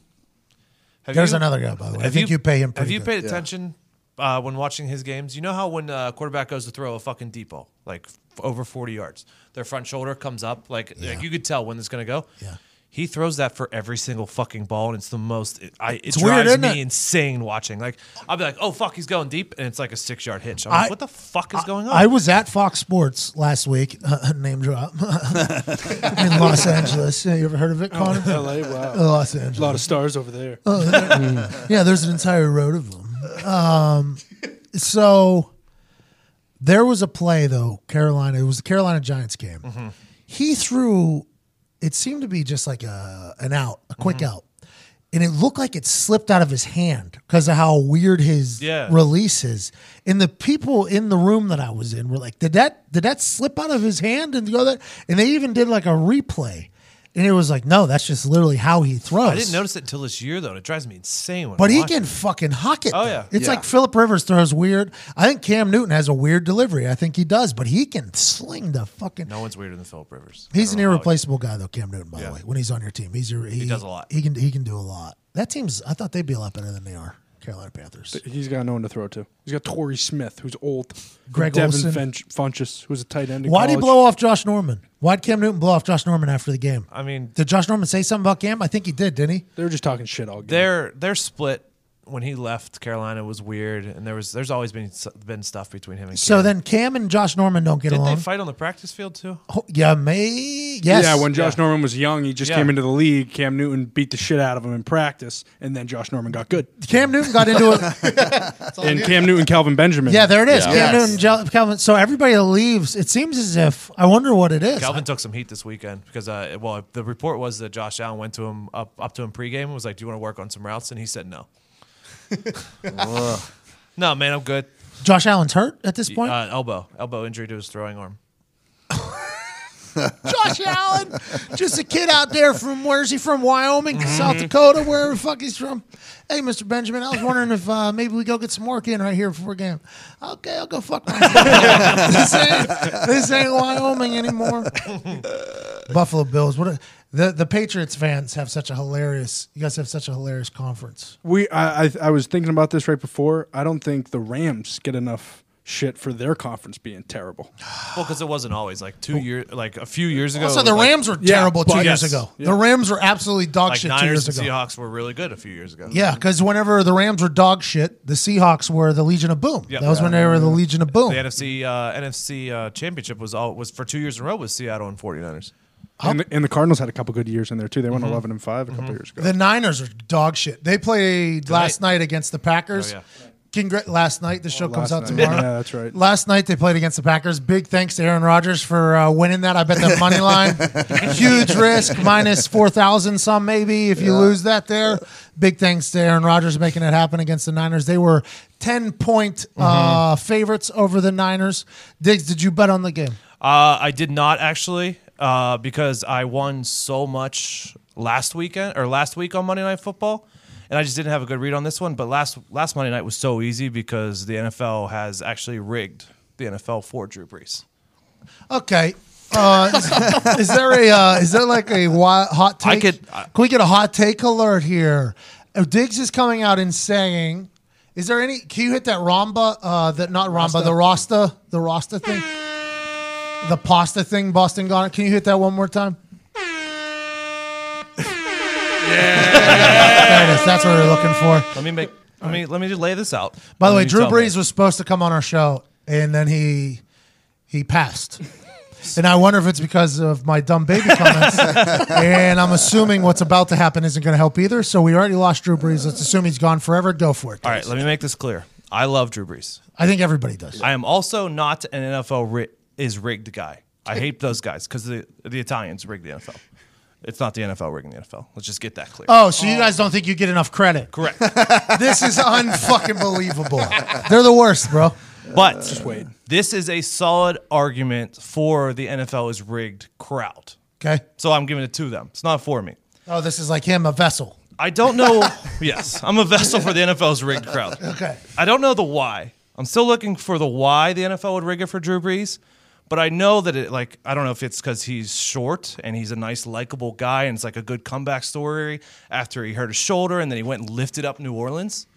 Speaker 2: Have
Speaker 1: There's
Speaker 2: you-
Speaker 1: another guy, by the way. I think you, pay him.
Speaker 2: Have you
Speaker 1: good.
Speaker 2: paid attention uh, when watching his games? You know how when a quarterback goes to throw a fucking deep ball, like f- over 40 yards, their front shoulder comes up, like, like you could tell when it's going to go.
Speaker 1: Yeah.
Speaker 2: He throws that for every single fucking ball, and it's the most. It, I, it
Speaker 1: It's weird,
Speaker 2: drives
Speaker 1: isn't
Speaker 2: me
Speaker 1: it?
Speaker 2: insane watching. Like I'll be like, "Oh fuck, he's going deep," and it's like a six yard hitch. I'm
Speaker 1: I-
Speaker 2: like, "What the fuck is going on?"
Speaker 1: I was at Fox Sports last week. name drop in Los Angeles. Yeah, you ever heard of it, Connor?
Speaker 8: LA, wow.
Speaker 1: Los Angeles.
Speaker 8: A lot of stars over there.
Speaker 1: Yeah, there's an entire road of them. Um, so there was a play though, Carolina. It was the Carolina Giants game. He threw. It seemed to be just like a an out, a quick out, and it looked like it slipped out of his hand because of how weird his
Speaker 2: Yeah.
Speaker 1: release is. And the people in the room that I was in were like, "Did that? Did that slip out of his hand and go that?" And they even did like a replay. And it was like, no, that's just literally how he throws.
Speaker 2: I didn't notice it until this year though. and It drives me insane. When
Speaker 1: But
Speaker 2: I
Speaker 1: he
Speaker 2: watch
Speaker 1: can
Speaker 2: it.
Speaker 1: fucking huck it.
Speaker 2: Oh,
Speaker 1: though.
Speaker 2: yeah.
Speaker 1: It's
Speaker 3: Yeah.
Speaker 1: like Philip Rivers throws weird. I think Cam Newton has a weird delivery. I think he does, but he can sling the fucking.
Speaker 2: No one's weirder than Philip Rivers. I
Speaker 1: He's
Speaker 2: don't
Speaker 1: an
Speaker 2: know how-
Speaker 1: irreplaceable guy, though. Cam Newton, by
Speaker 2: Yeah.
Speaker 1: the way, when he's on your team, he's your, he,
Speaker 2: does a lot.
Speaker 1: He can he can do a lot. That team's. I thought they'd be a lot better than they are. Carolina Panthers.
Speaker 8: He's got no one to throw to. He's got Torrey Smith, who's old.
Speaker 1: Greg
Speaker 8: Devin
Speaker 1: Olsen.
Speaker 8: Funch- Funchess, who's a tight end.
Speaker 1: Why'd he blow off Josh Norman? Why'd Cam Newton blow off Josh Norman after the game?
Speaker 2: I mean,
Speaker 1: Did Josh Norman say something about Cam? I think he did, didn't he?
Speaker 8: They were just talking shit all game.
Speaker 2: They're they're split when he left Carolina was weird, and there was there's always been been stuff between him and. Cam.
Speaker 1: So then Cam and Josh Norman don't get
Speaker 2: did
Speaker 1: along.
Speaker 2: they fight on the practice field too?
Speaker 1: Oh, yeah, may yes.
Speaker 8: Yeah, when Josh
Speaker 2: Yeah.
Speaker 8: Norman was young, he just
Speaker 2: Yeah.
Speaker 8: came into the league. Cam Newton beat the shit out of him in practice, and then Josh Norman got good.
Speaker 1: Cam Newton got into it.
Speaker 8: And Cam Newton, Kelvin Benjamin.
Speaker 1: Yeah, there it is.
Speaker 6: Yeah.
Speaker 1: Cam
Speaker 3: Yes.
Speaker 1: Newton, Jel- Kelvin. So everybody leaves, it seems as if I wonder what it is.
Speaker 2: Kelvin took some heat this weekend because, uh, well, the report was that Josh Allen went to him up up to him pregame and was like, "Do you want to work on some routes?" And he said no. No, man, I'm good.
Speaker 1: Josh Allen's hurt at this point.
Speaker 2: Uh, elbow, elbow injury to his throwing arm.
Speaker 1: Josh Allen, just a kid out there from where's he from? Wyoming,
Speaker 2: Mm-hmm.
Speaker 1: South Dakota, wherever the fuck he's from. Hey, Mr. Benjamin, I was wondering if uh, maybe we go get some work in right here before game. Okay, I'll go fuck myself. this, ain't, this ain't Wyoming anymore. Buffalo Bills. What a, the the Patriots fans have such a hilarious. You guys have such a hilarious conference.
Speaker 8: we. I, I I was thinking about this right before. I don't think the Rams get enough shit for their conference being terrible.
Speaker 2: Well, because it wasn't always like two years, like a few years ago.
Speaker 1: Also, the
Speaker 2: was like-
Speaker 1: Rams were
Speaker 8: Yeah,
Speaker 1: terrible two
Speaker 8: but-
Speaker 1: years
Speaker 2: Yes.
Speaker 1: ago.
Speaker 8: Yeah.
Speaker 1: The Rams were absolutely dog
Speaker 2: like
Speaker 1: shit two years
Speaker 2: and
Speaker 1: ago.
Speaker 2: Seahawks were really good a few years ago.
Speaker 1: Yeah, because whenever the Rams were dog shit, the Seahawks were the Legion of Boom.
Speaker 2: Yep.
Speaker 1: That was when they were the Legion of Boom.
Speaker 2: The NFC uh, NFC uh, championship was all was for two years in a row with Seattle and 49ers.
Speaker 8: And the, and the Cardinals had a couple good years in there too. They went eleven and five a couple years ago.
Speaker 1: The Niners are dog shit. They played last night against the Packers.
Speaker 2: Oh, yeah.
Speaker 1: Congrat- last night. The show comes out
Speaker 8: night.
Speaker 1: tomorrow.
Speaker 8: Yeah, that's right.
Speaker 1: Last night they played against the Packers. Big thanks to Aaron Rodgers for uh, winning that. I bet that money line, huge risk, minus four thousand some maybe if you lose that there. Big thanks to Aaron Rodgers making it happen against the Niners. They were ten point uh, favorites over the Niners. Diggs, did you bet on the game?
Speaker 2: Uh, I did not actually uh, because I won so much last weekend or last week on Monday Night Football, and I just didn't have a good read on this one. But last last Monday night was so easy because the NFL has actually rigged the NFL for Drew Brees.
Speaker 1: Okay. Uh, is, is there a uh, is there like a wi- hot take?
Speaker 2: I could- I-
Speaker 1: Can we get a hot take alert here? Uh, Diggs is coming out and saying, "Is there any? Can you hit that Ramba? Uh, that not Ramba, the Rasta, the Rasta thing, the pasta thing, Boston Got Can you hit that one more time? There it is. That's what we're looking for.
Speaker 2: Let me make. Let me let me just lay this out.
Speaker 1: By the
Speaker 2: And
Speaker 1: way,
Speaker 2: you
Speaker 1: Drew
Speaker 2: tell me.
Speaker 1: Brees was supposed to come on our show, and then he he passed. And I wonder if it's because of my dumb baby comments. and I'm assuming what's about to happen isn't going to help either. So we already lost Drew Brees. Let's assume he's gone forever. Go for it.
Speaker 2: All right, let me make this clear. I love Drew Brees.
Speaker 1: I think everybody does.
Speaker 2: I am also not an NFL ri- is rigged guy. I hate those guys because the the Italians rig the NFL. It's not the NFL rigging the NFL. Let's just get that clear.
Speaker 1: Oh, so you guys don't think you get enough credit?
Speaker 2: Correct.
Speaker 1: This is unfucking believable. They're the worst, bro.
Speaker 2: But this is a solid argument for the NFL is rigged crowd.
Speaker 1: Okay.
Speaker 2: So I'm giving it to them. It's not for me.
Speaker 1: Oh, this is like him, a vessel.
Speaker 2: I don't know. yes, I'm a vessel for the NFL's rigged crowd.
Speaker 1: Okay.
Speaker 2: I don't know the why. I'm still looking for the why the NFL would rig it for Drew Brees, but I know that it like I don't know if it's because he's short and he's a nice, likable guy, and it's like a good comeback story after he hurt his shoulder and then he went and lifted up New Orleans.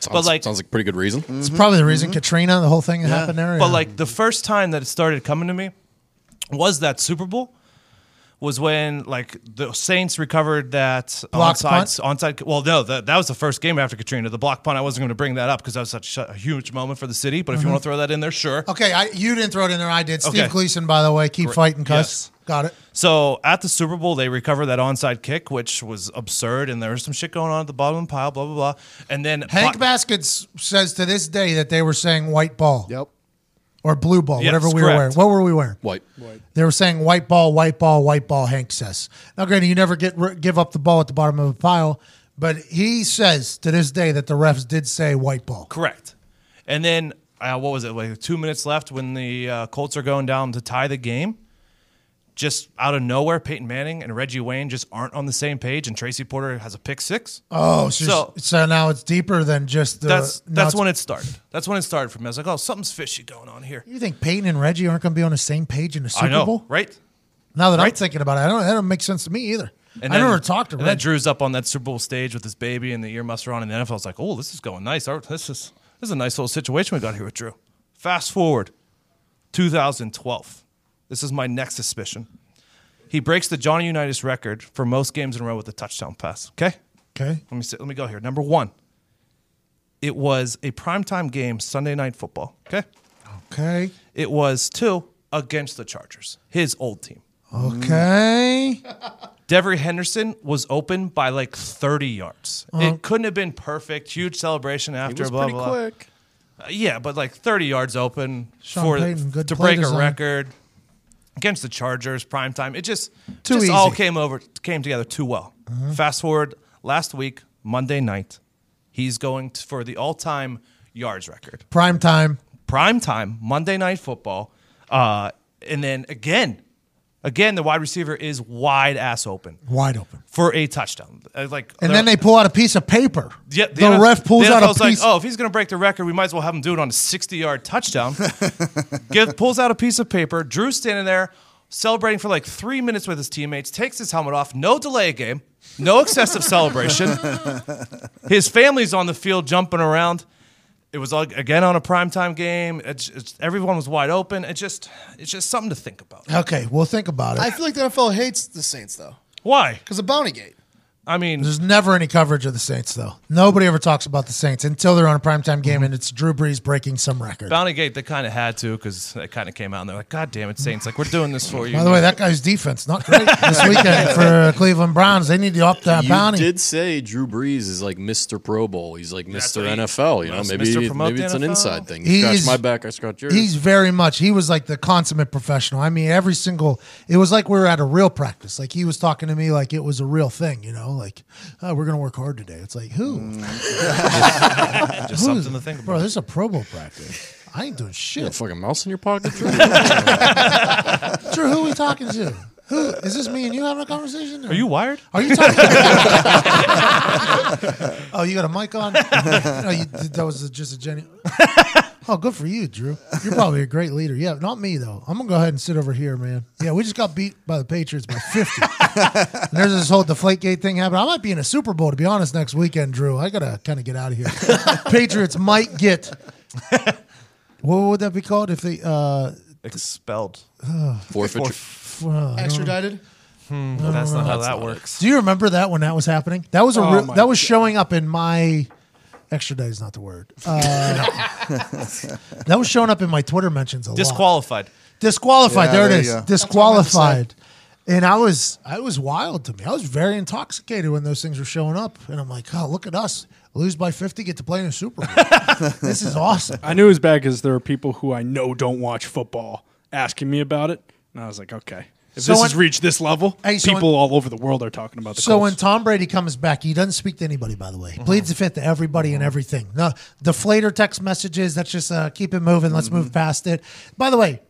Speaker 6: Sounds,
Speaker 2: But, like-
Speaker 6: sounds like a pretty good reason.
Speaker 1: It's probably the reason Katrina, the whole thing that happened there.
Speaker 2: But
Speaker 1: yeah.
Speaker 2: like the first time that it started coming to me was that Super Bowl. Was when like the Saints recovered that
Speaker 1: Block
Speaker 2: onside onside. Well, no, that, that was the first game after Katrina. The block punt. I wasn't going to bring that up because that was such a huge moment for the city. But if you mm-hmm. want to throw that in there, sure.
Speaker 1: Okay, I, you didn't throw it in there. I did. Steve
Speaker 2: Okay.
Speaker 1: Gleason, by the way, keep fighting, cuss. Yes. Got it.
Speaker 2: So at the Super Bowl, they recovered that onside kick, which was absurd, and there was some shit going on at the bottom of the pile. Blah blah blah. And then
Speaker 1: Hank
Speaker 2: Bo-
Speaker 1: Baskets says to this day that they were saying white ball
Speaker 3: Yep.
Speaker 1: Or blue ball,
Speaker 2: Yes,
Speaker 1: whatever we were
Speaker 2: correct.
Speaker 1: wearing. What were we wearing?
Speaker 6: White.
Speaker 1: They were saying white ball, white ball, white ball. Hank says. Now, granted, you never get give up the ball at the bottom of a pile, but he says to this day that the refs did say white ball.
Speaker 2: Correct. And then uh, what was it? Like two minutes left when the uh, Colts are going down to tie the game. Just out of nowhere, Peyton Manning and Reggie Wayne just aren't on the same page, and Tracy Porter has a pick six.
Speaker 1: Oh, so,
Speaker 2: So-
Speaker 1: so now it's deeper than just the.
Speaker 2: that's that's when it started. That's when it started for me. I was like, oh, something's fishy going on here.
Speaker 1: You think Peyton and Reggie aren't going to be on the same page in the Super
Speaker 2: I know,
Speaker 1: Bowl?
Speaker 2: right?
Speaker 1: Now that I'm thinking about it, I don't, that don't make sense to me either.
Speaker 2: And
Speaker 1: I
Speaker 2: then-
Speaker 1: never talked to
Speaker 2: and then
Speaker 1: Reggie.
Speaker 2: Drew's up on that Super Bowl stage with his baby and the ear muster on, and the NFL's like, "Oh, this is going nice. This is this is a nice little situation we got here with Drew." Fast forward, 2012. This is my next suspicion. He breaks the Johnny Unitas record for most games in a row with a touchdown pass. Okay,
Speaker 1: Okay.
Speaker 2: let me see, let me go here. Number one. It was a primetime game, Sunday night football. Okay,
Speaker 1: Okay.
Speaker 2: it was two against the Chargers, his old team.
Speaker 1: Okay.
Speaker 2: Devery Henderson was open by like 30 yards. it couldn't have been perfect. Huge celebration after.
Speaker 6: was
Speaker 2: blah
Speaker 6: pretty
Speaker 2: blah.
Speaker 6: quick.
Speaker 2: Uh, yeah, but like 30 yards open
Speaker 1: Sean
Speaker 2: for
Speaker 1: Payton, good
Speaker 2: to break
Speaker 1: design.
Speaker 2: a record against the Chargers prime time. It just
Speaker 1: Too
Speaker 2: just
Speaker 1: easy.
Speaker 2: all came over came together too well.
Speaker 1: Uh-huh.
Speaker 2: Fast forward last week, Monday night, he's going t- for the all-time yards record
Speaker 1: Prime time.
Speaker 2: prime time Monday Night Football, uh, and then again, again the wide receiver is wide ass open
Speaker 1: Wide open.
Speaker 2: for a touchdown. Uh, Like,
Speaker 1: And then they pull out a piece of paper.
Speaker 2: yeah,
Speaker 1: the,
Speaker 2: NFL
Speaker 1: ref pulls
Speaker 2: the
Speaker 1: out a
Speaker 2: NFL's like,
Speaker 1: piece.
Speaker 2: oh, if he's going to break the record, we might as well have him do it on a 60 yard touchdown. Give, pulls out a piece of paper. Drew's standing there celebrating for like three minutes with his teammates, takes his helmet off, no delay game, no excessive celebration. His family's on the field jumping around. It was like, again on a primetime game. It's, it's, everyone was wide open. It just, it's just something to think about.
Speaker 1: Okay, we'll think about it.
Speaker 9: I feel like the NFL hates the Saints though,
Speaker 2: Why?
Speaker 9: because of Bountygate.
Speaker 2: I mean,
Speaker 1: There's never any coverage of the Saints, though. Nobody ever talks about the Saints until they're on a primetime game mm-hmm. and it's Drew Brees breaking some record.
Speaker 2: Bounty Gate, they kind of had to because it kind of came out and they're like, God damn it, Saints. Like, we're doing this for you.
Speaker 1: By the way, that guy's defense not great this weekend for Cleveland Browns. They need to up that
Speaker 6: You
Speaker 1: bounty.
Speaker 6: did say Drew Brees is like Mr. Pro Bowl. He's like Mr.
Speaker 2: what he-
Speaker 6: NFL. You know,
Speaker 2: Must-
Speaker 6: maybe maybe
Speaker 2: the
Speaker 6: it's an inside thing.
Speaker 1: He
Speaker 6: You scratch
Speaker 1: is-
Speaker 6: my back, I scratch yours.
Speaker 1: He's very much. He was like the consummate professional. I mean, every single. It was like we were at a real practice. Like he was talking to me like it was a real thing. You know, like oh, we're gonna work hard today. It's like who? Mm.
Speaker 2: just
Speaker 1: Who's-
Speaker 2: something to think
Speaker 1: Bro, this is a Pro Bowl practice. I ain't doing
Speaker 6: you got a
Speaker 1: shit.
Speaker 6: fucking mouse in your pocket. Drew?
Speaker 1: Drew, who we talking to? Who is this? Me and you having a conversation?
Speaker 2: Are you wired?
Speaker 1: Are you talking? oh, you got a mic on? no, you, that was just a genuine. Oh, good for you, Drew. You're probably a great leader. Yeah, not me though. I'm gonna go ahead and sit over here, man. Yeah, we just got beat by the Patriots by 50. and there's this whole Deflategate thing happening. I might be in a Super Bowl to be honest next weekend, Drew. I gotta kind of get out of here. Patriots might get. What would that be called if they? uh
Speaker 2: Expelled.
Speaker 6: Forfeiture.
Speaker 1: well, I don't know.
Speaker 9: Extradited.
Speaker 2: That's not how that works.
Speaker 1: Do you remember that when that was happening? That was a
Speaker 8: Oh
Speaker 1: real, that was showing up in my extra day is not the word. Uh, that was showing up in my Twitter mentions a lot.
Speaker 2: Disqualified.
Speaker 1: Disqualified.
Speaker 3: Yeah,
Speaker 1: there it
Speaker 3: there
Speaker 1: is.
Speaker 3: you go.
Speaker 1: Disqualified. And I was I was wild to me. I was very intoxicated when those things were showing up. And I'm like, oh, look at us. Lose by 50, get to play in a Super Bowl. this is awesome.
Speaker 8: I knew it was bad because there are people who I know don't watch football asking me about it, and I was like, okay, if
Speaker 1: So
Speaker 8: this
Speaker 1: when-
Speaker 8: has reached this level,
Speaker 1: Hey, so
Speaker 8: people all over the world are talking about the
Speaker 1: So when Tom Brady comes back, he doesn't speak to anybody. By the way, he pleads the fifth to everybody and everything. No deflator text messages. Let's just uh, keep it moving. Let's move past it. By the way,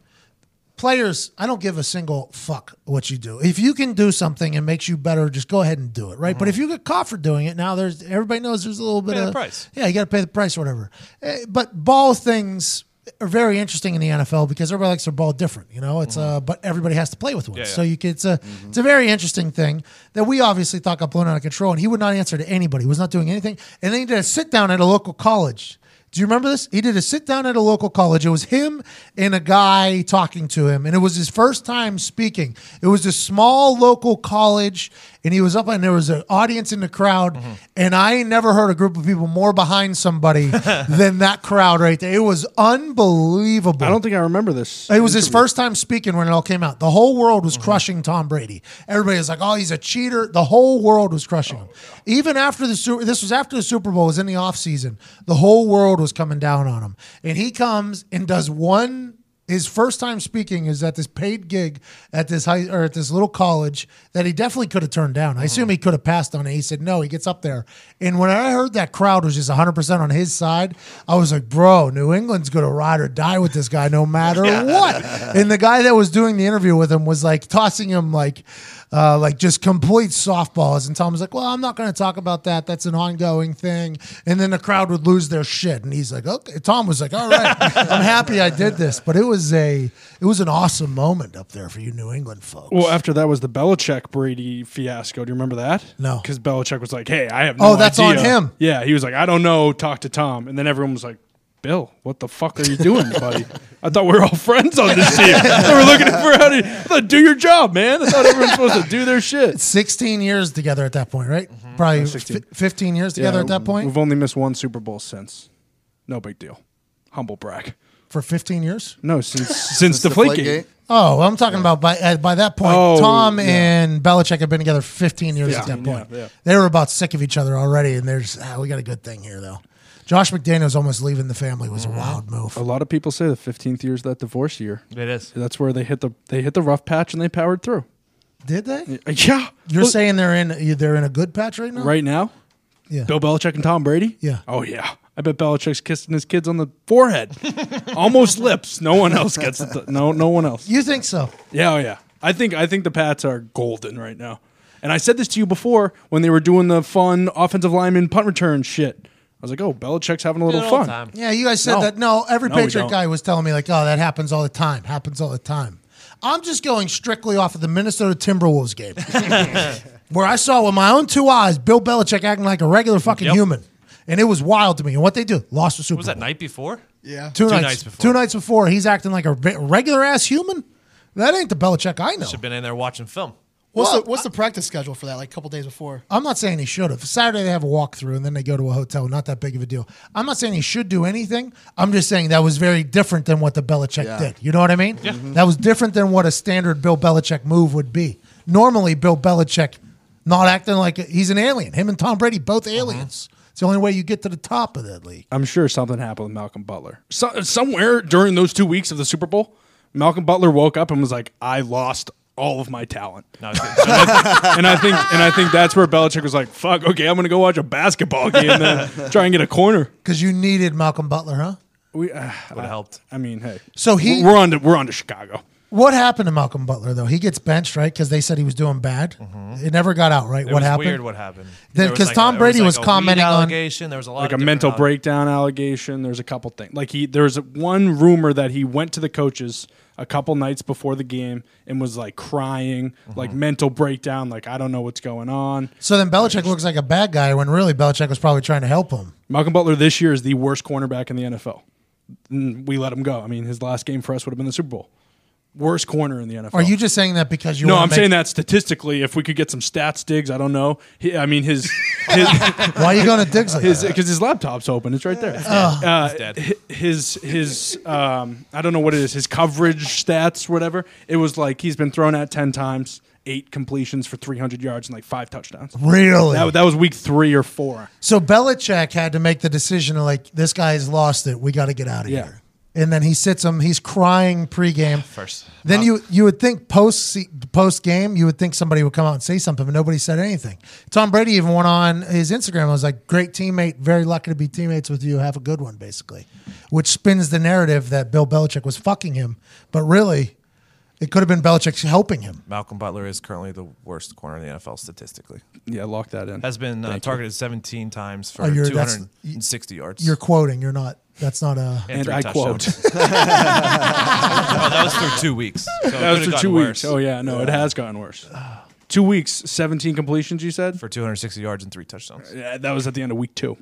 Speaker 1: players, I don't give a single fuck what you do. If you can do something and makes you better, just go ahead and do it, right? But if you get caught for doing it, now there's everybody knows there's a little bit
Speaker 2: Pay
Speaker 1: of
Speaker 2: price.
Speaker 1: Yeah, you got to pay the price or whatever. Eh, But ball things are very interesting in the NFL because everybody likes their ball different. You know, it's uh, but everybody has to play with one.
Speaker 2: Yeah, yeah.
Speaker 1: So you can, it's a it's a very interesting thing that we obviously thought got blown out of control, and he would not answer to anybody. He was not doing anything, and then he did a sit down at a local college. Do you remember this? He did a sit down at a local college. It was him and a guy talking to him, and it was his first time speaking. It was a small local college, and he was up, and there was an audience in the crowd,
Speaker 8: Mm-hmm.
Speaker 1: and I ain't never heard a group of people more behind somebody than that crowd right there. It was unbelievable.
Speaker 8: I don't think I remember this.
Speaker 1: It was his first time speaking when it all came out. The whole world was crushing Tom Brady. Everybody was like, "Oh, he's a cheater." The whole world was crushing him. Even after the Super, this was after the Super Bowl it was in the offseason. The whole world was coming down on him, and he comes and does one. His first time speaking is at this paid gig at this high or at this little college that he definitely could have turned down. I assume he could have passed on it. He said no. He gets up there, and when I heard that crowd was just 100 percent on his side, I was like, "Bro, New England's gonna ride or die with this guy no matter what." And the guy that was doing the interview with him was like tossing him like, uh, like just complete softballs. And Tom was like, "Well, I'm not going to talk about that. That's an ongoing thing." And then the crowd would lose their shit. And he's like, "Okay." Tom was like, "All right, I'm happy I did this." But it was a, it was an awesome moment up there for you New England folks.
Speaker 8: Well, after that was the Belichick Brady fiasco. Do you remember that?
Speaker 1: No.
Speaker 8: because Belichick was like, "Hey, I have no
Speaker 1: Oh, that's on him.
Speaker 8: Yeah, he was like, "I don't know. Talk to Tom." And then everyone was like, "Bill, what the fuck are you doing, buddy? I thought we were all friends on this team. they were looking for how to I thought, do your job, man. I thought everyone's supposed to do their shit."
Speaker 1: 16 years together at that point, right? Probably
Speaker 8: 16.
Speaker 1: fi 15 years together
Speaker 8: Yeah,
Speaker 1: at that point.
Speaker 8: we've only missed one Super Bowl since. No big deal. Humble brag.
Speaker 1: For 15 years.
Speaker 8: No, since since the Flake
Speaker 3: Deflategate.
Speaker 1: Oh, I'm talking about by uh, by that point,
Speaker 8: Oh,
Speaker 1: Tom
Speaker 8: yeah.
Speaker 1: and Belichick have been together 15 years
Speaker 8: Yeah.
Speaker 1: at that point.
Speaker 8: Yeah, yeah.
Speaker 1: They were about sick of each other already, and they're ah, we got a good thing here, though. Josh McDaniels almost leaving the family was a mm-hmm. wild move.
Speaker 8: A lot of people say the 15th year is that divorce year.
Speaker 2: It is.
Speaker 8: That's where they hit the they hit the rough patch and they powered through.
Speaker 1: Did they?
Speaker 8: Uh, yeah,
Speaker 1: You're
Speaker 8: Look,
Speaker 1: saying they're in they're in a good patch right now?
Speaker 8: right now,
Speaker 1: Yeah.
Speaker 8: Bill Belichick and Tom Brady.
Speaker 1: Yeah.
Speaker 8: Oh yeah. I bet Belichick's kissing his kids on the forehead, almost lips. No one else gets it. No, no one else.
Speaker 1: You think so?
Speaker 8: Yeah, oh yeah. I think I think the Pats are golden right now. And I said this to you before when they were doing the fun offensive lineman punt return shit. I was like, oh, Belichick's having a little
Speaker 2: Good old
Speaker 8: fun.
Speaker 2: time.
Speaker 1: Yeah, you guys said
Speaker 8: No.
Speaker 1: that. No, every
Speaker 8: No, we
Speaker 1: Patriot
Speaker 8: don't.
Speaker 1: guy was telling me like, oh, that happens all the time. Happens all the time. I'm just going strictly off of the Minnesota Timberwolves game, where I saw with my own two eyes Bill Belichick acting like a regular fucking
Speaker 2: Yep.
Speaker 1: human, and it was wild to me. And what they do, lost the Super
Speaker 2: What was that night before?
Speaker 9: Yeah.
Speaker 1: Two, nights,
Speaker 2: nights before.
Speaker 1: Two nights before, he's acting like a regular ass human. That ain't the Belichick I know.
Speaker 2: Should have been in there watching film.
Speaker 9: What's
Speaker 1: Well,
Speaker 9: the what's the practice schedule for that? Like a couple days before.
Speaker 1: I'm not saying he should have. Saturday they have a walkthrough and then they go to a hotel. Not that big of a deal. I'm not saying he should do anything. I'm just saying that was very different than what the Belichick
Speaker 3: Yeah.
Speaker 1: did. You know what I mean? Yeah. Mm-hmm. That was different than what a standard Bill Belichick move would be. Normally, Bill Belichick not acting like a, he's an alien. Him and Tom Brady both uh-huh. aliens. It's the only way you get to the top of that league.
Speaker 8: I'm sure something happened with Malcolm Butler. So, somewhere during those two weeks of the Super Bowl, Malcolm Butler woke up and was like, "I lost all of my talent."
Speaker 2: No, it's good. So that's-
Speaker 8: and I think, and I think that's where Belichick was like, "Fuck, okay, I'm gonna go watch a basketball game and then try and get a corner."
Speaker 1: Because you needed Malcolm Butler, huh?
Speaker 8: We, uh,
Speaker 2: would have helped.
Speaker 8: I mean, hey,
Speaker 1: So he-
Speaker 8: we're on to we're on to Chicago.
Speaker 1: What happened to Malcolm Butler though? He gets benched, right? Because they said he was doing bad. It never got out, right?
Speaker 2: It
Speaker 1: what
Speaker 2: was
Speaker 1: happened?
Speaker 2: weird what happened.
Speaker 1: Then-
Speaker 2: There like
Speaker 1: Tom
Speaker 2: a-
Speaker 1: Brady was
Speaker 2: like a weed
Speaker 1: commenting on-
Speaker 2: allegation. There was a lot
Speaker 8: like
Speaker 2: of
Speaker 8: a mental
Speaker 2: alle-
Speaker 8: breakdown allegation. There's a couple things. Like he, there's one rumor that he went to the coaches a couple nights before the game and was like crying, like
Speaker 2: Mm-hmm.
Speaker 8: mental breakdown. Like I don't know what's going on.
Speaker 1: So then Belichick looks like a bad guy when really Belichick was probably trying to help him.
Speaker 8: Malcolm Butler this year is the worst cornerback in the NFL. Mm, We let him go. I mean, his last game for us would have been the Super Bowl. Worst corner in the NFL.
Speaker 1: Are you just saying that because you?
Speaker 8: no,
Speaker 1: wanna
Speaker 8: I'm
Speaker 1: make-
Speaker 8: saying that statistically, if we could get some stats digs, I don't know. He, I mean, his, his
Speaker 1: Why are you going to digs like
Speaker 8: his because his laptop's open. It's right there. Uh, his his um, I don't know what it is. His coverage stats, whatever. It was like he's been thrown at ten times, eight completions for 300 yards and like five touchdowns.
Speaker 1: Really?
Speaker 8: That, that was week three or four.
Speaker 1: So Belichick had to make the decision of like, this guy's lost it. We got to get out of
Speaker 8: Yeah.
Speaker 1: here. And then he sits him. He's crying pregame.
Speaker 2: First.
Speaker 1: Then you you would think post post game you would think somebody would come out and say something, but nobody said anything. Tom Brady even went on his Instagram. and was like, "Great teammate, very lucky to be teammates with you. Have a good one," basically, which spins the narrative that Bill Belichick was fucking him, but really, it could have been Belichick helping him.
Speaker 2: Malcolm Butler is currently the worst corner in the NFL statistically.
Speaker 8: Yeah, lock that in.
Speaker 2: Has been uh,
Speaker 8: Thank you.
Speaker 2: targeted 17 times for
Speaker 1: Oh,
Speaker 2: 260 yards.
Speaker 1: You're quoting. You're not. That's not a.
Speaker 2: and
Speaker 8: And I quote.
Speaker 2: oh, that was through two weeks. So
Speaker 8: That was
Speaker 2: could've
Speaker 8: for two
Speaker 2: worse.
Speaker 8: weeks. Oh yeah, no, it has gotten worse. Two weeks, 17 completions. You said
Speaker 2: For 260 yards and three touchdowns.
Speaker 8: Yeah, that was at the end of week two.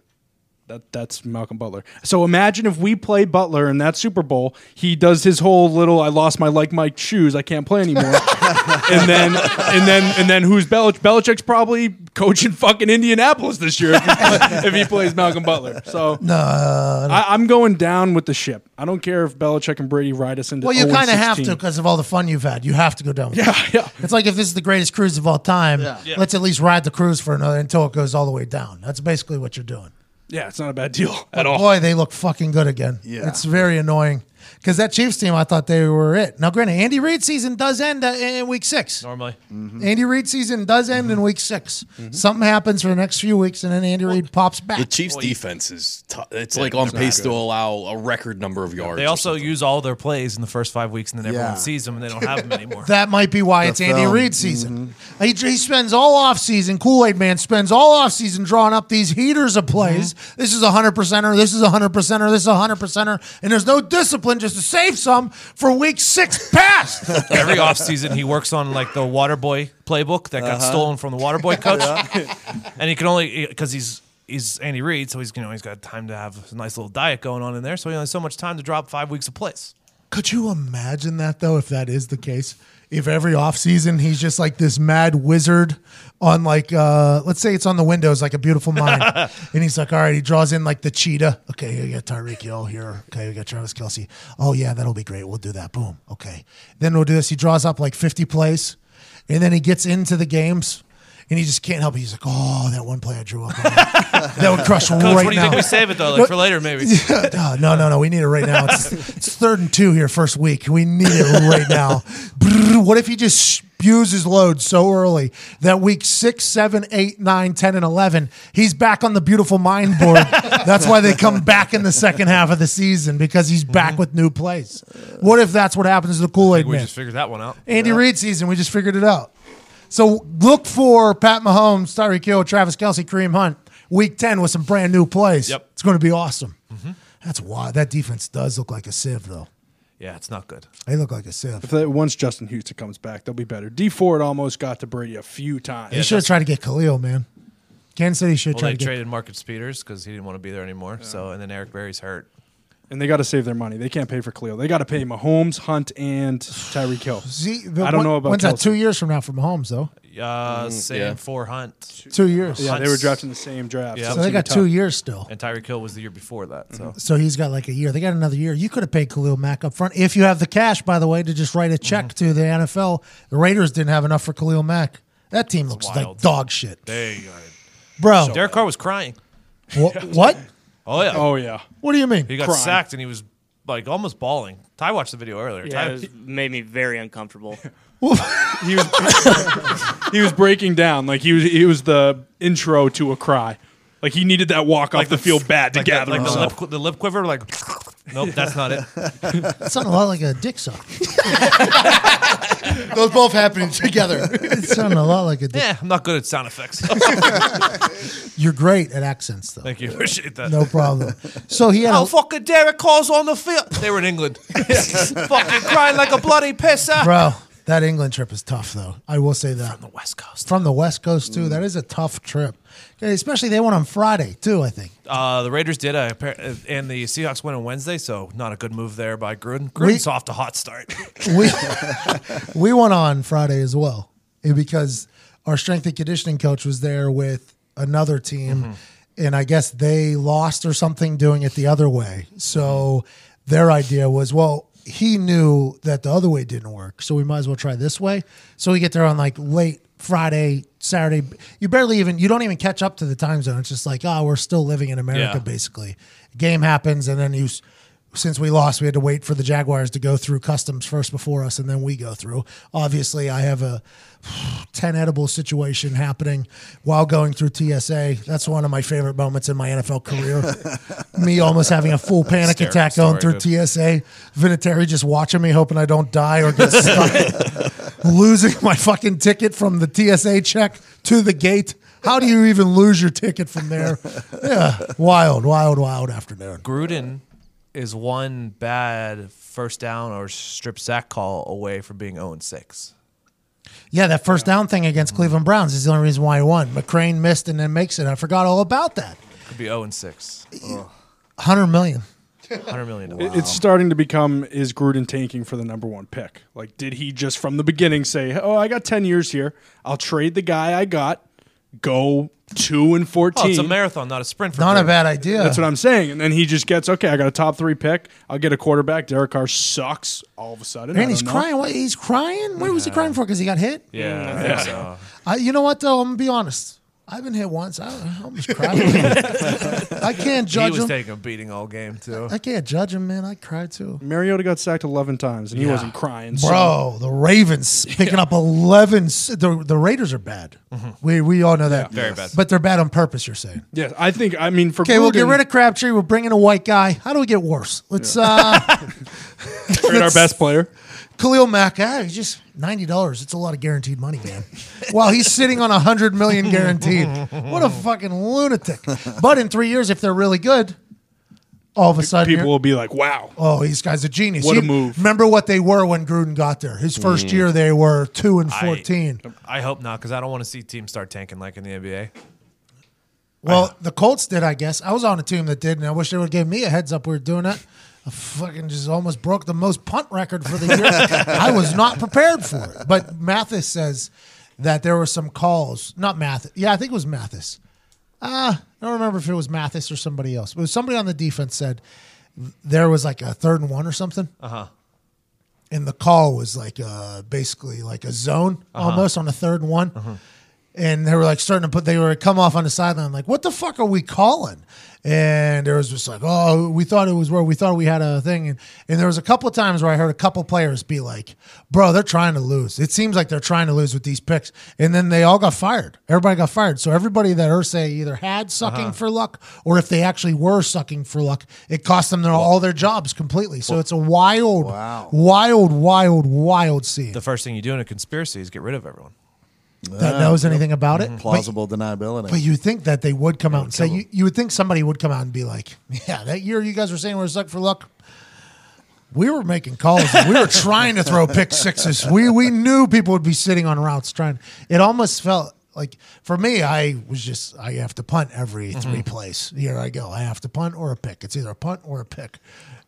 Speaker 8: That that's Malcolm Butler. So imagine if we play Butler in that Super Bowl, he does his whole little "I lost my like Mike shoes, I can't play anymore," and then and then and then who's Belich? Belichick's probably coaching fucking Indianapolis this year if he, play- if he plays Malcolm Butler. So
Speaker 1: No,
Speaker 8: I, I'm going down with the ship. I don't care if Belichick and Brady ride us into.
Speaker 1: Well, you kind of have to
Speaker 8: oh
Speaker 1: because of all the fun you've had. You have to go down. With
Speaker 8: Yeah,
Speaker 1: it.
Speaker 8: yeah.
Speaker 1: It's like if this is the greatest cruise of all time,
Speaker 2: Yeah.
Speaker 1: let's at least ride the cruise for another until it goes all the way down. That's basically what you're doing.
Speaker 8: Yeah, it's not a bad deal at
Speaker 1: But
Speaker 8: all.
Speaker 1: boy, they look fucking good again.
Speaker 3: Yeah.
Speaker 1: It's very annoying because that Chiefs team, I thought they were it. Now, granted, Andy Reid season does end uh, in week six.
Speaker 2: Normally. Mm-hmm.
Speaker 1: Andy Reid season does end in week 6 mm-hmm. Something happens for the next few weeks, and then Andy Reid pops back.
Speaker 6: The Chiefs' defense is t- it's like on pace to allow a record number of yards.
Speaker 2: They also use all their plays in the first five weeks, and then everyone
Speaker 3: Yeah.
Speaker 2: sees them, and they don't have them anymore.
Speaker 1: That might be why
Speaker 3: The
Speaker 1: it's Andy
Speaker 3: film.
Speaker 1: Reid season. Mm-hmm. He, he spends all off season. Kool Aid Man spends all off season drawing up these heaters of plays. This is a hundred percenter. This is a hundred percenter. This is a hundred percenter. And there's no discipline just to save some for week six past.
Speaker 2: Every offseason, he works on like the Waterboy playbook that got uh-huh. stolen from the Waterboy coach, and he can only because he's he's Andy Reid, so he's you know he's got time to have a nice little diet going on in there, so he only has so much time to drop five weeks of plays.
Speaker 1: Could you imagine that though, if that is the case? If every offseason he's just like this mad wizard on like uh let's say it's on the windows like a beautiful mind. and he's like, all right, he draws in like the cheetah. Okay, you got Tyreek Hill here. Okay, we got Travis Kelce. Oh yeah, that'll be great. We'll do that. Boom. Okay. Then we'll do this. He draws up like 50 plays, and then he gets into the games. And he just can't help it. He's like, "Oh, that one play I drew up, on that, would crush
Speaker 2: Coach,
Speaker 1: right
Speaker 2: what do you
Speaker 1: now."
Speaker 2: think we save it though, like for later maybe?
Speaker 1: Uh, no, no, no. We need it right now. It's, it's third and two here, first week. We need it right now. What if he just spews his load so early that week six, seven, eight, nine, 10, and 11, he's back on the beautiful mind board? that's why they come back in the second half of the season because he's back with new plays. What if that's what happens to the Kool Aid
Speaker 2: We just figured that one out.
Speaker 1: Andy Reid season, we just figured it out. So look for Pat Mahomes, Tyreek Hill, Travis Kelce, Kareem Hunt, week 10 with some brand new plays.
Speaker 2: Yep.
Speaker 1: It's going to be awesome. Mm-hmm. That's why that defense does look like a sieve, though.
Speaker 2: Yeah, it's not good.
Speaker 1: They look like a sieve.
Speaker 8: If they, once Justin Houston comes back, they'll be better. Dee Ford almost got to Brady a few times.
Speaker 1: They should have tried to get Khalil, man. Kansas City should
Speaker 2: Well,
Speaker 1: try
Speaker 2: they
Speaker 1: to get.
Speaker 2: traded Marcus Peters because he didn't want to be there anymore. So, and then Eric Berry's hurt.
Speaker 8: And they got to save their money. They can't pay for Khalil. They got to pay Mahomes, Hunt, and Tyreek Hill.
Speaker 1: See,
Speaker 8: I don't know about
Speaker 1: When's that? Two years from now for Mahomes, though.
Speaker 2: Uh, same
Speaker 6: yeah.
Speaker 2: for Hunt.
Speaker 1: Two years.
Speaker 8: Yeah, they were
Speaker 2: Hunt's-
Speaker 8: drafting the same draft.
Speaker 2: Yeah.
Speaker 1: So
Speaker 8: it's
Speaker 1: they got two years still.
Speaker 2: And Tyreek Hill was the year before that. So
Speaker 1: So he's got like a year. They got another year. You could have paid Khalil Mack up front if you have the cash, by the way, to just write a check
Speaker 2: Mm-hmm.
Speaker 1: to the NFL. The Raiders didn't have enough for Khalil Mack. That team looks like dog shit,
Speaker 2: there you go.
Speaker 1: bro.
Speaker 2: Derek Carr was crying.
Speaker 1: Wha- what?
Speaker 2: Oh yeah.
Speaker 8: Oh yeah.
Speaker 1: What do you mean?
Speaker 2: He got
Speaker 8: Crying.
Speaker 2: sacked and he was like almost bawling. Ty watched the video earlier.
Speaker 7: Yeah,
Speaker 2: Ty-
Speaker 7: it was, made me very uncomfortable.
Speaker 8: He was he was breaking down like he was he was the intro to a cry. Like he needed that walk off the, field bad to
Speaker 2: like, the,
Speaker 8: gather
Speaker 2: like the lip, the lip quiver. Like, nope, that's not it.
Speaker 1: That sounded a lot like a dick suck.
Speaker 4: Those both happening together.
Speaker 1: It sounded a lot like a dick.
Speaker 2: Yeah, I'm not good at sound effects.
Speaker 1: You're great at accents, though.
Speaker 2: Thank you, appreciate that.
Speaker 1: No problem. So he had
Speaker 2: Oh,
Speaker 1: a,
Speaker 2: fucking Derek Carr's on the field. They were in England. fucking crying like a bloody pisser.
Speaker 1: bro. That England trip is tough, though. I will say that.
Speaker 2: From the West Coast.
Speaker 1: From the West Coast too, that is a tough trip. Especially they went on Friday too. I think
Speaker 2: Uh, the Raiders did, uh, uh, and the Seahawks win on Wednesday, so not a good move there by Gruden. Gruden's off to a hot start.
Speaker 1: we we went on Friday as well eh, because our strength and conditioning coach was there with another team, and I guess they lost or something doing it the other way. So their idea was, well, he knew that the other way didn't work, so we might as well try this way. So we get there on like late Friday, Saturday. You barely even you don't even catch up to the time zone. It's just like, oh, we're still living in America,
Speaker 2: Yeah.
Speaker 1: basically. Game happens, and then you. Since we lost, we had to wait for the Jaguars to go through customs first before us, and then we go through. Obviously, I have a 10 edible situation happening while going through TSA. That's one of my favorite moments in my NFL career. me almost having a full panic attack going through
Speaker 2: story,
Speaker 1: TSA. Vinatieri just watching me, hoping I don't die or get stuck. Losing my fucking ticket from the TSA check to the gate. How do you even lose your ticket from there? Yeah, wild, wild, wild afternoon.
Speaker 2: Gruden is one bad first down or strip sack call away from being 0 6.
Speaker 1: Yeah, that first down thing against mm-hmm. Cleveland Browns is the only reason why he won. McCrane missed and then makes it. I forgot all about that.
Speaker 2: Could be 0 6.
Speaker 1: 100 million.
Speaker 2: 100 million.
Speaker 8: It- It's starting to become is Gruden tanking for the number one pick? Like, did he just from the beginning say, "Oh, I got ten years here. I'll trade the guy I got, go two and
Speaker 2: Oh,
Speaker 8: fourteen.
Speaker 2: it's a marathon, not a sprint. For
Speaker 1: Not a bad idea.
Speaker 8: That's what I'm saying. And then he just gets okay. I got a top three pick. I'll get a quarterback. Derek Carr sucks all of a sudden.
Speaker 1: And he's
Speaker 8: know.
Speaker 1: crying. What? He's crying? What was he crying for? Because he got hit?
Speaker 2: Yeah, I think so.
Speaker 1: I, you know what, though? I'm going to be honest. I've been hit once. I, I almost cried. I can't judge
Speaker 2: He
Speaker 1: judge
Speaker 2: was
Speaker 1: him.
Speaker 2: taking a beating all game, too.
Speaker 1: I can't judge him, man. I cried too.
Speaker 8: Mariota got sacked eleven times and he
Speaker 2: Yeah.
Speaker 8: wasn't crying. so-
Speaker 1: Bro, the Ravens picking up 11. s- The, the Raiders are bad. We, we all know that.
Speaker 2: Very bad.
Speaker 1: But they're bad on purpose, you're saying.
Speaker 8: Yeah, I think. I mean, for
Speaker 1: Okay, we'll get
Speaker 8: Gruden,
Speaker 1: rid of Crabtree. We're bringing a white guy. How do we get worse? Let's uh
Speaker 8: trade our best player.
Speaker 1: Khalil Mack. Ah, he's just ninety dollars. It's a lot of guaranteed money, man. While he's sitting on a hundred million guaranteed. What a fucking lunatic! But in three years, if they're really good, all of a sudden,
Speaker 8: People will be like, "Wow,
Speaker 1: oh, these guys a genius.
Speaker 8: What a
Speaker 1: You
Speaker 8: move.
Speaker 1: Remember what they were when Gruden got there? His first year, they were two and
Speaker 2: I-
Speaker 1: fourteen.
Speaker 2: I hope not, because I don't want to see teams start tanking like in the NBA.
Speaker 1: Well, the Colts did, I guess. I was on a team that did, and I wish they would give me a heads up. We were doing that. I fucking just almost broke the most punt record for the year. I was not prepared for it. But Mathis says that there were some calls. Not Mathis. Yeah, I think it was Mathis. Ah, I don't remember if it was Mathis or somebody else. But it was somebody on the defense said there was like a third and one or something. Uh huh. And the call was like uh, basically like a zone almost on a third and one and they were like starting to put they were come off on the sideline like what the fuck are we calling? And there was just like oh we thought it was where we thought we had a thing. And, and there was a couple of times where i heard a couple players be like bro they're trying to lose. It seems like they're trying to lose with these picks. And then they all got fired. Everybody got fired. So everybody that ursay either had sucking uh-huh. for luck or if they actually were sucking for luck it cost them their, all their jobs completely. So it's a wild wild wild wild scene.
Speaker 2: The first thing you do in a conspiracy is get rid of everyone.
Speaker 1: That knows anything about it But-
Speaker 10: Plausible deniability.
Speaker 1: but you think that they would come out and say you, you would think somebody would come out and be like, yeah, that year you guys were saying we we're suck for luck. We were making calls. we were trying to throw pick sixes. We we knew people would be sitting on routes trying. It almost felt like for me, I was just I have to punt every mm-hmm. 3 plays. Here I go. I have to punt or a pick. It's either a punt or a pick,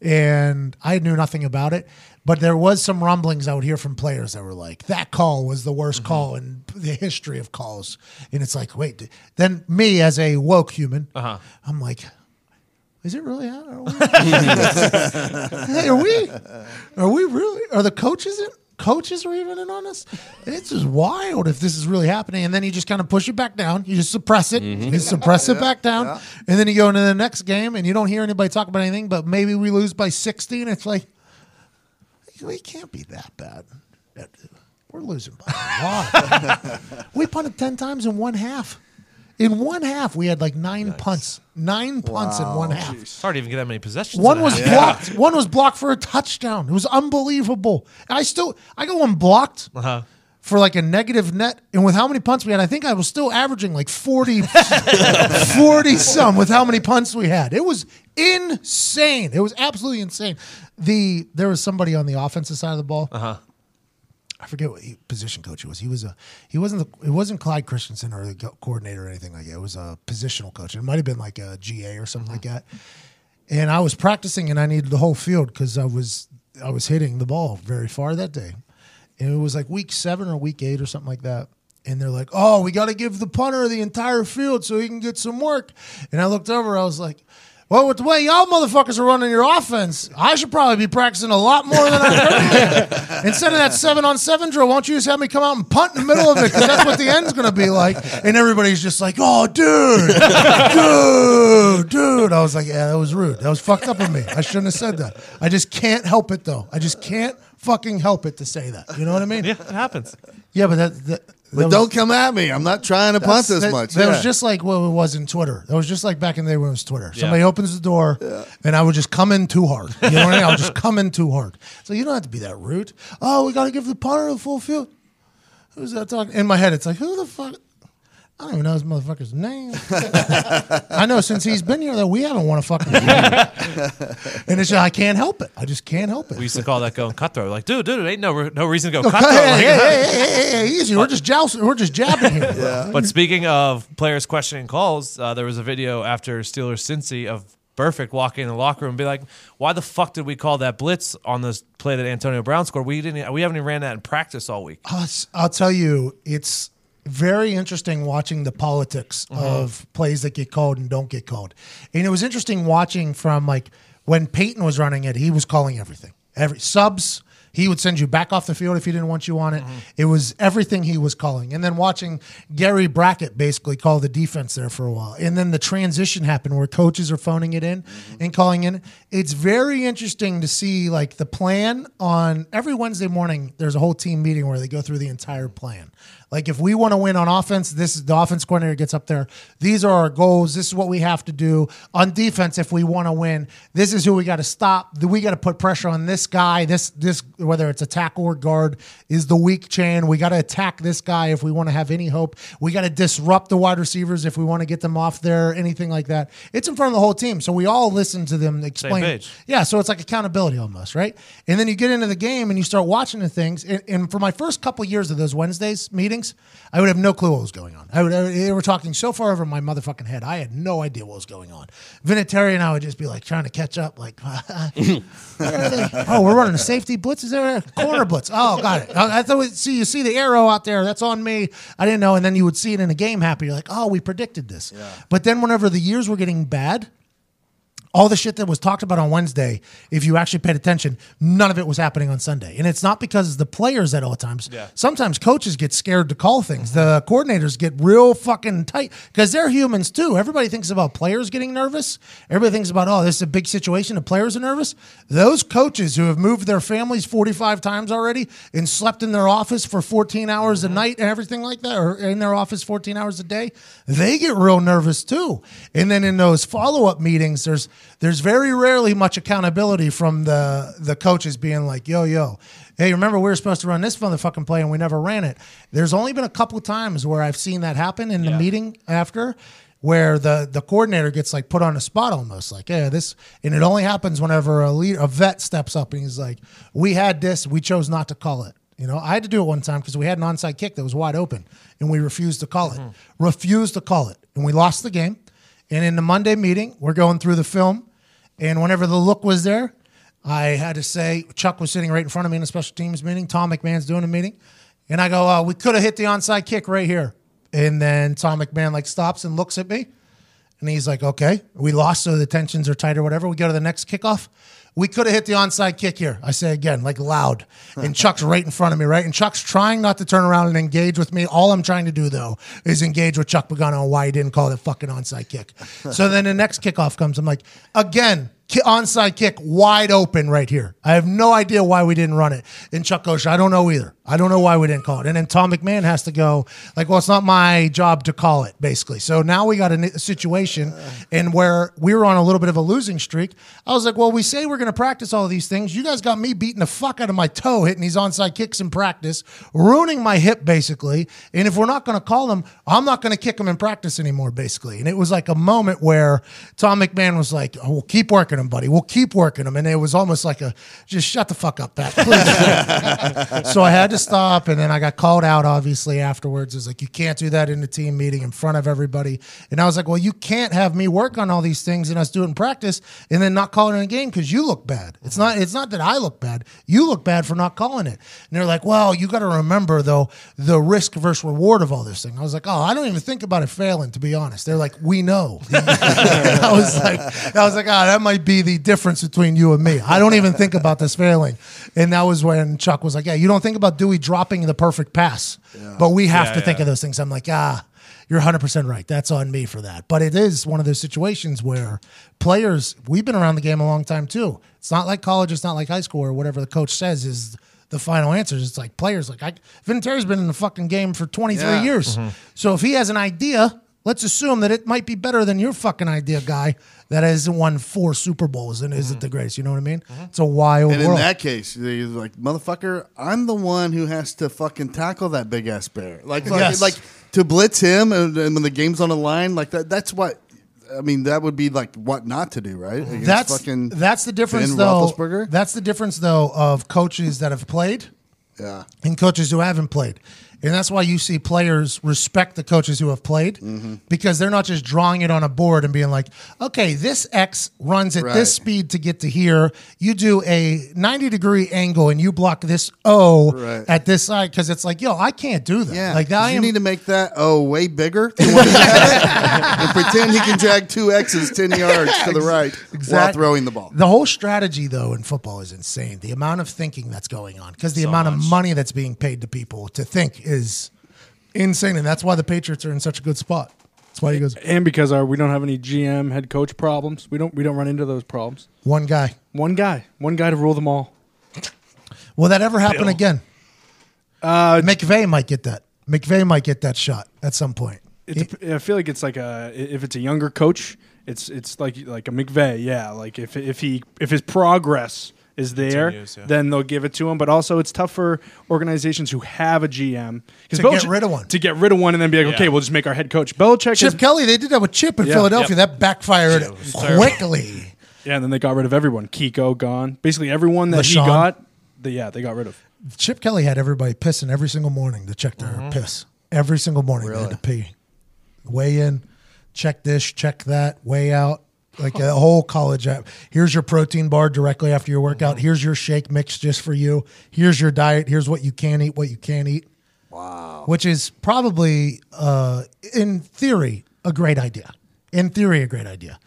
Speaker 1: and I knew nothing about it. But there was some rumblings I would hear from players that were like, "That call was the worst mm-hmm. call in the history of calls." And it's like, wait. Then me as a woke human, uh-huh. I'm like, is it really? Are we, hey, are we? Are we really? Are the coaches in? Coaches are even in on this. It's just wild if this is really happening. And then you just kind of push it back down. You just suppress it. Mm-hmm. You suppress it back down, and then you go into the next game, and you don't hear anybody talk about anything. But maybe we lose by sixty, and it's like we can't be that bad. We're losing by a lot. we punted ten times in one half. In one half, we had like nine punts. Nine punts in one half.
Speaker 2: It's hard to even get that many possessions.
Speaker 1: One was
Speaker 2: half.
Speaker 1: blocked. One was blocked for a touchdown. It was unbelievable. And I still, I got one blocked
Speaker 2: Uh-huh.
Speaker 1: For like a negative net. And with how many punts we had, I think I was still averaging like 40, 40 some with how many punts we had. It was insane. It was absolutely insane. The there was somebody on the offensive side of the ball. Uh-huh. I forget what he, position coach he was. He was a he wasn't the, it wasn't Clyde Christensen or the coordinator or anything like that. It was a positional coach. It might have been like a GA or something like that. And I was practicing and I needed the whole field because I was I was hitting the ball very far that day. And it was like week seven or week eight or something like that. And they're like, "Oh, we got to give the punter the entire field so he can get some work." And I looked over. I was like, "Well, with the way y'all motherfuckers are running your offense, I should probably be practicing a lot more than I currently. Instead of that seven on seven drill, why don't you just have me come out and punt in the middle of it? Because that's what the end's going to be like." And everybody's just like, "Oh, dude, dude, dude." I was like, "Yeah, that was rude. That was fucked up of me. I shouldn't have said that. I just can't help it, though. I just can't." Fucking help it to say that. You know what I mean?
Speaker 2: Yeah, it happens.
Speaker 1: Yeah, but that, that, that
Speaker 3: But
Speaker 1: was-
Speaker 3: don't come at me. I'm not trying to punt
Speaker 1: that's-
Speaker 3: this
Speaker 1: that,
Speaker 3: much.
Speaker 1: That
Speaker 3: Yeah.
Speaker 1: was just like what it was in Twitter. That was just like back in the day when it was Twitter. Somebody opens the door, and I would just come in too hard. You know what I mean? I would just come in too hard. So you don't have to be that rude. Oh, we got to give the punter the full field. Who's that talking? In my head, it's like, who the fuck? I don't even know this motherfucker's name. I know since he's been here that we haven't won a fucking game. and it's just, I can't help it. I just can't help it.
Speaker 2: We used to call that going cutthroat. Like, dude, dude, it ain't no re- no reason to go
Speaker 1: No,
Speaker 2: cutthroat.
Speaker 1: hey,
Speaker 2: Like,
Speaker 1: hey, hey, hey, hey, hey, easy. We're just jousting. We're just jabbing here.
Speaker 2: But speaking of players questioning calls, uh, there was a video after Steelers Cincy of Burfict walking in the locker room and be like, "Why the fuck did we call that blitz on this play that Antonio Brown scored? We didn't. We haven't even ran that in practice all week."
Speaker 1: I'll, s- I'll tell you, it's very interesting watching the politics uh-huh. of plays that get called and don't get called. And it was interesting watching from like when Peyton was running it, he was calling everything. Every subs, he would send you back off the field if he didn't want you on it. Uh-huh. It was everything he was calling. And then watching Gary Brackett basically call the defense there for a while. And then the transition happened where coaches are phoning it in mm-hmm. and calling in. It's very interesting to see like the plan on every Wednesday morning, there's a whole team meeting where they go through the entire plan. Like if we want to win on offense, this is the offense coordinator gets up there. These are our goals. This is what we have to do on defense. If we want to win, this is who we got to stop. We got to put pressure on this guy. This this whether it's a tackle or guard is the weak chain. We got to attack this guy if we want to have any hope. We got to disrupt the wide receivers if we want to get them off there. Anything like that. It's in front of the whole team, so we all listen to them explain. Yeah, so it's like accountability almost, right? And then you get into the game and you start watching the things. And, and for my first couple years of those Wednesdays meetings, I would have no clue what was going on. I would, I- they were talking so far over my motherfucking head. I had no idea what was going on. Vinatieri and I would just be like trying to catch up, like, where are they? oh, we're running a safety blitz. Is there a corner blitz? Oh, got it. Oh, I thought, we- see, you see the arrow out there. That's on me. I didn't know. And then you would see it in a game happen. You're like, oh, we predicted this. But then whenever the years were getting bad, all the shit that was talked about on Wednesday, if you actually paid attention, none of it was happening on Sunday. And it's not because the players at all times.
Speaker 2: Yeah.
Speaker 1: Sometimes coaches get scared to call things. The coordinators get real fucking tight because they're humans too. Everybody thinks about players getting nervous. Everybody thinks about, oh, this is a big situation. The players are nervous. Those coaches who have moved their families 45 times already and slept in their office for 14 hours a mm-hmm. night and everything like that, or in their office 14 hours a day, they get real nervous too. And then in those follow up meetings, there's there's very rarely much accountability from the the coaches being like, yo, yo, hey, remember we were supposed to run this motherfucking play and we never ran it. There's only been a couple times where I've seen that happen in the
Speaker 2: Yeah.
Speaker 1: meeting after. Where the, the coordinator gets like put on the spot almost like yeah this and it only happens whenever a leader a vet steps up and he's like we had this we chose not to call it you know I had to do it one time because we had an onside kick that was wide open and we refused to call it mm-hmm. refused to call it and we lost the game and in the Monday meeting we're going through the film and whenever the look was there, I had to say, Chuck was sitting right in front of me in a special teams meeting. Tom McMahon's doing a meeting. And I go, uh, we could have hit the onside kick right here. And then Tom McMahon like stops and looks at me. And he's like, okay, we lost, so the tensions are tight or whatever. We go to the next kickoff. We could have hit the onside kick here. I say again, like loud. And Chuck's right in front of me, right? And Chuck's trying not to turn around and engage with me. All I'm trying to do, though, is engage with Chuck Pagano on why he didn't call the fucking onside kick. so then the next kickoff comes. I'm like, again, ki- onside kick wide open right here. I have no idea why we didn't run it. And Chuck goes, I don't know either. I don't know why we didn't call it. And then Tom McMahon has to go, like, well, it's not my job to call it, basically. So now we got a, situation and where we were on a little bit of a losing streak. I was like, well, we say we're going to practice all these things. You guys got me beating the fuck out of my toe hitting these onside kicks in practice, ruining my hip, basically. And if we're not going to call them, I'm not going to kick them in practice anymore, basically. And it was like a moment where Tom McMahon was like, oh, we'll keep working them, buddy. We'll keep working them. And it was almost like a, just shut the fuck up, Pat, please. so I had to to stop, and then I got called out. Obviously, afterwards, it was like you can't do that in the team meeting in front of everybody. And I was like, well, you can't have me work on all these things and us do it in practice, and then not call it in a game because you look bad. It's not. It's not that I look bad. You look bad for not calling it. And they're like, well, you got to remember though the risk versus reward of all this thing. I was like, oh, I don't even think about it failing. To be honest, they're like, we know. I was like, I was like, ah, that might be the difference between you and me. I don't even think about this failing. And that was when Chuck was like, yeah, you don't think about Dewey dropping the perfect pass, but we have
Speaker 2: Yeah,
Speaker 1: to think of those things. I'm like, ah. You're 100% right. That's on me for that. But it is one of those situations where players, we've been around the game a long time too. It's not like college, it's not like high school or whatever the coach says is the final answers. It's like players like I Vinatieri's been in the fucking game for 23
Speaker 3: Yeah.
Speaker 1: years. So if he has an idea, let's assume that it might be better than your fucking idea guy that has won four Super Bowls and isn't the greatest. You know what I mean? Mm-hmm. It's a wild world.
Speaker 3: And in
Speaker 1: world.
Speaker 3: that case, he's like, motherfucker, I'm the one who has to fucking tackle that big ass bear. Like, fucking-
Speaker 1: Yes.
Speaker 3: like to blitz him, and, and when the game's on the line, like that. That's what. I mean, that would be like what not to do, right? Mm-hmm. Against
Speaker 1: that's
Speaker 3: fucking
Speaker 1: that's the difference
Speaker 3: Ben
Speaker 1: though.
Speaker 3: Roethlisberger?
Speaker 1: That's the difference though of coaches that have played
Speaker 3: yeah.
Speaker 1: and coaches who haven't played. And that's why you see players respect the coaches who have played
Speaker 3: Mm-hmm.
Speaker 1: because they're not just drawing it on a board and being like, okay, this X runs at
Speaker 3: Right.
Speaker 1: this speed to get to here. You do a 90 degree angle and you block this O
Speaker 3: Right.
Speaker 1: at this side because it's like, yo, I can't do that.
Speaker 3: Yeah,
Speaker 1: like
Speaker 3: 'cause
Speaker 1: I
Speaker 3: you
Speaker 1: am.
Speaker 3: need to make that O way bigger than what he had and pretend he can drag two X's ten yards to the right while throwing the ball.
Speaker 1: The whole strategy, though, in football is insane. The amount of thinking that's going on because the amount of money that's being paid to people to think is insane, and that's why the Patriots are in such a good spot. That's why he goes
Speaker 8: And because our we don't have any GM head coach problems, we don't we don't run into those problems.
Speaker 1: one guy.
Speaker 8: One guy, one guy to rule them all.
Speaker 1: Will that ever happen
Speaker 8: Bill.
Speaker 1: again?
Speaker 8: Uh,
Speaker 1: McVay might get that. McVay might get that shot at some point.
Speaker 8: it's, I feel like it's like a if it's a younger coach, it's it's like like a McVay, yeah. Like if if he if his progress is there,
Speaker 2: Continues, yeah.
Speaker 8: then they'll give it to him. But also, it's tough for organizations who have a GM 'cause
Speaker 1: To get rid of one.
Speaker 8: to get rid of one, and then be like,
Speaker 2: Yeah.
Speaker 8: okay, we'll just make our head coach. Belichick,
Speaker 1: Chip
Speaker 8: is,
Speaker 1: Kelly, they did that with Chip in
Speaker 8: Yeah.
Speaker 1: Philadelphia.
Speaker 2: Yep.
Speaker 1: That backfired
Speaker 2: It was terrible.
Speaker 1: quickly.
Speaker 8: yeah, and then they got rid of everyone. Kiko gone, basically everyone that he
Speaker 1: LeSean.
Speaker 8: got, the, yeah, they got rid of.
Speaker 1: Chip Kelly had everybody pissing every single morning to check their
Speaker 8: Mm-hmm.
Speaker 1: piss. Every single morning they had to pee. Weigh in, check this, check that, weigh out. Like a whole college app. Here's your protein bar directly after your workout. Here's your shake mix just for you. Here's your diet. Here's what you can eat, what you can't eat. Wow. Which is probably, uh, in theory, a great idea. In theory, a great idea.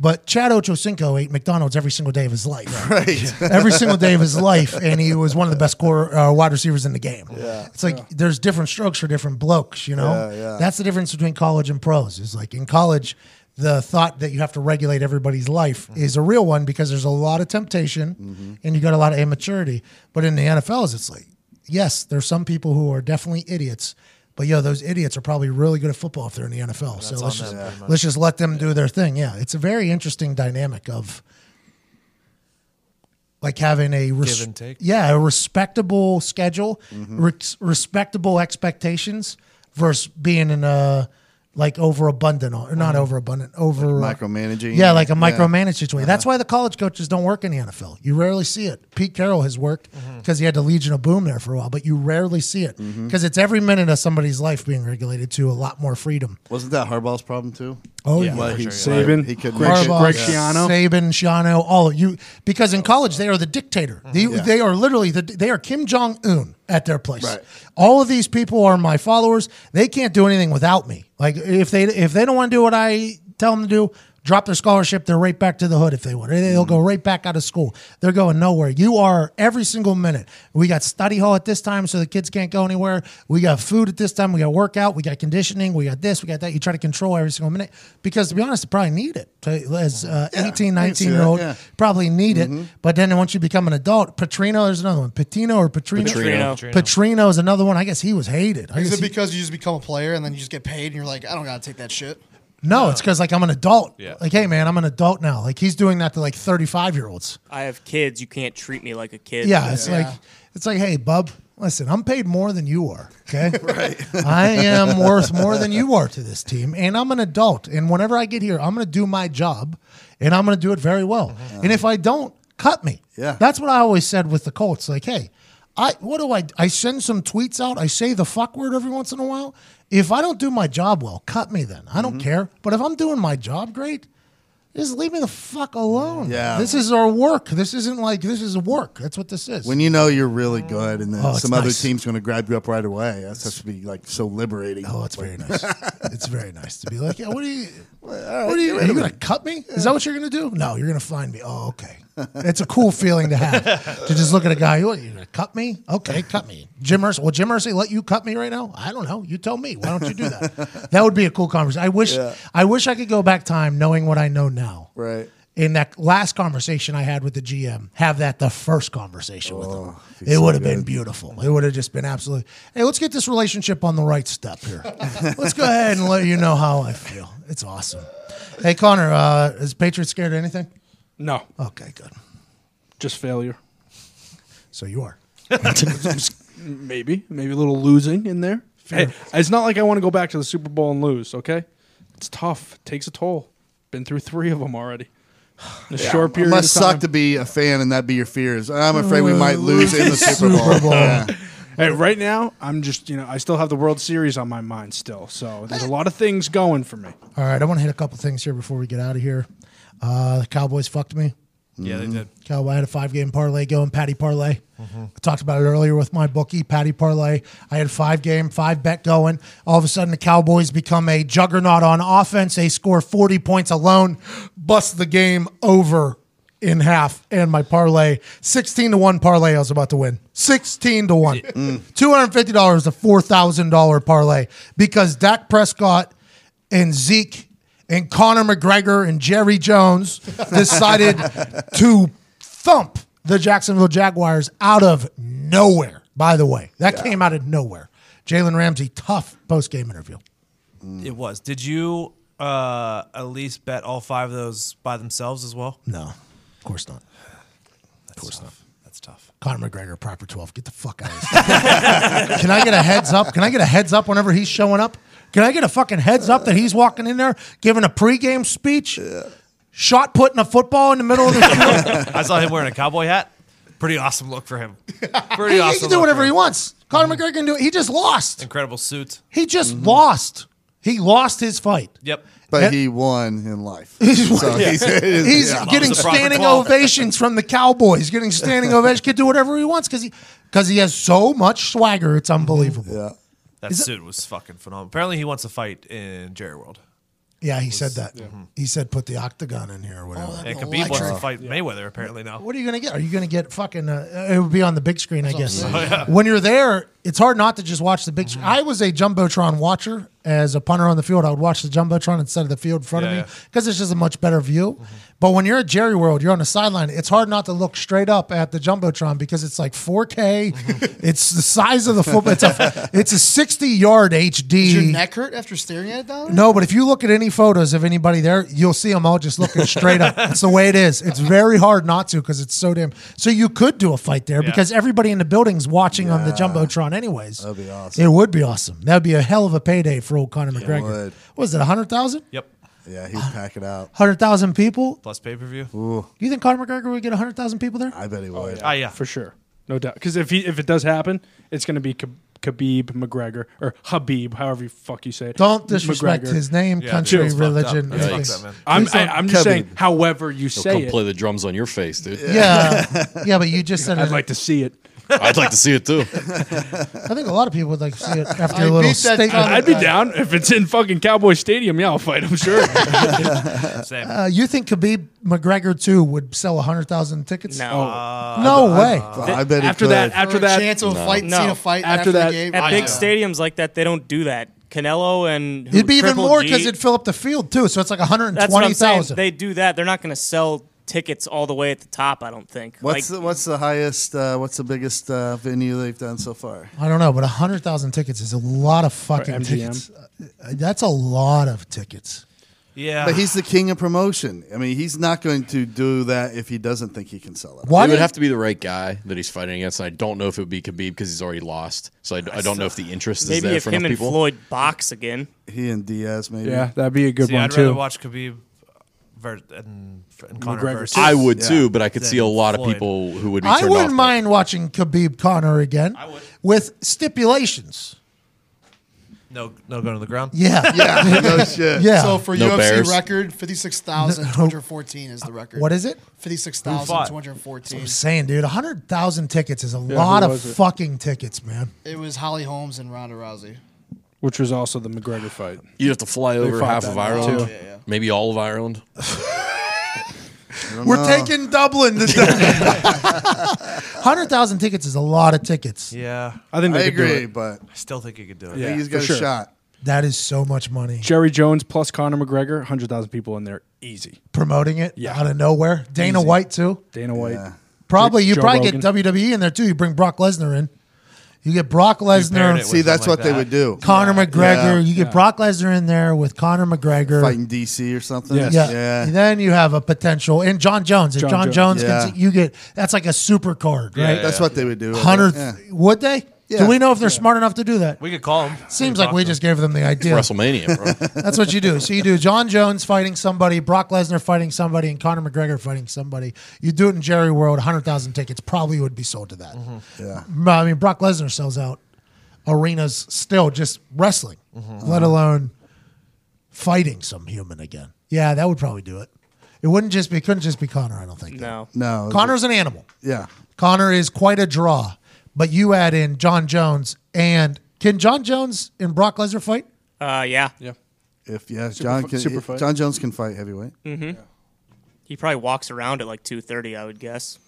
Speaker 1: But Chad Ochocinco ate McDonald's every single day of his life
Speaker 3: Right.
Speaker 1: every single day of his life, and he was one of the best core, uh, wide receivers in the game. Yeah, it's like there's different strokes for different blokes. You know,
Speaker 3: Yeah, yeah.
Speaker 1: that's the difference between college and pros. Is like in college, the thought that you have to regulate everybody's life is a real one because there's a lot of temptation and you got a lot of immaturity. But in the NFLs, it's like yes, there's some people who are definitely idiots. But yo, those idiots are probably really good at football if they're in the NFL. so let's just let's just let them do their thing. Yeah, it's a very interesting dynamic of like having a res-
Speaker 2: Give and take.
Speaker 1: yeah a respectable schedule,
Speaker 3: Mm-hmm.
Speaker 1: res- respectable expectations versus being in a like overabundant or not mm-hmm. overabundant over
Speaker 3: micromanaging.
Speaker 1: Yeah, like a
Speaker 3: Yeah.
Speaker 1: micromanaged situation. That's uh-huh. why the college coaches don't work in the NFL. You rarely see it. Pete Carroll has worked mm-hmm. because he had the Legion of Boom there for a while, but you rarely see it mm-hmm. because it's every minute of somebody's life being regulated to a lot more freedom.
Speaker 3: Wasn't that Harbaugh's problem too?
Speaker 1: Oh
Speaker 2: Yeah.
Speaker 1: yeah.
Speaker 3: Why he,
Speaker 2: sure,
Speaker 8: yeah. Saban,
Speaker 3: he couldn't
Speaker 8: Greg-
Speaker 3: make it?
Speaker 1: Harbaugh,
Speaker 8: Greg Schiano.
Speaker 1: Saban, Schiano, all of you, because in oh, college oh. they are the dictator. They,
Speaker 3: Yeah.
Speaker 1: they are literally the they are Kim Jong Un at their place.
Speaker 3: Right.
Speaker 1: All of these people are my followers. They can't do anything without me. Like if they if they don't want to do what I tell them to do, drop their scholarship. They're right back to the hood if they want. They'll go right back out of school. They're going nowhere. You are every single minute. We got study hall at this time, so the kids can't go anywhere. We got food at this time. We got workout. We got conditioning. We got this. We got that. You try to control every single minute because, to be honest, you probably need it. To- As uh, 18, 19 year old,
Speaker 3: yeah.
Speaker 1: probably need it. But then once you become an adult, Petrino, there's another one. Patino or Petrino?
Speaker 6: Petrino.
Speaker 7: Petrino.
Speaker 1: Petrino is another one. I guess he was hated. I
Speaker 9: Is it
Speaker 1: he-
Speaker 9: because you just become a player and then you just get paid and you're like, I don't gotta take that shit?
Speaker 1: No, it's uh, because like I'm an adult.
Speaker 2: Yeah.
Speaker 1: Like, hey man, I'm an adult now. Like he's doing that to like 35 year olds.
Speaker 7: I have kids. You can't treat me like a kid.
Speaker 1: Yeah, it's like it's like, hey, bub, listen, I'm paid more than you are. Okay, right. I am worth more than you are to this team, and I'm an adult. And whenever I get here, I'm going to do my job, and I'm going to do it very well. Uh-huh. And if I don't, cut me.
Speaker 3: Yeah.
Speaker 1: that's what I always said with the Colts. Like, hey. I what do I? I send some tweets out. I say the fuck word every once in a while. If I don't do my job well, cut me. Then I
Speaker 3: Mm-hmm.
Speaker 1: don't care. But if I'm doing my job great, just leave me the fuck alone.
Speaker 3: Yeah.
Speaker 1: this is our work. This isn't like this is work. That's what this is.
Speaker 3: When you know you're really good and then
Speaker 1: Oh, it's
Speaker 3: some other
Speaker 1: nice.
Speaker 3: team's going to grab you up right away, that's has to be like so liberating.
Speaker 1: Oh, it's very nice. it's very nice to be like, yeah. What are you? What are you? Are you gonna cut me? Is that what you're gonna do? No, you're gonna find me. Oh, okay. It's a cool feeling to have to just look at a guy. You're gonna cut me? Okay, cut me. Jim Irsay. Will Jim Irsay let you cut me right now? I don't know. You tell me. Why don't you do that? that would be a cool conversation. I wish. I wish I could go back time, knowing what I know now.
Speaker 3: Right.
Speaker 1: In that last conversation I had with the GM, have that the first conversation with
Speaker 3: Oh,
Speaker 1: him. It would have been beautiful. It would have just been absolutely. Hey, let's get this relationship on the right step here. let's go ahead and let you know how I feel. It's awesome. Hey, Connor, uh, is Patriots scared of anything?
Speaker 8: No,
Speaker 1: Okay, good.
Speaker 8: just failure.
Speaker 1: So you are.
Speaker 8: Maybe, maybe a little losing in there. Hey, it's not like I want to go back to the Super Bowl and lose. Okay, it's tough. It takes a toll. Been through three of them already. In a short
Speaker 3: It
Speaker 8: period.
Speaker 3: must
Speaker 8: of time.
Speaker 3: suck to be a fan and that be your fears. I'm afraid we might lose in the Super Bowl.
Speaker 1: Super Bowl.
Speaker 3: Yeah.
Speaker 8: Hey, right now, I'm just you know I still have the World Series on my mind still, so there's a lot of things going for me.
Speaker 1: All right, I want to hit a couple things here before we get out of here. Uh, the Cowboys fucked me.
Speaker 2: Yeah, they mm-hmm. did.
Speaker 1: Cowboy I had a five game parlay going, Patty parlay. I talked about it earlier with my bookie, Patty parlay. I had five game, five bet going. All of a sudden, the Cowboys become a juggernaut on offense. They score 40 points alone, bust the game over in half. And my parlay, 16 to 1 parlay, I was about to win. 16 to 1. Mm. $250, a $4,000 parlay because Dak Prescott and Zeke and Conor McGregor and Jerry Jones decided to thump the Jacksonville Jaguars out of nowhere. By the way, that came out of nowhere. Jalen Ramsey, tough post game interview.
Speaker 2: It was. Did you uh, at least bet all five of those by themselves as well?
Speaker 1: No, of course not.
Speaker 2: Of course not. That's tough.
Speaker 1: Conor McGregor, proper 12. Get the fuck out of here. Can I get a heads up? Can I get a heads up whenever he's showing up? Can I get a fucking heads up that he's walking in there giving a pregame speech? Shot putting a football in the middle of the field.
Speaker 2: I saw him wearing a cowboy hat. Pretty awesome look for him. Pretty
Speaker 1: he,
Speaker 2: awesome.
Speaker 1: he can do
Speaker 2: look
Speaker 1: whatever
Speaker 2: for
Speaker 1: he
Speaker 2: him.
Speaker 1: wants. Conor mm-hmm. McGregor can do it. He just lost.
Speaker 2: Incredible suit.
Speaker 1: He just mm-hmm. lost. He lost his fight.
Speaker 2: Yep.
Speaker 3: But
Speaker 1: And-
Speaker 3: he won in life.
Speaker 1: He's,
Speaker 3: So he's, it is-
Speaker 1: he's
Speaker 3: yeah.
Speaker 1: getting
Speaker 2: That was the proper
Speaker 1: standing
Speaker 2: call.
Speaker 1: ovations from the Cowboys. Getting standing ovations. Can do whatever he wants because he because he has so much swagger. It's unbelievable.
Speaker 3: Yeah.
Speaker 2: That suit was fucking phenomenal. Apparently, he wants to fight in Jerry World.
Speaker 1: Yeah, he said that. Mm-hmm. He said put the octagon in here or whatever.
Speaker 2: And Khabib wants to fight Mayweather. Apparently now.
Speaker 1: What are you going to get? Are you going to get fucking? Uh, it would be on the big screen, I guess.
Speaker 2: Oh,
Speaker 1: When you're there, it's hard not to just watch the big screen. Mm-hmm. I was a jumbotron watcher as a punter on the field. I would watch the jumbotron instead of the field in front
Speaker 2: Yeah,
Speaker 1: of
Speaker 2: yeah.
Speaker 1: me because it's just a much better view. Mm-hmm. But when you're at Jerry World, you're on the sideline. It's hard not to look straight up at the jumbotron because it's like 4K. Mm-hmm. it's the size of the football. It's a it's a 60 yard HD.
Speaker 9: Does your neck hurt after staring at it down?
Speaker 1: No, but if you look at any photos of anybody there, you'll see them all just looking straight up. That's the way it is. It's very hard not to because it's so damn. So you could do a fight there
Speaker 2: Yeah.
Speaker 1: because everybody in the building's watching on the jumbotron, anyways.
Speaker 3: That'd be awesome.
Speaker 1: It would be awesome. That'd be a hell of a payday for old Conor McGregor.
Speaker 3: would.
Speaker 1: What was it? hundred thousand?
Speaker 2: Yep.
Speaker 3: Yeah, he'd pack it out.
Speaker 1: Hundred thousand people?
Speaker 2: Plus pay per view.
Speaker 1: You think Conor McGregor would get hundred thousand people there?
Speaker 3: I bet he would.
Speaker 2: Ah, yeah.
Speaker 8: for sure, no doubt. Because if he if it does happen, it's going to be Kh- Khabib McGregor or Habib, however you fuck you say it.
Speaker 1: Don't disrespect
Speaker 8: McGregor.
Speaker 1: his name,
Speaker 2: Yeah,
Speaker 1: country,
Speaker 2: dude, it's fucked up.
Speaker 1: religion.
Speaker 2: That's
Speaker 1: anything.
Speaker 2: fucked up, man.
Speaker 8: I'm I, I'm just
Speaker 3: Khabib.
Speaker 8: saying, however you
Speaker 6: He'll
Speaker 8: say
Speaker 6: come
Speaker 8: it,
Speaker 6: play the drums on your face, dude.
Speaker 1: Yeah, yeah, but you just said
Speaker 8: I'd
Speaker 1: it.
Speaker 8: like to see it.
Speaker 6: I'd like to see it too.
Speaker 1: I think a lot of people would like to see it after
Speaker 9: I
Speaker 1: a little
Speaker 9: beat that
Speaker 1: statement.
Speaker 9: Conor
Speaker 8: I'd be down if it's in fucking Cowboy Stadium. Yeah, I'll fight. I'm sure.
Speaker 2: Same.
Speaker 1: Uh, you think Khabib McGregor too would sell hundred thousand tickets?
Speaker 7: No.
Speaker 1: no way.
Speaker 3: I bet he
Speaker 8: after
Speaker 3: could.
Speaker 8: that, after
Speaker 9: Or a
Speaker 8: that,
Speaker 9: chance of a fight,
Speaker 7: No.
Speaker 9: seeing a fight
Speaker 8: After
Speaker 9: after,
Speaker 8: that-
Speaker 9: the game.
Speaker 7: At
Speaker 2: I
Speaker 7: big
Speaker 2: know.
Speaker 7: stadiums like that, they don't do that. Canelo and who-
Speaker 1: It'd be even
Speaker 7: Triple
Speaker 1: more
Speaker 7: G,
Speaker 1: because it'd fill up the field too. So it's like one hundred
Speaker 7: That's what
Speaker 1: twenty
Speaker 7: I'm saying.
Speaker 1: thousand.
Speaker 7: They do that. They're not going to sell tickets all the way at the top. I don't think.
Speaker 3: What's
Speaker 7: like,
Speaker 3: the, what's the highest? Uh, what's the biggest uh, venue they've done so far?
Speaker 1: I don't know, but hundred thousand tickets is a lot of fucking tickets. Uh, That's a lot of tickets.
Speaker 2: Yeah.
Speaker 3: But he's the king of promotion. I mean, he's not going to do that if he doesn't think he can sell it.
Speaker 1: Why
Speaker 6: it would have to be the right guy that he's fighting against. And I don't know if it would be Khabib because he's already lost. So I, I don't know if the interest is
Speaker 7: maybe
Speaker 6: there
Speaker 7: if
Speaker 6: for
Speaker 7: him
Speaker 6: enough
Speaker 7: and
Speaker 6: people.
Speaker 7: Floyd box again.
Speaker 3: He and Diaz, maybe.
Speaker 8: yeah, that'd be a good
Speaker 2: See,
Speaker 8: one
Speaker 2: I'd
Speaker 8: too.
Speaker 2: rather watch Khabib ver- and, and Conor
Speaker 8: McGregor
Speaker 2: versus.
Speaker 8: too.
Speaker 6: I would
Speaker 3: Yeah.
Speaker 6: too, but I could see a
Speaker 2: Then
Speaker 6: lot of people who would be
Speaker 1: I wouldn't
Speaker 6: off. by it.
Speaker 1: mind watching Khabib Conor again.
Speaker 2: I would.
Speaker 1: With stipulations.
Speaker 2: No, no going to the ground.
Speaker 1: Yeah.
Speaker 3: Yeah, no shit.
Speaker 1: Yeah.
Speaker 9: So for
Speaker 6: No
Speaker 9: UFC
Speaker 6: bears.
Speaker 9: record, fifty six thousand two hundred fourteen is the record.
Speaker 1: what is it?
Speaker 9: Fifty six thousand two hundred fourteen.
Speaker 1: I'm saying, dude, 100,000 tickets is a lot of
Speaker 8: was it?
Speaker 1: fucking tickets, man.
Speaker 9: It was Holly Holmes and Ronda Rousey.
Speaker 8: which was also the McGregor fight.
Speaker 6: You'd have to fly over
Speaker 8: fought
Speaker 6: half
Speaker 8: that
Speaker 6: of
Speaker 8: night,
Speaker 6: Ireland,
Speaker 8: too.
Speaker 9: Yeah, yeah.
Speaker 6: maybe all of Ireland.
Speaker 1: We're taking Dublin. This 100,000 tickets is a lot of tickets.
Speaker 2: Yeah,
Speaker 8: I think
Speaker 3: I
Speaker 8: they could do
Speaker 3: agree,
Speaker 8: it.
Speaker 3: but
Speaker 2: I still think he could do it.
Speaker 8: Yeah.
Speaker 3: he's got a
Speaker 8: sure.
Speaker 3: shot.
Speaker 1: That is so much money.
Speaker 8: Jerry Jones plus Conor McGregor, hundred thousand people in there, easy.
Speaker 1: Promoting it
Speaker 8: Yeah.
Speaker 1: out of nowhere. Dana
Speaker 8: Easy.
Speaker 1: White, too.
Speaker 8: Dana White.
Speaker 3: Yeah.
Speaker 1: Probably, you
Speaker 8: Joe
Speaker 1: probably
Speaker 8: Rogan.
Speaker 1: get WWE in there, too. You bring Brock Lesnar in. You get Brock
Speaker 2: paired
Speaker 1: Lesnar,
Speaker 3: See, that's
Speaker 2: something
Speaker 3: what
Speaker 2: like
Speaker 3: they
Speaker 2: that.
Speaker 3: would do.
Speaker 1: Conor McGregor.
Speaker 3: Yeah.
Speaker 1: You get Brock Lesnar in there with Conor McGregor.
Speaker 3: Fighting DC or something.
Speaker 8: Yes.
Speaker 1: Yeah.
Speaker 3: Yeah.
Speaker 1: Then you have a potential, and Jon Jones. If
Speaker 8: John
Speaker 1: John,
Speaker 8: Jones.
Speaker 1: Jones,
Speaker 3: Yeah.
Speaker 1: can, you get that's like a super card, right?
Speaker 2: yeah.
Speaker 3: That's what they would do.
Speaker 1: Hundred,
Speaker 3: Yeah.
Speaker 1: would they? Do we know if they're smart enough to do that?
Speaker 2: We could call them.
Speaker 1: Seems
Speaker 2: We
Speaker 1: like we
Speaker 2: talk to
Speaker 1: just gave them the idea.
Speaker 6: WrestleMania, bro.
Speaker 1: That's what you do. So you do Jon Jones fighting somebody, Brock Lesnar fighting somebody, and Conor McGregor fighting somebody. You do it in Jerry World, 100,000 tickets probably would be sold to that. Mm-hmm.
Speaker 3: Yeah.
Speaker 1: I mean, Brock Lesnar sells out arenas still just wrestling, mm-hmm. let alone fighting some human again. Yeah, that would probably do it. It wouldn't just be, couldn't just be Conor, I don't think.
Speaker 7: No.
Speaker 3: No.
Speaker 1: Conor's an animal.
Speaker 3: Yeah.
Speaker 1: Conor is quite a draw, but you add in Jon Jones and can Jon Jones and Brock Lesnar fight?
Speaker 7: Uh, yeah.
Speaker 8: Yeah.
Speaker 3: If yeah, John
Speaker 8: fi-
Speaker 3: can,
Speaker 8: super
Speaker 3: if
Speaker 8: fight.
Speaker 3: Jon Jones can fight heavyweight.
Speaker 7: He probably walks around at like 230, I would guess.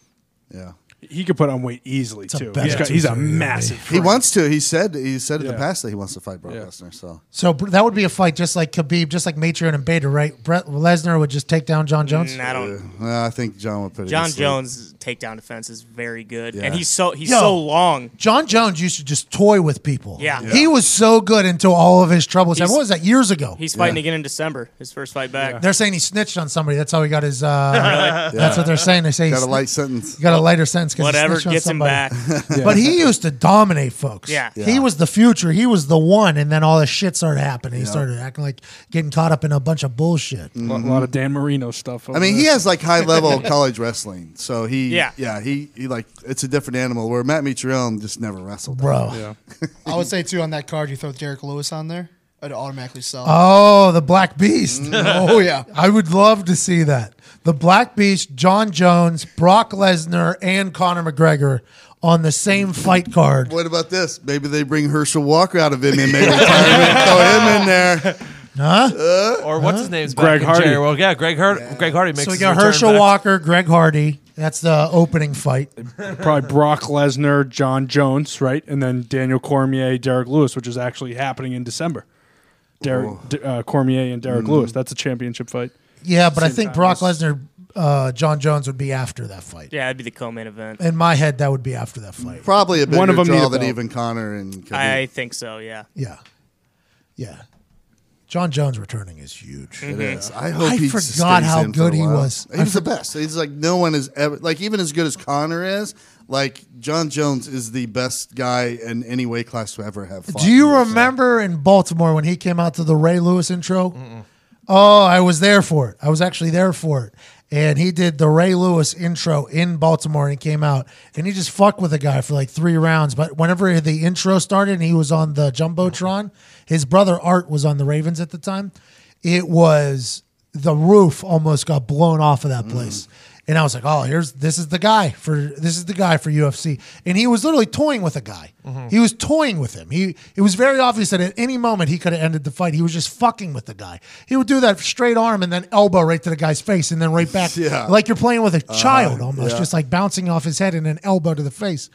Speaker 3: Yeah.
Speaker 8: He could put on weight easily
Speaker 1: a
Speaker 8: too.
Speaker 1: better
Speaker 8: He's, got, he's a
Speaker 1: 230,
Speaker 8: massive.
Speaker 3: He
Speaker 8: frame.
Speaker 3: wants to. He said he said in the
Speaker 8: Yeah.
Speaker 3: past that he wants to fight Brock
Speaker 8: Yeah.
Speaker 3: Lesnar. So
Speaker 1: So br- that would be a fight just like Khabib, just like Mitrione and Bader, right? Brett Lesnar would just take down Jon Jones.
Speaker 7: Mm, I don't.
Speaker 3: uh, I think John would put it.
Speaker 7: John
Speaker 3: to.
Speaker 7: Jones' takedown defense is very good,
Speaker 3: Yeah.
Speaker 7: and he's so he's
Speaker 1: Yo.
Speaker 7: so long.
Speaker 1: Jon Jones used to just toy with people.
Speaker 7: Yeah.
Speaker 1: He was so good until all of his troubles.
Speaker 7: He's-
Speaker 1: what was that, years ago?
Speaker 7: He's fighting again in December, his first fight back.
Speaker 1: They're saying he snitched on somebody. That's how he got his. Uh, That's what they're saying. They say he
Speaker 3: Got a
Speaker 1: he's
Speaker 3: light sentence.
Speaker 1: got a lighter sentence. 'Cause
Speaker 7: Whatever
Speaker 1: snitched on
Speaker 7: gets him
Speaker 1: somebody.
Speaker 7: back.
Speaker 1: But he used to dominate folks.
Speaker 7: Yeah.
Speaker 1: He was the future. He was the one. And then all this shit started happening. He started acting like getting caught up in a bunch of bullshit. Mm-hmm.
Speaker 8: a lot, lot of Dan Marino stuff.
Speaker 3: I mean, he has like high level college wrestling. So he,
Speaker 7: Yeah.
Speaker 3: yeah, he, he like it's a different animal. Where Matt Mitrione just never wrestled.
Speaker 1: Bro.
Speaker 8: Yeah.
Speaker 9: I would say too on that card, you throw Derrick Lewis on there, it'd automatically sell.
Speaker 1: Oh, the Black Beast.
Speaker 9: oh yeah.
Speaker 1: I would love to see that. The Black Beast, Jon Jones, Brock Lesnar, and Conor McGregor on the same fight card.
Speaker 3: What about this? Maybe they bring Herschel Walker out of MMA retirement, throw him in there.
Speaker 1: Huh?
Speaker 2: Uh, or what's his name?
Speaker 8: Greg Hardy.
Speaker 2: Jerry World. Yeah, Greg Hardy. Greg Hardy makes
Speaker 1: So we got
Speaker 2: return
Speaker 1: Herschel
Speaker 2: back.
Speaker 1: Walker, Greg Hardy. That's the opening fight.
Speaker 8: Probably Brock Lesnar, Jon Jones, right, and then Daniel Cormier, Derrick Lewis, which is actually happening in December. Derek D- uh, Cormier and Derrick Lewis. That's a championship fight.
Speaker 1: Yeah, but I
Speaker 8: Same
Speaker 1: think
Speaker 8: time
Speaker 1: Brock Lesnar, uh, Jon Jones would be after that fight.
Speaker 7: Yeah, that'd be the co-main event.
Speaker 1: In my head, that would be after that fight.
Speaker 3: Probably a bigger
Speaker 8: One of them need
Speaker 3: draw
Speaker 8: a
Speaker 3: than
Speaker 8: belt.
Speaker 3: even Conor and. Khabib.
Speaker 7: I think so. Yeah.
Speaker 1: Yeah. Yeah. Jon Jones returning is huge.
Speaker 3: It is. I hope
Speaker 1: I
Speaker 3: he
Speaker 1: forgot
Speaker 3: stays
Speaker 1: how
Speaker 3: in for
Speaker 1: good
Speaker 3: a
Speaker 1: he
Speaker 3: while.
Speaker 1: was.
Speaker 3: He
Speaker 1: I
Speaker 3: was the
Speaker 1: for-
Speaker 3: best. He's like no one is ever like even as good as Conor is. Like Jon Jones is the best guy in any weight class to ever have. fought
Speaker 1: Do you
Speaker 3: in UFC.
Speaker 1: remember in Baltimore when he came out to the Ray Lewis intro? Oh, I was there for it. I was actually there for it. And he did the Ray Lewis intro in Baltimore and he came out and he just fucked with the guy for like three rounds. But whenever the intro started and he was on the Jumbotron, his brother Art was on the Ravens at the time. It was the roof almost got blown off of that mm. place. And I was like, oh, here's this is the guy for this is the guy for UFC. And he was literally toying with a guy. He was toying with him. He it was very obvious that at any moment he could have ended the fight. He was just fucking with the guy. He would do that straight arm and then elbow right to the guy's face and then right back.
Speaker 3: Yeah.
Speaker 1: Like you're playing with a child almost,
Speaker 3: yeah.
Speaker 1: just like bouncing off his head and an elbow to the face.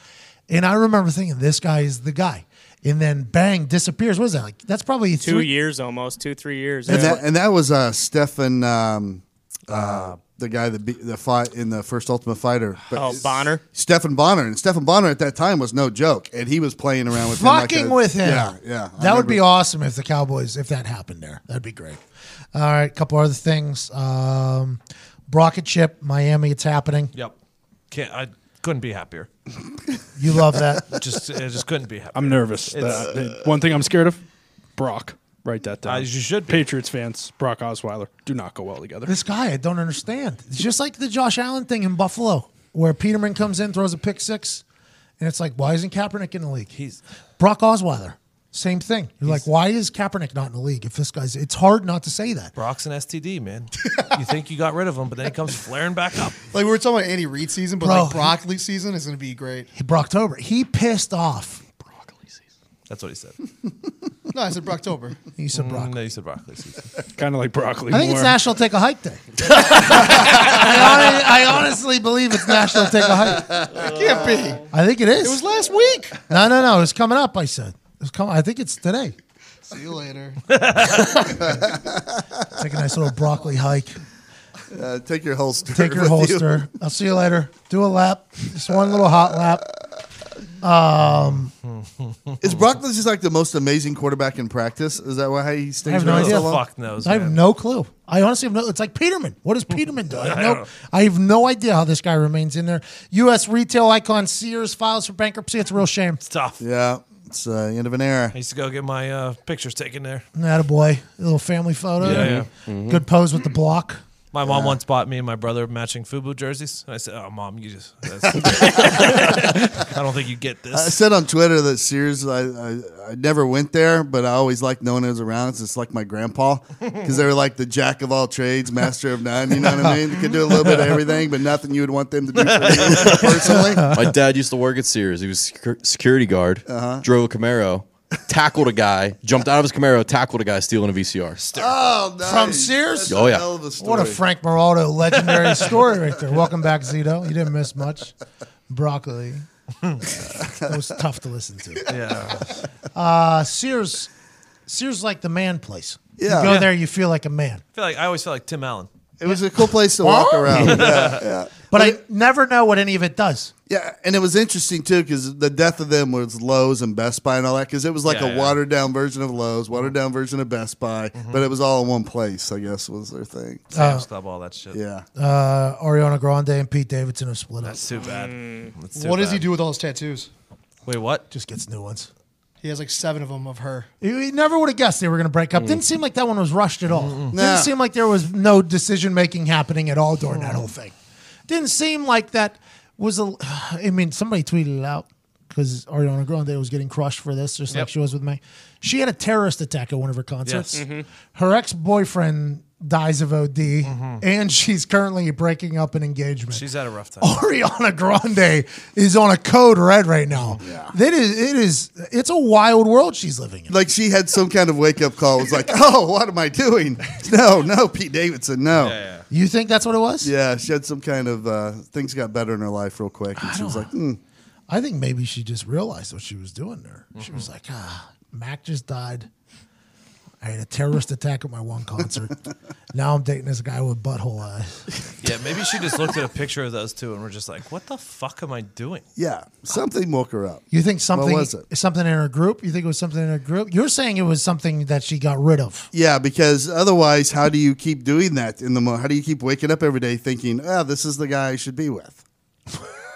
Speaker 1: And I remember thinking, this guy is the guy. And then bang, disappears. What is that? Like that's probably
Speaker 7: Two
Speaker 1: three-
Speaker 7: years almost, two three years.
Speaker 3: And
Speaker 7: Yeah.
Speaker 3: that and that was uh, Stephan, um, uh, the guy that beat the fight in the first Ultimate Fighter. But
Speaker 7: Oh, Bonnar?
Speaker 3: Stephan Bonnar, and Stephan Bonnar at that time was no joke, and he was playing around with
Speaker 1: fucking
Speaker 3: him like a-
Speaker 1: with him.
Speaker 3: Yeah, yeah. I
Speaker 1: That would be awesome if the Cowboys, if that happened there. That'd be great. All right, a couple other things. Um, Brock and Chip, Miami, it's happening.
Speaker 2: Yep. Can't. I couldn't be happier.
Speaker 1: You love that.
Speaker 2: Just, I just couldn't be happier.
Speaker 8: I'm nervous.
Speaker 2: It's-
Speaker 8: Uh, one thing I'm scared of, Brock. Write that down.
Speaker 2: Uh, you should be.
Speaker 8: Patriots fans, Brock Osweiler, do not go well together.
Speaker 1: This guy, I don't understand. It's just like the Josh Allen thing in Buffalo, where Peterman comes in, throws a pick six, and it's like, why isn't Kaepernick in the league?
Speaker 2: He's
Speaker 1: Brock Osweiler, same thing. You're like, why is Kaepernick not in the league? If this guy's, it's hard not to say that.
Speaker 2: Brock's an STD, man. you think you got rid of him, but then he comes flaring back up.
Speaker 9: Like we were talking about Andy Reid season, but
Speaker 1: Bro,
Speaker 9: like broccoli season is going to be great.
Speaker 1: He Brocktober, he pissed off. Broccoli season.
Speaker 2: That's what he said.
Speaker 9: No, I said Brocktober.
Speaker 1: He said
Speaker 2: Mm,
Speaker 1: broccoli.
Speaker 2: no, you said broccoli season.
Speaker 8: kind of like broccoli.
Speaker 1: I think
Speaker 8: more.
Speaker 1: it's National Take a Hike Day. I, hon- I honestly believe it's National Take a Hike.
Speaker 9: It can't be.
Speaker 1: I think it is.
Speaker 9: It was last week.
Speaker 1: no, no, no. It's coming up. I said. It's coming. I think it's today.
Speaker 9: See you later.
Speaker 1: Take a nice little broccoli hike.
Speaker 3: Uh, take your holster.
Speaker 1: Take your
Speaker 3: with you.
Speaker 1: holster. I'll see you later. Do a lap. Just one little hot lap. Um,
Speaker 3: Is Brock just like the most amazing quarterback in practice? Is that why he stays
Speaker 1: I have no
Speaker 3: around
Speaker 1: idea.
Speaker 3: so long?
Speaker 2: Fuck knows.
Speaker 1: I have
Speaker 2: man.
Speaker 1: no clue. I honestly have no. It's like Peterman. What does Peterman do? I have no. I have no idea how this guy remains in there. U.S. retail icon Sears files for bankruptcy. It's a real shame.
Speaker 2: It's tough.
Speaker 3: Yeah, it's uh, end of an era.
Speaker 2: I used to go get my uh, pictures taken there.
Speaker 1: That a boy. A little family photo.
Speaker 2: Yeah, yeah.
Speaker 1: Good pose with the block.
Speaker 2: My mom once bought me and my brother matching FUBU jerseys. And I said, "Oh, mom, you just." that's- I don't think you get this."
Speaker 3: I said on Twitter that Sears, I, I, I never went there, but I always liked knowing it was around. It's just like my grandpa because they were like the jack of all trades, master of none. You know what I mean? They could do a little bit of everything, but nothing you would want them to do for you personally.
Speaker 6: My dad used to work at Sears. He was secu- security guard,
Speaker 3: Uh-huh.
Speaker 6: drove a Camaro, tackled a guy, jumped out of his Camaro, tackled a guy stealing a VCR.
Speaker 3: Oh, nice.
Speaker 1: From Sears?
Speaker 3: That's
Speaker 6: Oh,
Speaker 3: a
Speaker 6: yeah.
Speaker 3: hell of a story.
Speaker 1: What a Frank Moraldo legendary story right there. Welcome back, Zito. You didn't miss much. Broccoli. that was tough to listen to.
Speaker 2: Yeah.
Speaker 1: Uh, Sears, Sears like the man place.
Speaker 3: Yeah.
Speaker 1: You go
Speaker 3: Yeah.
Speaker 1: there, you feel like a man.
Speaker 2: I feel like I always feel like Tim Allen.
Speaker 3: It was a cool place to walk around. Yeah, yeah.
Speaker 1: But I never know what any of it does.
Speaker 3: Yeah, and it was interesting too because the death of them was Lowe's and Best Buy and all that because it was like
Speaker 2: Yeah,
Speaker 3: a
Speaker 2: yeah.
Speaker 3: watered down version of Lowe's, mm-hmm. watered down version of Best Buy, mm-hmm. but it was all in one place. I guess was their thing. Oh.
Speaker 2: Sam's Club, all that shit.
Speaker 3: Yeah,
Speaker 1: Uh, Ariana Grande and Pete Davidson have split up.
Speaker 2: That's too bad. Mm. That's too
Speaker 9: What does
Speaker 2: bad.
Speaker 9: he do with all his tattoos?
Speaker 2: Wait, what?
Speaker 1: Just gets new ones.
Speaker 9: He has like seven of them of her.
Speaker 1: You you never would have guessed they were going to break up. Didn't seem like that one was rushed at all. Didn't
Speaker 3: Nah.
Speaker 1: seem like there was no decision making happening at all during that whole thing. Didn't seem like that was a. I mean, somebody tweeted it out because Ariana Grande was getting crushed for this, just like
Speaker 2: Yep.
Speaker 1: she was with me. She had a terrorist attack at one of her concerts. Mm-hmm. Her ex boyfriend dies of OD, and she's currently breaking up an engagement.
Speaker 2: She's had a rough time.
Speaker 1: Ariana Grande is on a code red right now. Yeah. It is it is it's a wild world she's living in.
Speaker 3: like she had some kind of wake up call. It was like, oh, what am I doing? No, no, Pete Davidson, no.
Speaker 2: Yeah, yeah.
Speaker 1: You think that's what it was?
Speaker 3: Yeah, she had some kind of uh, things got better in her life real quick, and she was like, hmm.
Speaker 1: I think maybe she just realized what she was doing there. She was like, ah, Mac just died. I had a terrorist attack at my one concert. now I'm dating this guy with butthole eyes.
Speaker 2: Yeah, maybe she just looked at a picture of those two and we're just like, what the fuck am I doing?
Speaker 3: yeah, something woke her up.
Speaker 1: You think something what
Speaker 3: was it?
Speaker 1: something in her group? You think it was something in her group? You're saying it was something that she got rid of.
Speaker 3: Yeah, because otherwise, how do you keep doing that in the mo? How do you keep waking up every day thinking, ah, this is the guy I should be with?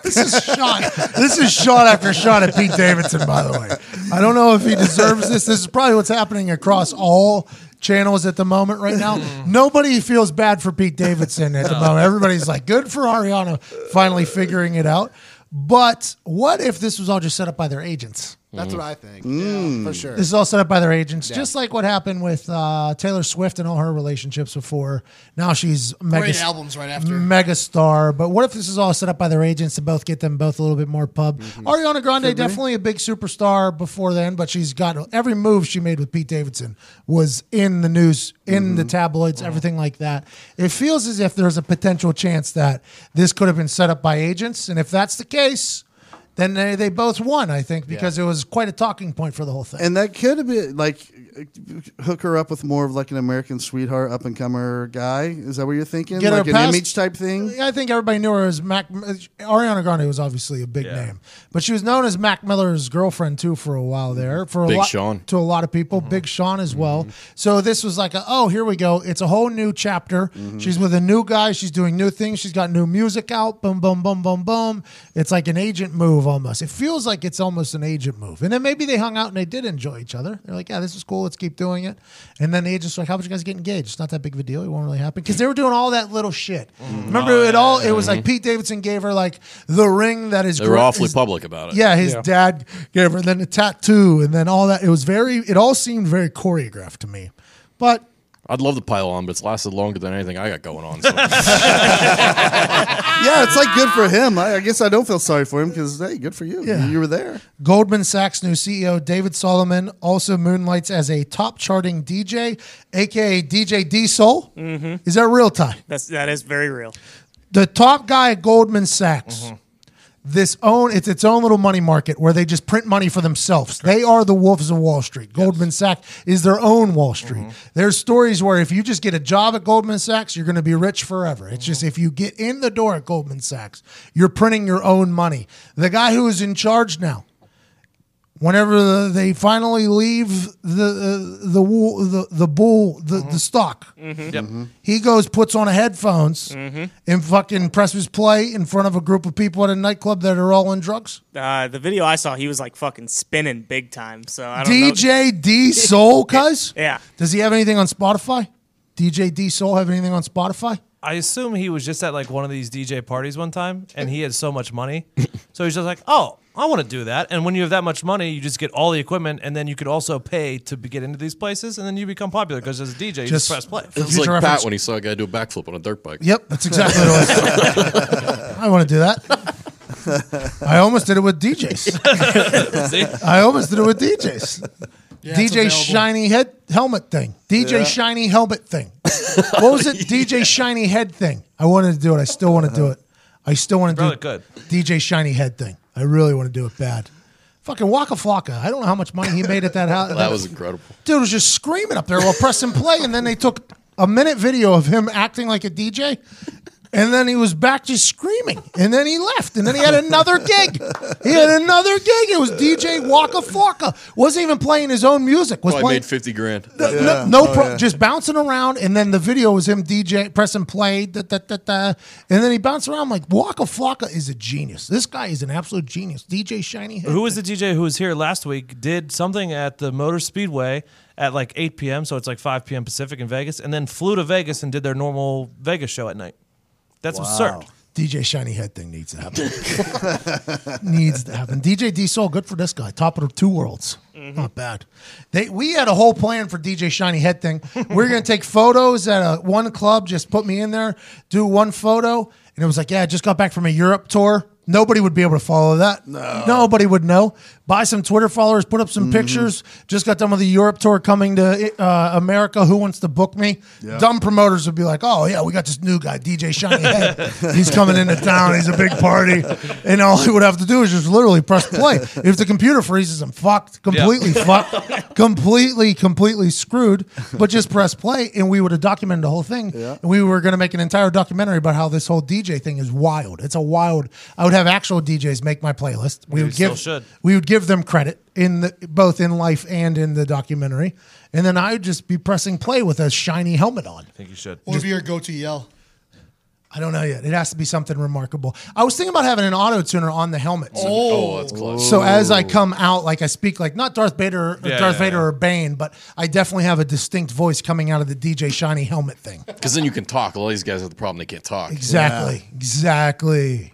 Speaker 1: This is shot. this is shot after shot at Pete Davidson. By the way, I don't know if he deserves this. This is probably what's happening across all channels at the moment right now. Nobody feels bad for Pete Davidson at the moment. Everybody's like, good for Ariana finally figuring it out. But what if this was all just set up by their agents?
Speaker 10: That's mm. what I think. Yeah, mm. for sure.
Speaker 1: This is all set up by their agents, just like what happened with uh, Taylor Swift and all her relationships before. Now she's mega
Speaker 9: Great albums right after.
Speaker 1: mega star. But what if this is all set up by their agents to both get them both a little bit more pub? Mm-hmm. Ariana Grande definitely a big superstar before then, but she's got every move she made with Pete Davidson was in the news, in the mm-hmm. tabloids, mm-hmm. everything like that. It feels as if there's a potential chance that this could have been set up by agents, and if that's the case. Then they, they both won, I think, because it was quite a talking point for the whole thing.
Speaker 3: And that could have been like hook her up with more of like an American sweetheart, up and comer guy. Is that what you're thinking?
Speaker 1: Get her
Speaker 3: like an
Speaker 1: past-
Speaker 3: image type thing.
Speaker 1: I think everybody knew her as Mac. Ariana Grande was obviously a big
Speaker 2: Yeah.
Speaker 1: name, but she was known as Mac Miller's girlfriend too for a while there. Mm-hmm. For a
Speaker 6: Big
Speaker 1: lot,
Speaker 6: Sean.
Speaker 1: to a lot of people, mm-hmm. Big Sean as well. Mm-hmm. So this was like, a, oh, here we go. It's a whole new chapter. She's with a new guy. She's doing new things. She's got new music out. Boom, boom, boom, boom, boom. It's like an agent move move almost. It feels like it's almost an agent move. And then maybe they hung out and they did enjoy each other. They're like, yeah, this is cool. Let's keep doing it. And then the agent's like, how about you guys get engaged? It's not that big of a deal. It won't really happen. Because they were doing all that little shit. Mm-hmm. Remember it all? It was like mm-hmm. Pete Davidson gave her like the ring that is
Speaker 6: They were
Speaker 1: gra-
Speaker 6: awfully
Speaker 1: is-
Speaker 6: public about it.
Speaker 1: Yeah, his
Speaker 8: Yeah.
Speaker 1: dad gave her then the tattoo and then all that. It was very, it all seemed very choreographed to me. But
Speaker 6: I'd love to pile on, but it's lasted longer than anything I got going on. So.
Speaker 3: Yeah, it's like good for him. I, I guess I don't feel sorry for him because hey, good for you.
Speaker 1: Yeah.
Speaker 3: You were there.
Speaker 1: Goldman Sachs new CEO David Solomon also moonlights as a top charting DJ, aka DJ D Soul.
Speaker 7: Mm-hmm.
Speaker 1: Is that real, Ty?
Speaker 7: That's that is very real.
Speaker 1: The top guy at Goldman Sachs. This own it's its own little money market where they just print money for themselves. They are the wolves of Wall Street. Goldman Sachs is their own Wall Street. Mm-hmm. There's stories where if you just get a job at Goldman Sachs, you're going to be rich forever. It's just mm-hmm. if you get in the door at Goldman Sachs, you're printing your own money. The guy who is in charge now, whenever the, they finally leave the uh, the wool the the bull the, the stock,
Speaker 2: Yep.
Speaker 1: he goes puts on a headphones and fucking presses play in front of a group of people at a nightclub that are all on drugs.
Speaker 7: Uh, the video I saw, he was like fucking spinning big time. So I don't know.
Speaker 1: DJ D Soul, cuz
Speaker 7: Yeah.
Speaker 1: Does he have anything on Spotify? DJ D Soul have anything on Spotify?
Speaker 2: I assume he was just at like one of these DJ parties one time, and he had so much money, so he's just like, "Oh, I want to do that." And when you have that much money, you just get all the equipment, and then you could also pay to be- get into these places, and then you become popular because as a DJ, you just,
Speaker 1: Just-
Speaker 2: press play.
Speaker 6: It was like
Speaker 1: reference-
Speaker 6: Pat when he saw a guy do a backflip on a dirt bike.
Speaker 1: Yep, that's exactly what it was. I want to do that. I almost did it with DJs.
Speaker 2: See?
Speaker 1: I almost did it with DJs.
Speaker 9: it's
Speaker 1: DJ shiny head helmet thing. DJ shiny helmet thing. What was it? DJ shiny head thing. I wanted to do it. I still want to do it. I still want to do
Speaker 2: Really
Speaker 1: it.
Speaker 2: good.
Speaker 1: DJ shiny head thing. I really want to do it bad. Fucking Waka Flocka. I don't know how much money he made at that house.
Speaker 6: That was incredible.
Speaker 1: Dude was just screaming up there while pressing play, and then they took a minute video of him acting like a DJ, and then he was back just screaming, and then he left, and then he had another gig. He had another gig. It was DJ Waka Flocka. Wasn't even playing his own music. Was
Speaker 6: Probably
Speaker 1: playing
Speaker 6: made fifty grand.
Speaker 1: no, no oh, pro- just bouncing around, and then the video was him DJ pressing play, da, da, da, da, and then he bounced around. I'm like Waka Flocka is a genius. This guy is an absolute genius. DJ Shiny. Head.
Speaker 2: Who was the DJ who was here last week? Did something at the Motor Speedway at like 8 p.m., so it's like 5 p.m. Pacific in Vegas, and then flew to Vegas and did their normal Vegas show at night. That's absurd.
Speaker 1: DJ Shiny Head thing needs to happen. needs to happen. DJ D Soul, good for this guy. Top of the two worlds. Mm-hmm. Not bad. They we had a whole plan for DJ Shiny Head thing. We are gonna take photos at a one club, just put me in there, do one photo, and it was like, yeah, I just got back from a Europe tour. Nobody would be able to follow that. No. Nobody would know. Buy some Twitter followers, put up some pictures. Just got done with the Europe tour coming to uh, America. Who wants to book me? Dumb promoters would be like, oh, yeah, we got this new guy, DJ Shiny Head. He's coming into town. He's a big party. And all he would have to do is just literally press play. If the computer freezes, I'm fucked. Completely fucked. completely, completely screwed. But just press play, and we would have documented the whole thing. And we were going to make an entire documentary about how this whole DJ thing is wild. It's a wild. I would have actual DJs make my playlist. We
Speaker 2: We
Speaker 1: would
Speaker 2: still
Speaker 1: give.
Speaker 2: should.
Speaker 1: We would give them credit in the both in life and in the documentary, and then I would just be pressing play with a shiny helmet on.
Speaker 2: I think you should.
Speaker 9: What would be your go-to yell?
Speaker 1: I don't know yet. It has to be something remarkable. I was thinking about having an auto tuner on the helmet.
Speaker 6: Oh, oh that's close.
Speaker 1: So as I come out, like I speak, like not Darth Vader,
Speaker 2: Yeah,
Speaker 1: Darth
Speaker 2: yeah,
Speaker 1: Vader
Speaker 2: yeah.
Speaker 1: or Bane, but I definitely have a distinct voice coming out of the DJ Shiny helmet thing.
Speaker 6: Because then you can talk. A lot of these guys have the problem they can't talk.
Speaker 1: Exactly, exactly.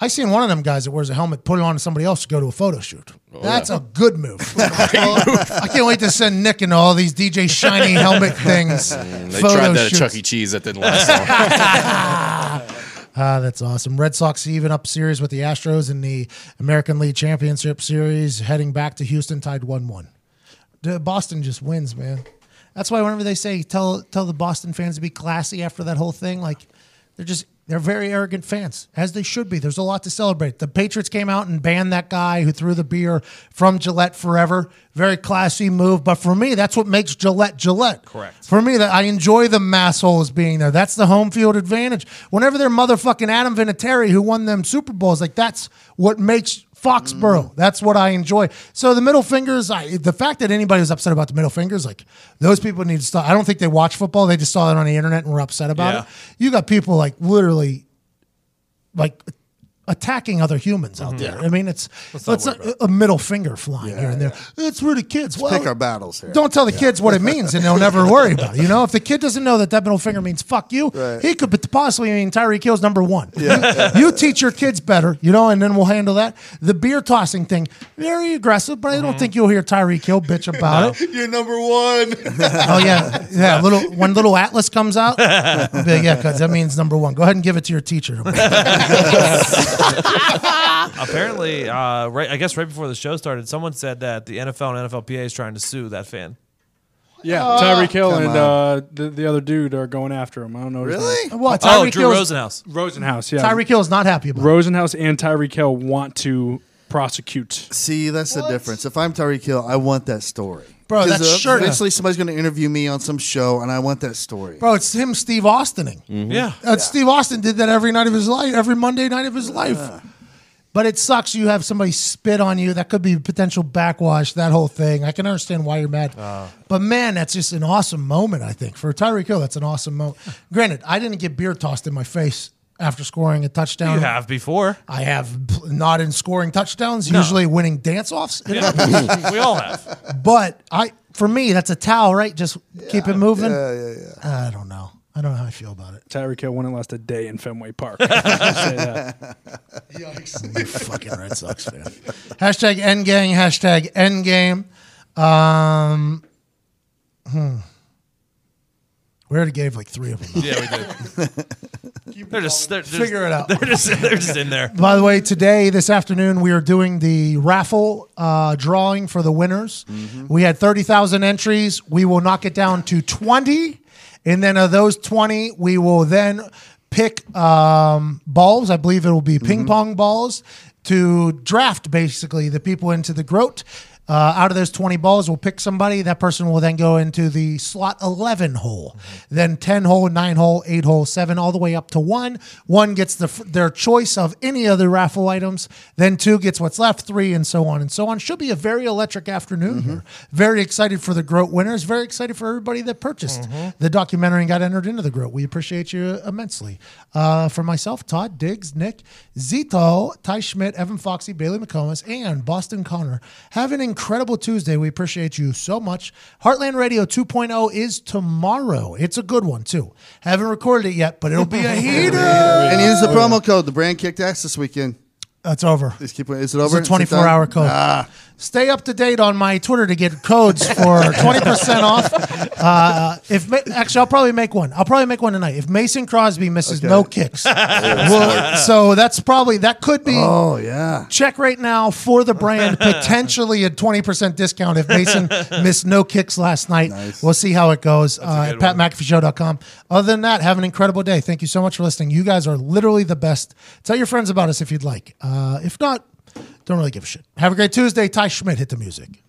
Speaker 1: I seen one of them guys that wears a helmet, put it on to somebody else to go to a photo shoot. That's a good move. I can't wait to send Nick into all these DJ Shiny helmet things.
Speaker 6: They tried that at. Chuck E. Cheese. That didn't last long.
Speaker 1: Ah, that's awesome. Red Sox even up series with the Astros in the American League Championship Series, heading back to Houston, tied one-one. Boston just wins, man. That's why whenever they say tell tell the Boston fans to be classy after that whole thing, like they're just they're very arrogant fans, as they should be. There's a lot to celebrate. The Patriots came out and banned that guy who threw the beer from Gillette forever. Very classy move, but for me, that's what makes Gillette Gillette.
Speaker 2: Correct.
Speaker 1: For me, that I enjoy the massholes being there. That's the home field advantage. Whenever they're motherfucking Adam Vinatieri who won them Super Bowls, like that's what makes Foxborough. Mm. That's what I enjoy. So the middle fingers, I, the fact that anybody was upset about the middle fingers, like those people need to stop. I don't think they watch football. They just saw it on the internet and were upset about
Speaker 2: Yeah.
Speaker 1: it. You got people like literally, like attacking other humans out mm-hmm. there. I mean, it's it's a, a middle finger flying here and there. It's for the kids. Well,
Speaker 3: Pick our battles here.
Speaker 1: don't tell the kids what it means, and they'll never worry about it. You know, if the kid doesn't know that that middle finger means "fuck you," he could possibly mean Tyreek Hill's number one. You, you teach your kids better, you know, and then we'll handle that. The beer tossing thing, very aggressive, but I don't mm-hmm. think you'll hear Tyreek Hill bitch about it.
Speaker 4: You're number one.
Speaker 1: Oh yeah, yeah. Little when little Atlas comes out, be like, yeah, because that means number one. Go ahead and give it to your teacher.
Speaker 2: Apparently, uh, right. I guess right before the show started, someone said that the NFL and NFLPA is trying to sue that fan.
Speaker 8: Yeah, Tyreek Hill
Speaker 3: come
Speaker 8: and uh, the, the other dude are going after him. I don't know. his
Speaker 3: Really?
Speaker 8: name.
Speaker 1: Well,
Speaker 2: oh, Drew
Speaker 1: Hill's-
Speaker 2: Rosenhaus.
Speaker 8: Rosenhaus. Yeah,
Speaker 1: Tyreek Hill is not happy about. it.
Speaker 8: Rosenhaus and Tyreek Hill want to prosecute.
Speaker 3: See, that's the difference. If I'm Tyreek Hill, I want that story.
Speaker 1: Bro,
Speaker 3: 'Cause,
Speaker 1: that
Speaker 3: uh,
Speaker 1: shirt-
Speaker 3: Eventually, somebody's going to interview me on some show, and I want that story.
Speaker 1: Bro, it's him, Steve Austining.
Speaker 2: Yeah.
Speaker 1: Uh, Steve Austin did that every night of his life, every Monday night of his life. But it sucks. You have somebody spit on you. That could be potential backwash. That whole thing. I can understand why you're mad. but man, that's just an awesome moment. I think for Tyreek Hill, that's an awesome moment. Granted, I didn't get beer tossed in my face after scoring a touchdown.
Speaker 2: You have before.
Speaker 1: I have not in scoring touchdowns. Usually winning dance offs.
Speaker 2: we all have.
Speaker 1: But I, for me, that's a towel, right? Just keep it moving. Yeah, yeah, yeah. I don't know. I don't know how I feel about it.
Speaker 8: Tyreek Hill wouldn't last a day in Fenway Park. I'll say.
Speaker 1: You fucking Red Sox fan. hashtag Endgang. Hashtag Endgame. Um, hmm. We already gave like three of them.
Speaker 2: Yeah, we did. they're just they're, they're
Speaker 1: Figure it out.
Speaker 2: They're just they're just in there.
Speaker 1: By the way, today, this afternoon, we are doing the raffle uh, drawing for the winners. We had 30,000 entries. We will knock it down to 20. And then of those 20, we will then pick um, balls. I believe it will be ping pong balls to draft basically the people into the groat. Uh, out of those 20 balls, we'll pick somebody. That person will then go into the slot 11 hole, then 10 hole, 9 hole, 8 hole, 7, all the way up to 1. 1 gets the, their choice of any other raffle items. Then 2 gets what's left, 3, and so on and so on. Should be a very electric afternoon here. Very excited for the Groat winners. Very excited for everybody that purchased the documentary and got entered into the Groat. We appreciate you immensely. Uh, for myself, Todd Diggs, Nick, Zito, Ty Schmidt, Evan Foxy, Bailey McComas, and Boston Connor. Have an incredible Tuesday. We appreciate you so much. Heartland Radio 2.0 is tomorrow. It's a good one, too. Haven't recorded it yet, but it'll be a heater.
Speaker 3: And use the promo code. The brand kicked ass this weekend.
Speaker 1: That's over.
Speaker 3: Just keep. Is it over?
Speaker 1: It's
Speaker 3: over?
Speaker 1: a 24
Speaker 3: done?
Speaker 1: hour code.
Speaker 3: Ah,
Speaker 1: Stay up to date on my Twitter to get codes for 20% off. Uh, if Ma- Actually, I'll probably make one. I'll probably make one tonight. If Mason Crosby misses no kicks. Well, so that's probably, that could be.
Speaker 3: oh yeah.
Speaker 1: Check right now for the brand, potentially a 20% discount if Mason missed no kicks last night. We'll see how it goes uh, at patmcafeeshow.com. Other than that, have an incredible day. Thank you so much for listening. You guys are literally the best. Tell your friends about us if you'd like. Uh, if not, don't really give a shit. Have a great Tuesday. Ty Schmidt hit the music.